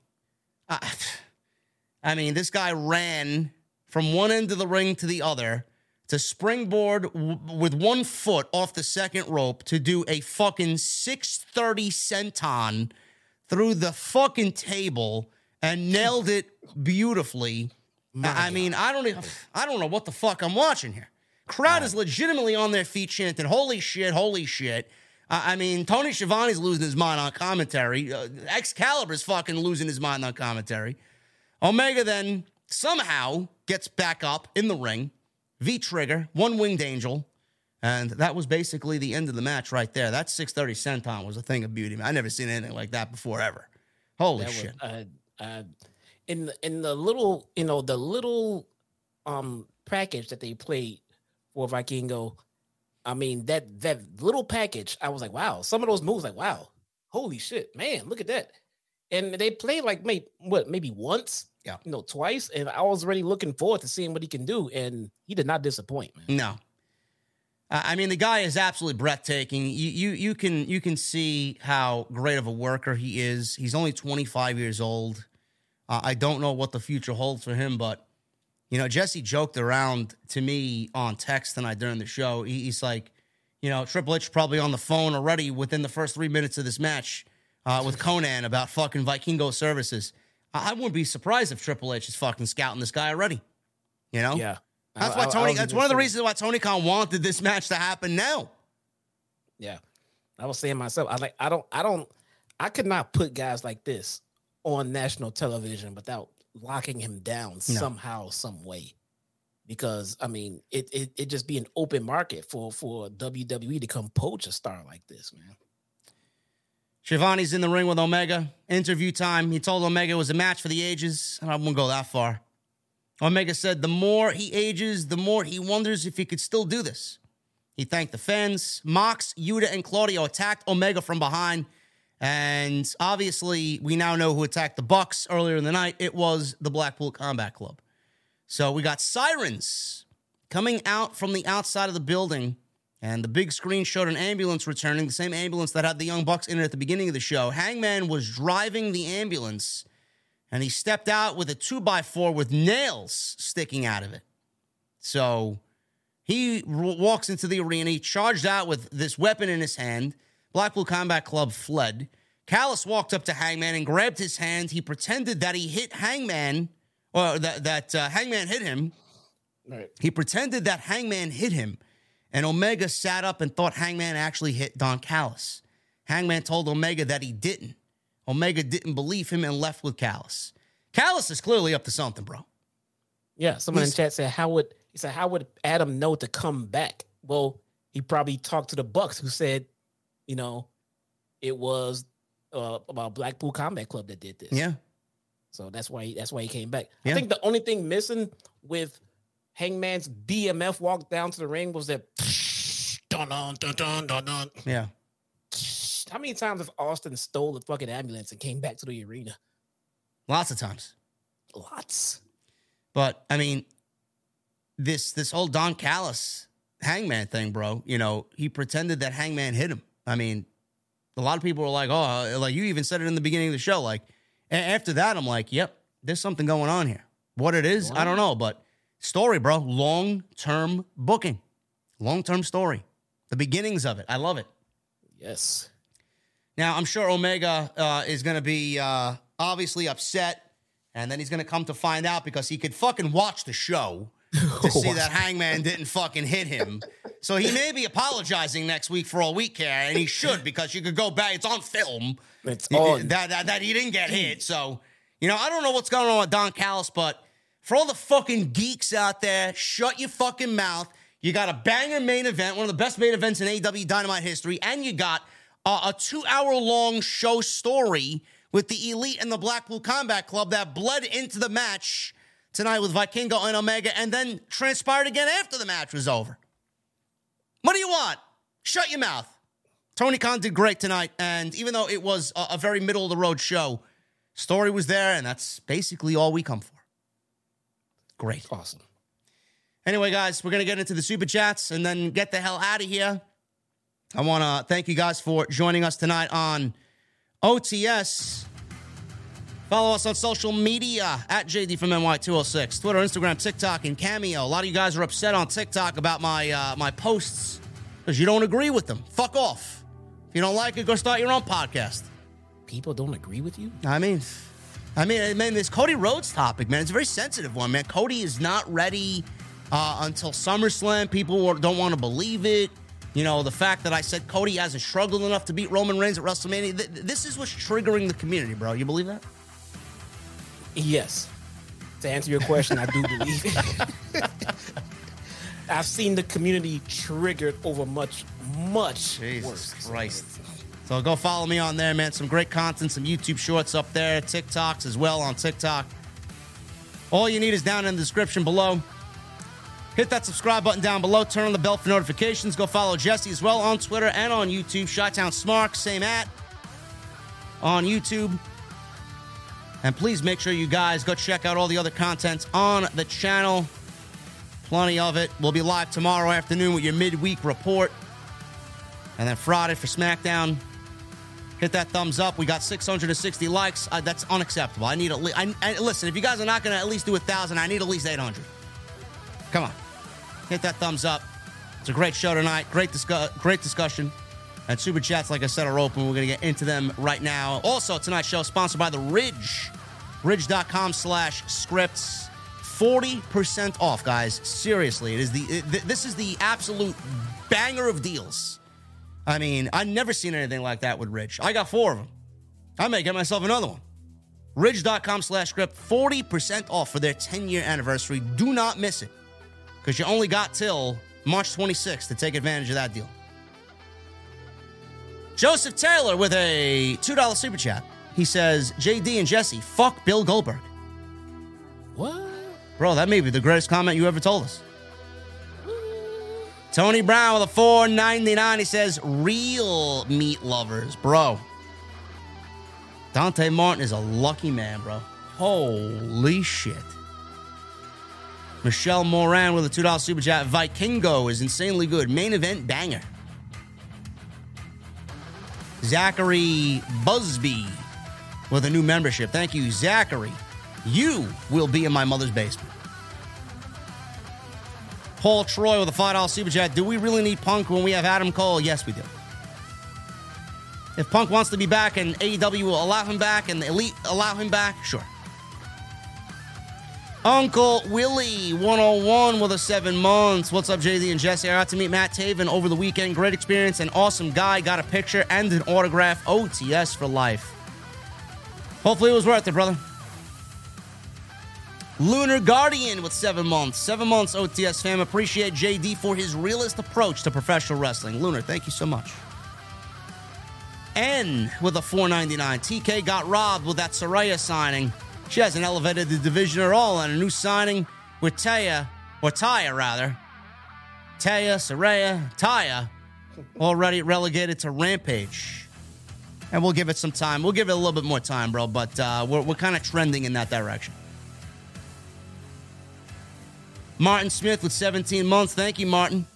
Speaker 1: Uh, I mean, this guy ran from one end of the ring to the other to springboard w- with one foot off the second rope to do a fucking 630 centon through the fucking table and nailed it beautifully. I I mean, I don't even, I don't know what the fuck I'm watching here. Crowd is legitimately on their feet chanting, "Holy shit! Holy shit!" I I mean, Tony Schiavone's losing his mind on commentary. Uh, Excalibur's fucking losing his mind on commentary. Omega then somehow gets back up in the ring, V trigger, one winged angel, and that was basically the end of the match right there. That 630 senton was a thing of beauty. Man. I never seen anything like that before ever. Holy
Speaker 2: That was,
Speaker 1: shit.
Speaker 2: uh, uh, in the, in the little, you know, the little um package that they played for Vikingo. I mean, that that little package, I was like, wow. Some of those moves, like, wow, holy shit, man, look at that. And they played like maybe what, maybe once,
Speaker 1: Yeah.
Speaker 2: you know, twice. And I was already looking forward to seeing what he can do, and he did not disappoint, man.
Speaker 1: No. I I mean, the guy is absolutely breathtaking. You, you you can you can see how great of a worker he is. He's only 25 years old. Uh, I don't know what the future holds for him, but you know, Jesse joked around to me on text tonight during the show. He, he's like, you know, Triple H probably on the phone already within the first three minutes of this match uh, with Konnan about fucking Vikingo services. I, I wouldn't be surprised if Triple H is fucking scouting this guy already. You know,
Speaker 2: Yeah.
Speaker 1: that's
Speaker 2: I-
Speaker 1: why
Speaker 2: I- I
Speaker 1: Tony. That's one of the reasons why Tony Khan wanted this match to happen now.
Speaker 2: Yeah. I was saying myself, I like I don't I don't I could not put guys like this on national television without locking him down somehow, some way. Because I mean, it it it just be an open market for for WWE to come poach a star like this, man.
Speaker 1: Schiavone's in the ring with Omega. Interview time. He told Omega it was a match for the ages, and I won't go that far. Omega said the more he ages, the more he wonders if he could still do this. He thanked the fans. Mox, Yuta, and Claudio attacked Omega from behind. And obviously, we now know who attacked the Bucks earlier in the night. It was the Blackpool Combat Club. So we got sirens coming out from the outside of the building, and the big screen showed an ambulance returning, the same ambulance that had the Young Bucks in it at the beginning of the show. Hangman was driving the ambulance, and he stepped out with a two by four with nails sticking out of it. So he walks into the arena. He charged out with this weapon in his hand. Blackpool Combat Club fled. Callis walked up to Hangman and grabbed his hand. He pretended that he hit Hangman, or that, that uh, Hangman hit him.
Speaker 2: Right.
Speaker 1: He pretended that Hangman hit him, and Omega sat up and thought Hangman actually hit Don Callis. Hangman told Omega that he didn't. Omega didn't believe him and left with Callis. Callis is clearly up to something, bro.
Speaker 2: Yeah. Someone in chat said, How would he said, How would Adam know to come back? Well, he probably talked to the Bucks who said, you know, it was uh, about Blackpool Combat Club that did this.
Speaker 1: Yeah.
Speaker 2: So that's why he, that's why he came back.
Speaker 1: Yeah.
Speaker 2: I think the only thing missing with Hangman's BMF walk down to the ring was that dun dun dun dun dun dun.
Speaker 1: Yeah.
Speaker 2: How many times has Austin stole the fucking ambulance and came back to the arena?
Speaker 1: Lots of times.
Speaker 2: Lots.
Speaker 1: But I mean, this this whole Don Callis Hangman thing, bro. You know, he pretended that Hangman hit him. I mean, a lot of people are like, "Oh, like you even said it in the beginning of the show." Like a- after that, I'm like, "Yep, there's something going on here." What it is, I don't know, but story, bro. Long term booking, long term story. The beginnings of it, I love it.
Speaker 2: Yes.
Speaker 1: Now, I'm sure Omega uh, is going to be uh, obviously upset, and then he's going to come to find out because he could fucking watch the show to see that Hangman didn't fucking hit him. So he may be apologizing next week for all we care, and he should because you could go back. It's on film
Speaker 2: It's on.
Speaker 1: that, that that he didn't get hit. So you know, I don't know what's going on with Don Callis, but For all the fucking geeks out there, shut your fucking mouth. You got a banger main event, one of the best main events in AEW Dynamite history, and you got uh, a two hour long show story with the Elite and the Blackpool Combat Club that bled into the match tonight with Vikingo and Omega and then transpired again after the match was over. What do you want? Shut your mouth. Tony Khan did great tonight, and even though it was a, a very middle of the road show, story was there, and that's basically all we come for. Great.
Speaker 2: Awesome.
Speaker 1: Anyway, guys, we're going to get into the super chats and then get the hell out of here. I want to thank you guys for joining us tonight on OTS. Follow us on social media at JD from NY206, Twitter, Instagram, TikTok, and Cameo. A lot of you guys are upset on TikTok about my uh, my posts because you don't agree with them. Fuck off. If you don't like it, go start your own podcast.
Speaker 2: People don't agree with you?
Speaker 1: I mean, I mean, man, this Cody Rhodes topic, man, it's a very sensitive one, man. Cody is not ready uh, until SummerSlam. People don't want to believe it. You know, the fact that I said Cody hasn't struggled enough to beat Roman Reigns at WrestleMania, th- this is what's triggering the community, bro. You believe that?
Speaker 2: Yes. To answer your question, I do believe it. I've seen the community triggered over much, much
Speaker 1: Jesus
Speaker 2: worse.
Speaker 1: Christ. So go follow me on there, man. Some great content, some YouTube shorts up there, TikToks as well on TikTok. All you need is down in the description below. Hit that subscribe button down below. Turn on the bell for notifications. Go follow Jesse as well on Twitter and on YouTube. Shottown Smark, same at on YouTube. And please make sure you guys go check out all the other content on the channel. Plenty of it. We'll be live tomorrow afternoon with your midweek report. And then Friday for SmackDown. Hit that thumbs up. We got 660 likes. Uh, that's unacceptable. I need at least. I, I, listen, if you guys are not going to at least do a thousand, I need at least 800. Come on, hit that thumbs up. It's a great show tonight. Great discuss. Great discussion. And super chats, like I said, are open. We're going to get into them right now. Also, tonight's show sponsored by The Ridge. Ridge.com slash scripts. 40% off, guys. Seriously, it is the it, this is the absolute banger of deals. I mean, I've never seen anything like that with Ridge. I got four of them. I may get myself another one. Ridge.com slash script, 40% off for their 10 year anniversary. Do not miss it because you only got till March 26th to take advantage of that deal. Joseph Taylor with a $2 super chat. He says, JD and Jesse, fuck Bill Goldberg.
Speaker 2: What?
Speaker 1: Bro, that may be the greatest comment you ever told us. Tony Brown with a 499. He says, real meat lovers, bro. Dante Martin is a lucky man, bro. Holy shit. Michelle Moran with a $2 super chat. Vikingo is insanely good. Main event banger. Zachary Busby with a new membership. Thank you, Zachary. You will be in my mother's basement. Paul Troy with a $5 super chat. Do we really need Punk when we have Adam Cole? Yes, we do. If Punk wants to be back and AEW will allow him back and the Elite allow him back, sure. Uncle Willie 101 with a seven months. What's up, JD and Jesse? I got to meet Matt Taven over the weekend. Great experience, an awesome guy. Got a picture and an autograph. OTS for life. Hopefully it was worth it, brother. Lunar Guardian with seven months. Seven months, OTS fam. Appreciate JD for his realist approach to professional wrestling. Lunar, thank you so much. N with a 499. TK got robbed with that Saraya signing. She hasn't elevated the division at all, and a new signing with Taya, or Taya rather. Taya, Saraya, Taya, already relegated to Rampage. And we'll give it some time. We'll give it a little bit more time, bro, but uh, we're, we're kind of trending in that direction. Martin Smith with 17 months. Thank you, Martin.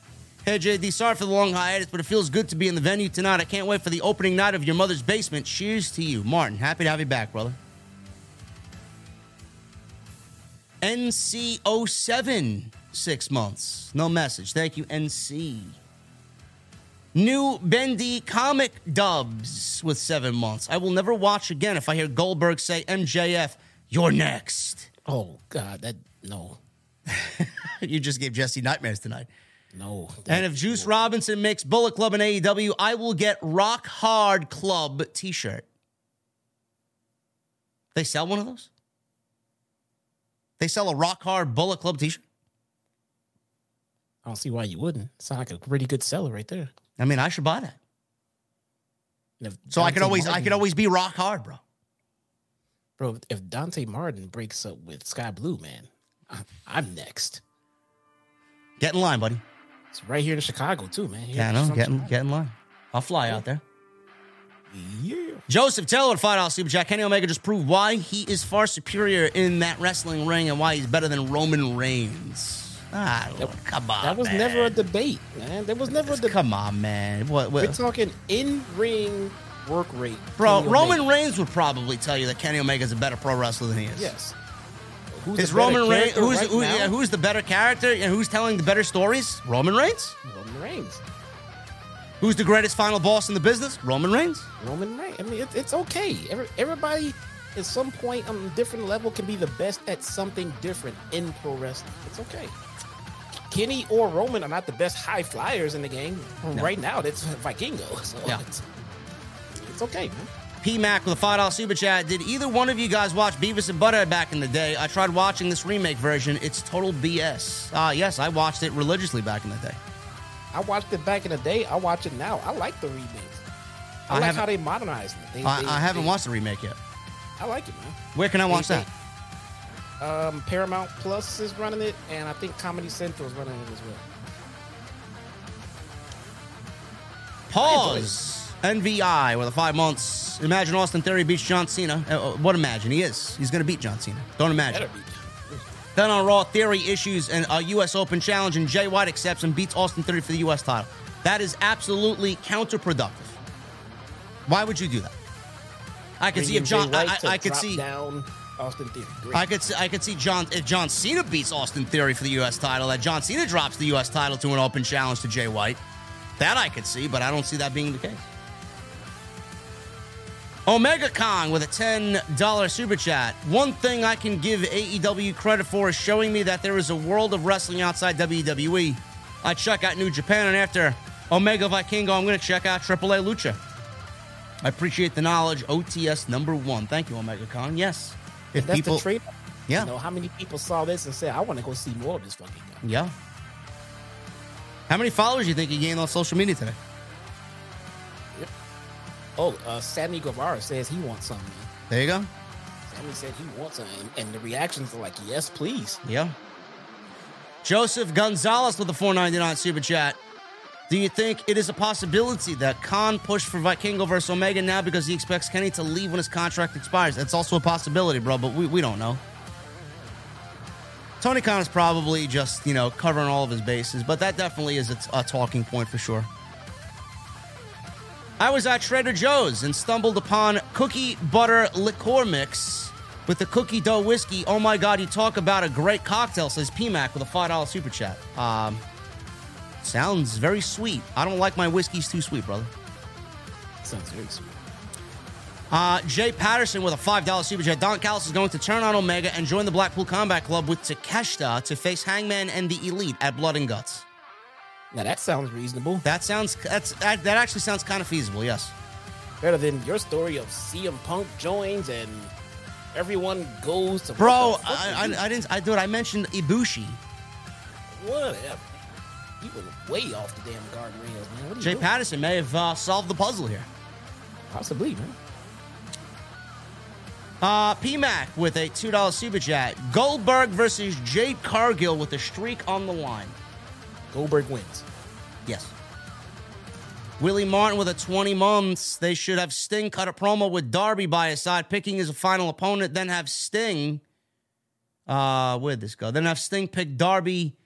Speaker 1: Hey, JD, sorry for the long hiatus, but it feels good to be in the venue tonight. I can't wait for the opening night of your mother's basement. Cheers to you. Martin, happy to have you back, brother. NC07, six months. No message. Thank you, NC. New Bendy comic dubs with seven months. I will never watch again if I hear Goldberg say, MJF, you're next.
Speaker 2: Oh God, that no,
Speaker 1: you just gave Jesse nightmares tonight.
Speaker 2: no.
Speaker 1: And if Juice Robinson makes Bullet Club in AEW, I will get Rock Hard Club t shirt. They sell one of those? They sell a rock hard Bullet Club t shirt.
Speaker 2: I don't see why you wouldn't. Sound like a pretty good seller right there.
Speaker 1: I mean, I should buy that.
Speaker 2: If
Speaker 1: So I could
Speaker 2: Dante
Speaker 1: always I could always be rock hard, bro.
Speaker 2: bro. If Dante Martin breaks up with Skye Blue, man, I'm next.
Speaker 1: Get in line, buddy.
Speaker 2: It's right here in Chicago too, man.
Speaker 1: Yeah, I know. Get in, get in line. I'll fly out there.
Speaker 2: Yeah.
Speaker 1: Joseph Taylor, five dollars super chat. Kenny Omega just proved why he is far superior in that wrestling ring and why he's better than Roman Reigns. Ah, come on,
Speaker 2: That was
Speaker 1: man.
Speaker 2: never a debate, man. There was never a debate.
Speaker 1: Come on, man. What?
Speaker 2: We're talking in ring work rate,
Speaker 1: Bro,
Speaker 2: Kenny
Speaker 1: Roman
Speaker 2: Omega.
Speaker 1: Reigns would probably tell you that Kenny Omega is a better pro wrestler than he is.
Speaker 2: Yes. Who's
Speaker 1: Is
Speaker 2: the better
Speaker 1: Roman Reigns
Speaker 2: character
Speaker 1: who's
Speaker 2: right
Speaker 1: who, yeah, who's the better character and who's telling the better stories? Roman Reigns.
Speaker 2: Roman Reigns?
Speaker 1: Who's the greatest final boss in the business? Roman Reigns.
Speaker 2: Roman Reigns. I mean, it, it's okay. Every, everybody at some point on a different level can be the best at something different in pro wrestling. It's okay. Kenny or Roman are not the best high flyers in the game. Right now, that's Vikingo. So
Speaker 1: Yeah.
Speaker 2: it's, it's okay, man.
Speaker 1: P Mac with a five dollar super chat. Did either one of you guys watch Beavis and Butthead back in the day? I tried watching this remake version. It's total BS. Uh yes, I watched it religiously back in the day.
Speaker 2: I watched it back in the day. I watch it now. I like the remakes. I,
Speaker 1: I
Speaker 2: like how they modernized it. They,
Speaker 1: I,
Speaker 2: they-
Speaker 1: I haven't
Speaker 2: they-
Speaker 1: watched the remake yet.
Speaker 2: I like it, man.
Speaker 1: Where can I watch that?
Speaker 2: Um, Paramount Plus is running it, and I think Comedy Central is running it as well.
Speaker 1: Pause. NVI with a five months. Imagine Austin Theory beats John Cena. Uh, uh, what imagine? He is. He's going to beat John Cena. Don't imagine. Then on Raw, Theory issues an a U.S. Uh, open challenge, and Jay White accepts and beats Austin Theory for the U.S. title. That is absolutely counterproductive. Why would you do that? I could see if John. I, I, I could see.
Speaker 2: down Austin Theory. Great.
Speaker 1: I could see, I could see John if John Cena beats Austin Theory for the U.S. title. That John Cena drops the U.S. title to an open challenge to Jay White. That I could see, but I don't see that being the case. Omega Kong with a $10 super chat. One thing I can give AEW credit for is showing me that there is a world of wrestling outside WWE. I check out New Japan, and after Omega Vikingo, I'm going to check out AAA Lucha. I appreciate the knowledge. OTS number one. Thank you, Omega Kong. Yes. If
Speaker 2: That's
Speaker 1: people,
Speaker 2: the trade.
Speaker 1: Yeah.
Speaker 2: You know how many people saw this and said, "I want to go see more of this fucking guy."
Speaker 1: Yeah. How many followers do you think he gained on social media today?
Speaker 2: Oh, uh, Sammy Guevara says he wants something.
Speaker 1: There you go.
Speaker 2: Sammy said he wants something, and the reactions are like, "Yes, please."
Speaker 1: Yeah. Joseph Gonzalez with the 499 super chat. Do you think it is a possibility that Khan pushed for Vikingo versus Omega now because he expects Kenny to leave when his contract expires? That's also a possibility, bro, but we, we don't know. Tony Khan is probably just, you know, covering all of his bases, but that definitely is a, a talking point for sure. I was at Trader Joe's and stumbled upon cookie butter liqueur mix with the cookie dough whiskey. Oh my God, you talk about a great cocktail, says PMAC with a $5 super chat. Um, sounds very sweet. I don't like my whiskeys too sweet, brother.
Speaker 2: Sounds very sweet.
Speaker 1: Uh, Jay Patterson with a $5 super chat. Don Callis is going to turn on Omega and join the Blackpool Combat Club with Takeshita to face Hangman and the Elite at Blood and Guts.
Speaker 2: Now that sounds reasonable.
Speaker 1: That sounds, that's, that, that actually sounds kind of feasible, yes.
Speaker 2: Better than your story of CM Punk joins and everyone goes to.
Speaker 1: Bro,
Speaker 2: What the fuck
Speaker 1: I, I, I didn't, I, dude, I mentioned Ibushi.
Speaker 2: Whatever. You were way off the damn guardrails, man. What are you
Speaker 1: Jay
Speaker 2: doing?
Speaker 1: Patterson may have uh, solved the puzzle here.
Speaker 2: Possibly, man.
Speaker 1: Uh, PMAC with a $2 super chat. Goldberg versus Jade Cargill with a streak on the line.
Speaker 2: Goldberg wins.
Speaker 1: Yes. Willie Martin with a 20 months. They should have Sting cut a promo with Darby by his side, picking his final opponent, then have Sting. Uh, where'd this go? Then have Sting pick Darby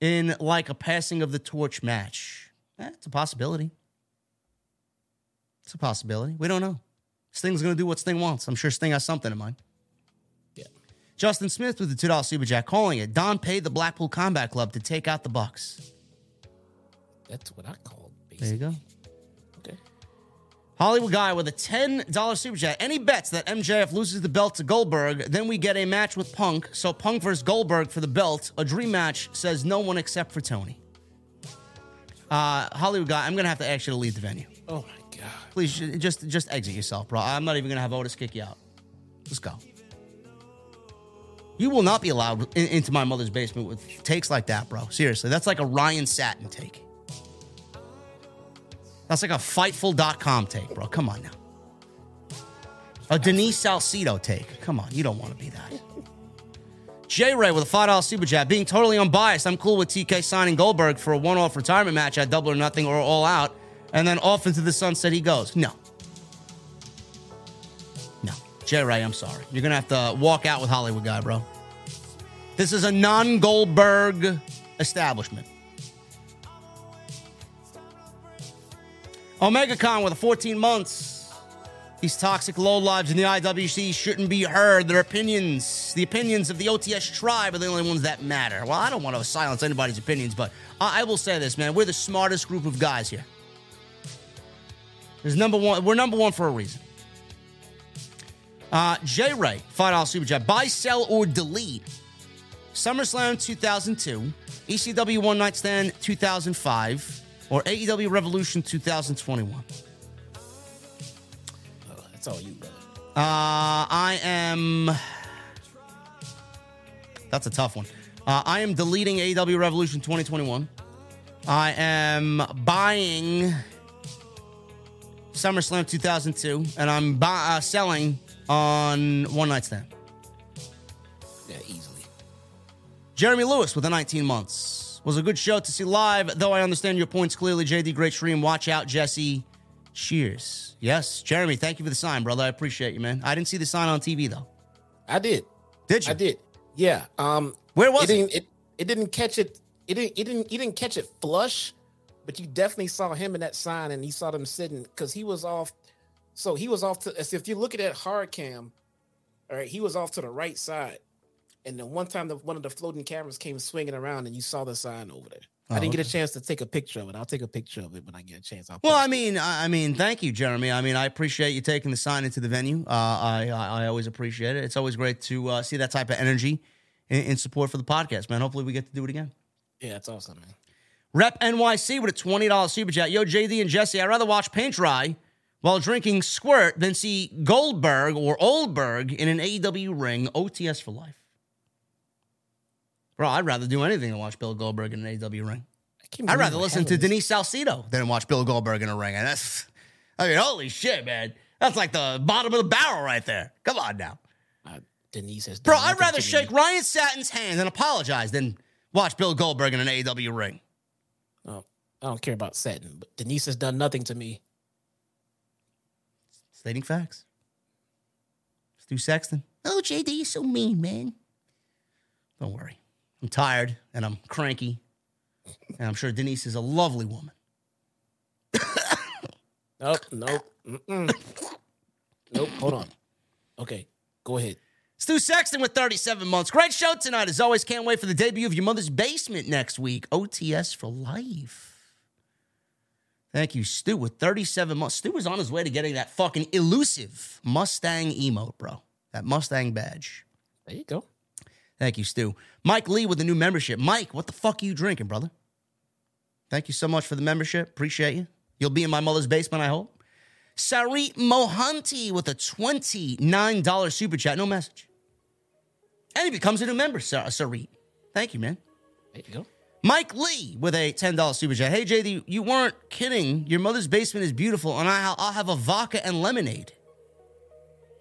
Speaker 1: in like a passing of the torch match. Eh, it's a possibility. It's a possibility. We don't know. Sting's gonna do what Sting wants. I'm sure Sting has something in mind.
Speaker 2: Yeah.
Speaker 1: Justin Smith with the two dollar super jack calling it. Don paid the Blackpool Combat Club to take out the Bucks.
Speaker 2: That's what I call
Speaker 1: There you go.
Speaker 2: Okay.
Speaker 1: Hollywood guy with a $10 super chat. Any bets that MJF loses the belt to Goldberg, then we get a match with Punk. So Punk versus Goldberg for the belt. A dream match says no one except for Tony. Uh, Hollywood guy, I'm gonna have to ask you to leave the venue.
Speaker 2: Oh my god.
Speaker 1: Please, just just exit yourself, bro. I'm not even gonna have Otis kick you out. Let's go. You will not be allowed in, into my mother's basement with takes like that, bro. Seriously, that's like a Ryan Satin take. That's like a Fightful.com take, bro. Come on now. A Denise Salcido take. Come on, you don't want to be that. J Ray with a $5 super chat. Being totally unbiased, I'm cool with TK signing Goldberg for a one off retirement match at double or nothing or all out, and then off into the sunset he goes. No. No. J Ray, I'm sorry. You're going to have to walk out with Hollywood guy, bro. This is a non Goldberg establishment. Omega Kong with a 14 months. These toxic lowlives in the IWC shouldn't be heard. Their opinions, the opinions of the OTS tribe, are the only ones that matter. Well, I don't want to silence anybody's opinions, but I, I will say this, man. We're the smartest group of guys here. There's number one. We're number one for a reason. Uh, J Ray, five dollars super chat. Buy, sell, or delete. SummerSlam 2002, ECW One Night Stand 2005, or AEW Revolution 2021.
Speaker 2: That's all you, brother.
Speaker 1: Uh, I am. That's a tough one. Uh, I am deleting AEW Revolution 2021. I am buying SummerSlam 2002, and I'm bu- uh, selling on One Night Stand.
Speaker 2: Yeah, easily.
Speaker 1: Jeremy Lewis with the 19 months. Was a good show to see live, though I understand your points clearly. JD, great stream. Watch out, Jesse. Cheers. Yes, Jeremy, thank you for the sign, brother. I appreciate you, man. I didn't see the sign on TV, though.
Speaker 2: I did.
Speaker 1: Did you?
Speaker 2: I did. Yeah. Um.
Speaker 1: Where was
Speaker 2: it?
Speaker 1: it?
Speaker 2: Didn't, it? It didn't catch it. It didn't. It didn't. You didn't catch it flush, but you definitely saw him in that sign, and you saw them sitting because he was off. So he was off to. As if you look at that hard cam, all right, he was off to the right side, and then one time the one of the floating cameras came swinging around, and you saw the sign over there. I didn't get a chance to take a picture of it. I'll take a picture of it when I get a chance. I'll
Speaker 1: Well, I mean, I I mean, thank you, Jeremy. I mean, I appreciate you taking the sign into the venue. Uh, I, I I always appreciate it. It's always great to uh, see that type of energy in, in support for the podcast, man. Hopefully, we get to do it again.
Speaker 2: yeah, it's awesome, man.
Speaker 1: Rep NYC with a twenty dollars super chat. Yo, JD and Jesse, I'd rather watch paint dry while drinking squirt than see Goldberg or Oldberg in an AEW ring. OTS for life, bro. I'd rather do anything than watch Bill Goldberg in an AEW ring. I'd rather listen to Denise Salcido than watch Bill Goldberg in a ring. And that's, I mean, holy shit, man. That's like the bottom of the barrel right there. Come on now.
Speaker 2: Uh, Denise has
Speaker 1: Bro, I'd rather shake. Ryan Satin's hand and apologize than watch Bill Goldberg in an AEW ring.
Speaker 2: Oh, I don't care about Satin, but Denise has done nothing to me.
Speaker 1: Stating facts. Stu Sexton. Oh, JD, you're so mean, man. Don't worry. I'm tired and I'm cranky. And I'm sure Denise is a lovely woman.
Speaker 2: Nope, nope, mm-mm. nope. Hold on. Okay, go ahead.
Speaker 1: Stu Sexton with 37 months. Great show tonight. As always, can't wait for the debut of Your Mother's Basement next week. OTS for life. Thank you, Stu, with 37 months. Stu was on his way to getting that fucking elusive Mustang emote, bro. That Mustang badge.
Speaker 2: There you go.
Speaker 1: Thank you, Stu. Mike Lee with the new membership. Mike, what the fuck are you drinking, brother? Thank you so much for the membership. Appreciate you. You'll be in my mother's basement, I hope. Sarit Mohanty with a $29 super chat. No message. And he becomes a new member, Sa- Sarit. Thank you, man.
Speaker 2: There you go.
Speaker 1: Mike Lee with a $10 super chat. Hey, JD, you weren't kidding. Your mother's basement is beautiful, and I'll have a vodka and lemonade.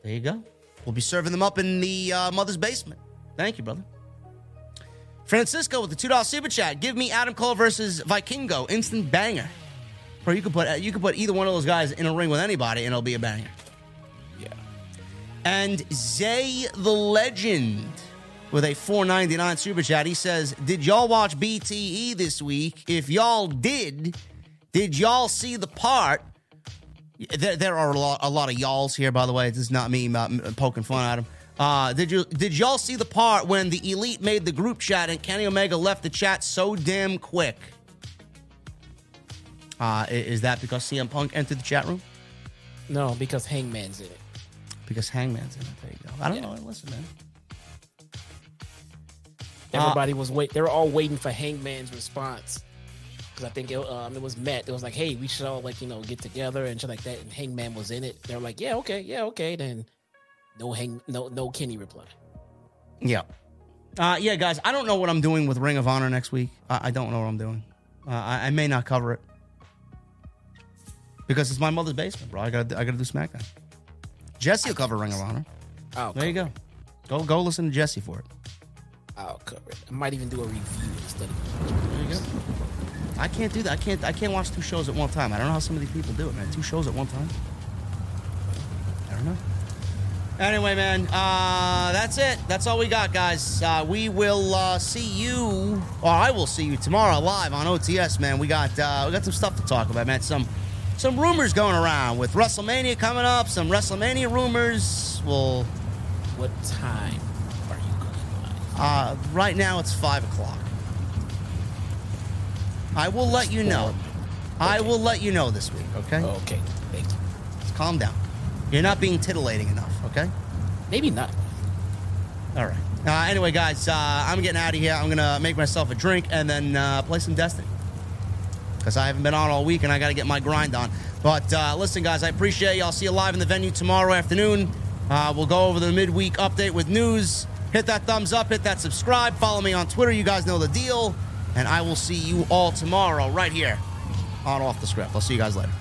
Speaker 1: There you go. We'll be serving them up in the uh, mother's basement. Thank you, brother. Francisco with the $2 super chat. Give me Adam Cole versus Vikingo. Instant banger. Bro, you could put you could put either one of those guys in a ring with anybody, and it'll be a banger.
Speaker 2: Yeah.
Speaker 1: And Zay the Legend with a 499 super chat. He says, Did y'all watch BTE this week? If y'all did, did y'all see the part? There, there are a lot, a lot of y'alls here, by the way. This is not me uh, poking fun at him. Uh, did you did y'all see the part when the elite made the group chat and Kenny Omega left the chat so damn quick? Uh, is that because CM Punk entered the chat room?
Speaker 2: No, because Hangman's in it.
Speaker 1: Because Hangman's in it. There you go. I don't
Speaker 2: Yeah.
Speaker 1: know. Listen, man.
Speaker 2: Everybody was wait. They were all waiting for Hangman's response because I think it, um, it was Matt. It was like, "Hey, we should all like you know get together and shit like that." And Hangman was in it. They were like, "Yeah, okay, yeah, okay." Then no Hang, no no Kenny reply.
Speaker 1: Yeah. Uh, yeah, guys, I don't know what I'm doing with Ring of Honor next week. I, I don't know what I'm doing. Uh, I, I may not cover it because it's my mother's basement, bro. I got I got to do SmackDown. Jesse will cover Ring of Honor.
Speaker 2: I'll
Speaker 1: There you
Speaker 2: cover
Speaker 1: go. Go go listen to Jesse for it.
Speaker 2: it. I'll cover it. I might even do a review instead of.
Speaker 1: There you go. I can't do that. I can't. I can't watch two shows at one time. I don't know how some of these people do it, man. Two shows at one time. I don't know. Anyway, man, uh, that's it. That's all we got, guys. Uh, we will uh, see you, or I will see you tomorrow live on OTS, man. We got uh, we got some stuff to talk about, man. Some some rumors going around with WrestleMania coming up. Some WrestleMania rumors. Well,
Speaker 2: What time are you going live?
Speaker 1: uh, right now it's five o'clock. I will let you know. I will let you know this week. Okay.
Speaker 2: Okay, thank you.
Speaker 1: Just calm down. You're not being titillating enough, okay?
Speaker 2: Maybe not.
Speaker 1: All right. Uh, anyway, guys, uh, I'm getting out of here. I'm going to make myself a drink and then uh, play some Destiny. Because I haven't been on all week and I got to get my grind on. But uh, listen, guys, I appreciate you. I'll see you live in the venue tomorrow afternoon. Uh, we'll go over the midweek update with news. Hit that thumbs up, hit that subscribe, follow me on Twitter. You guys know the deal. And I will see you all tomorrow right here on Off the Script. I'll see you guys later.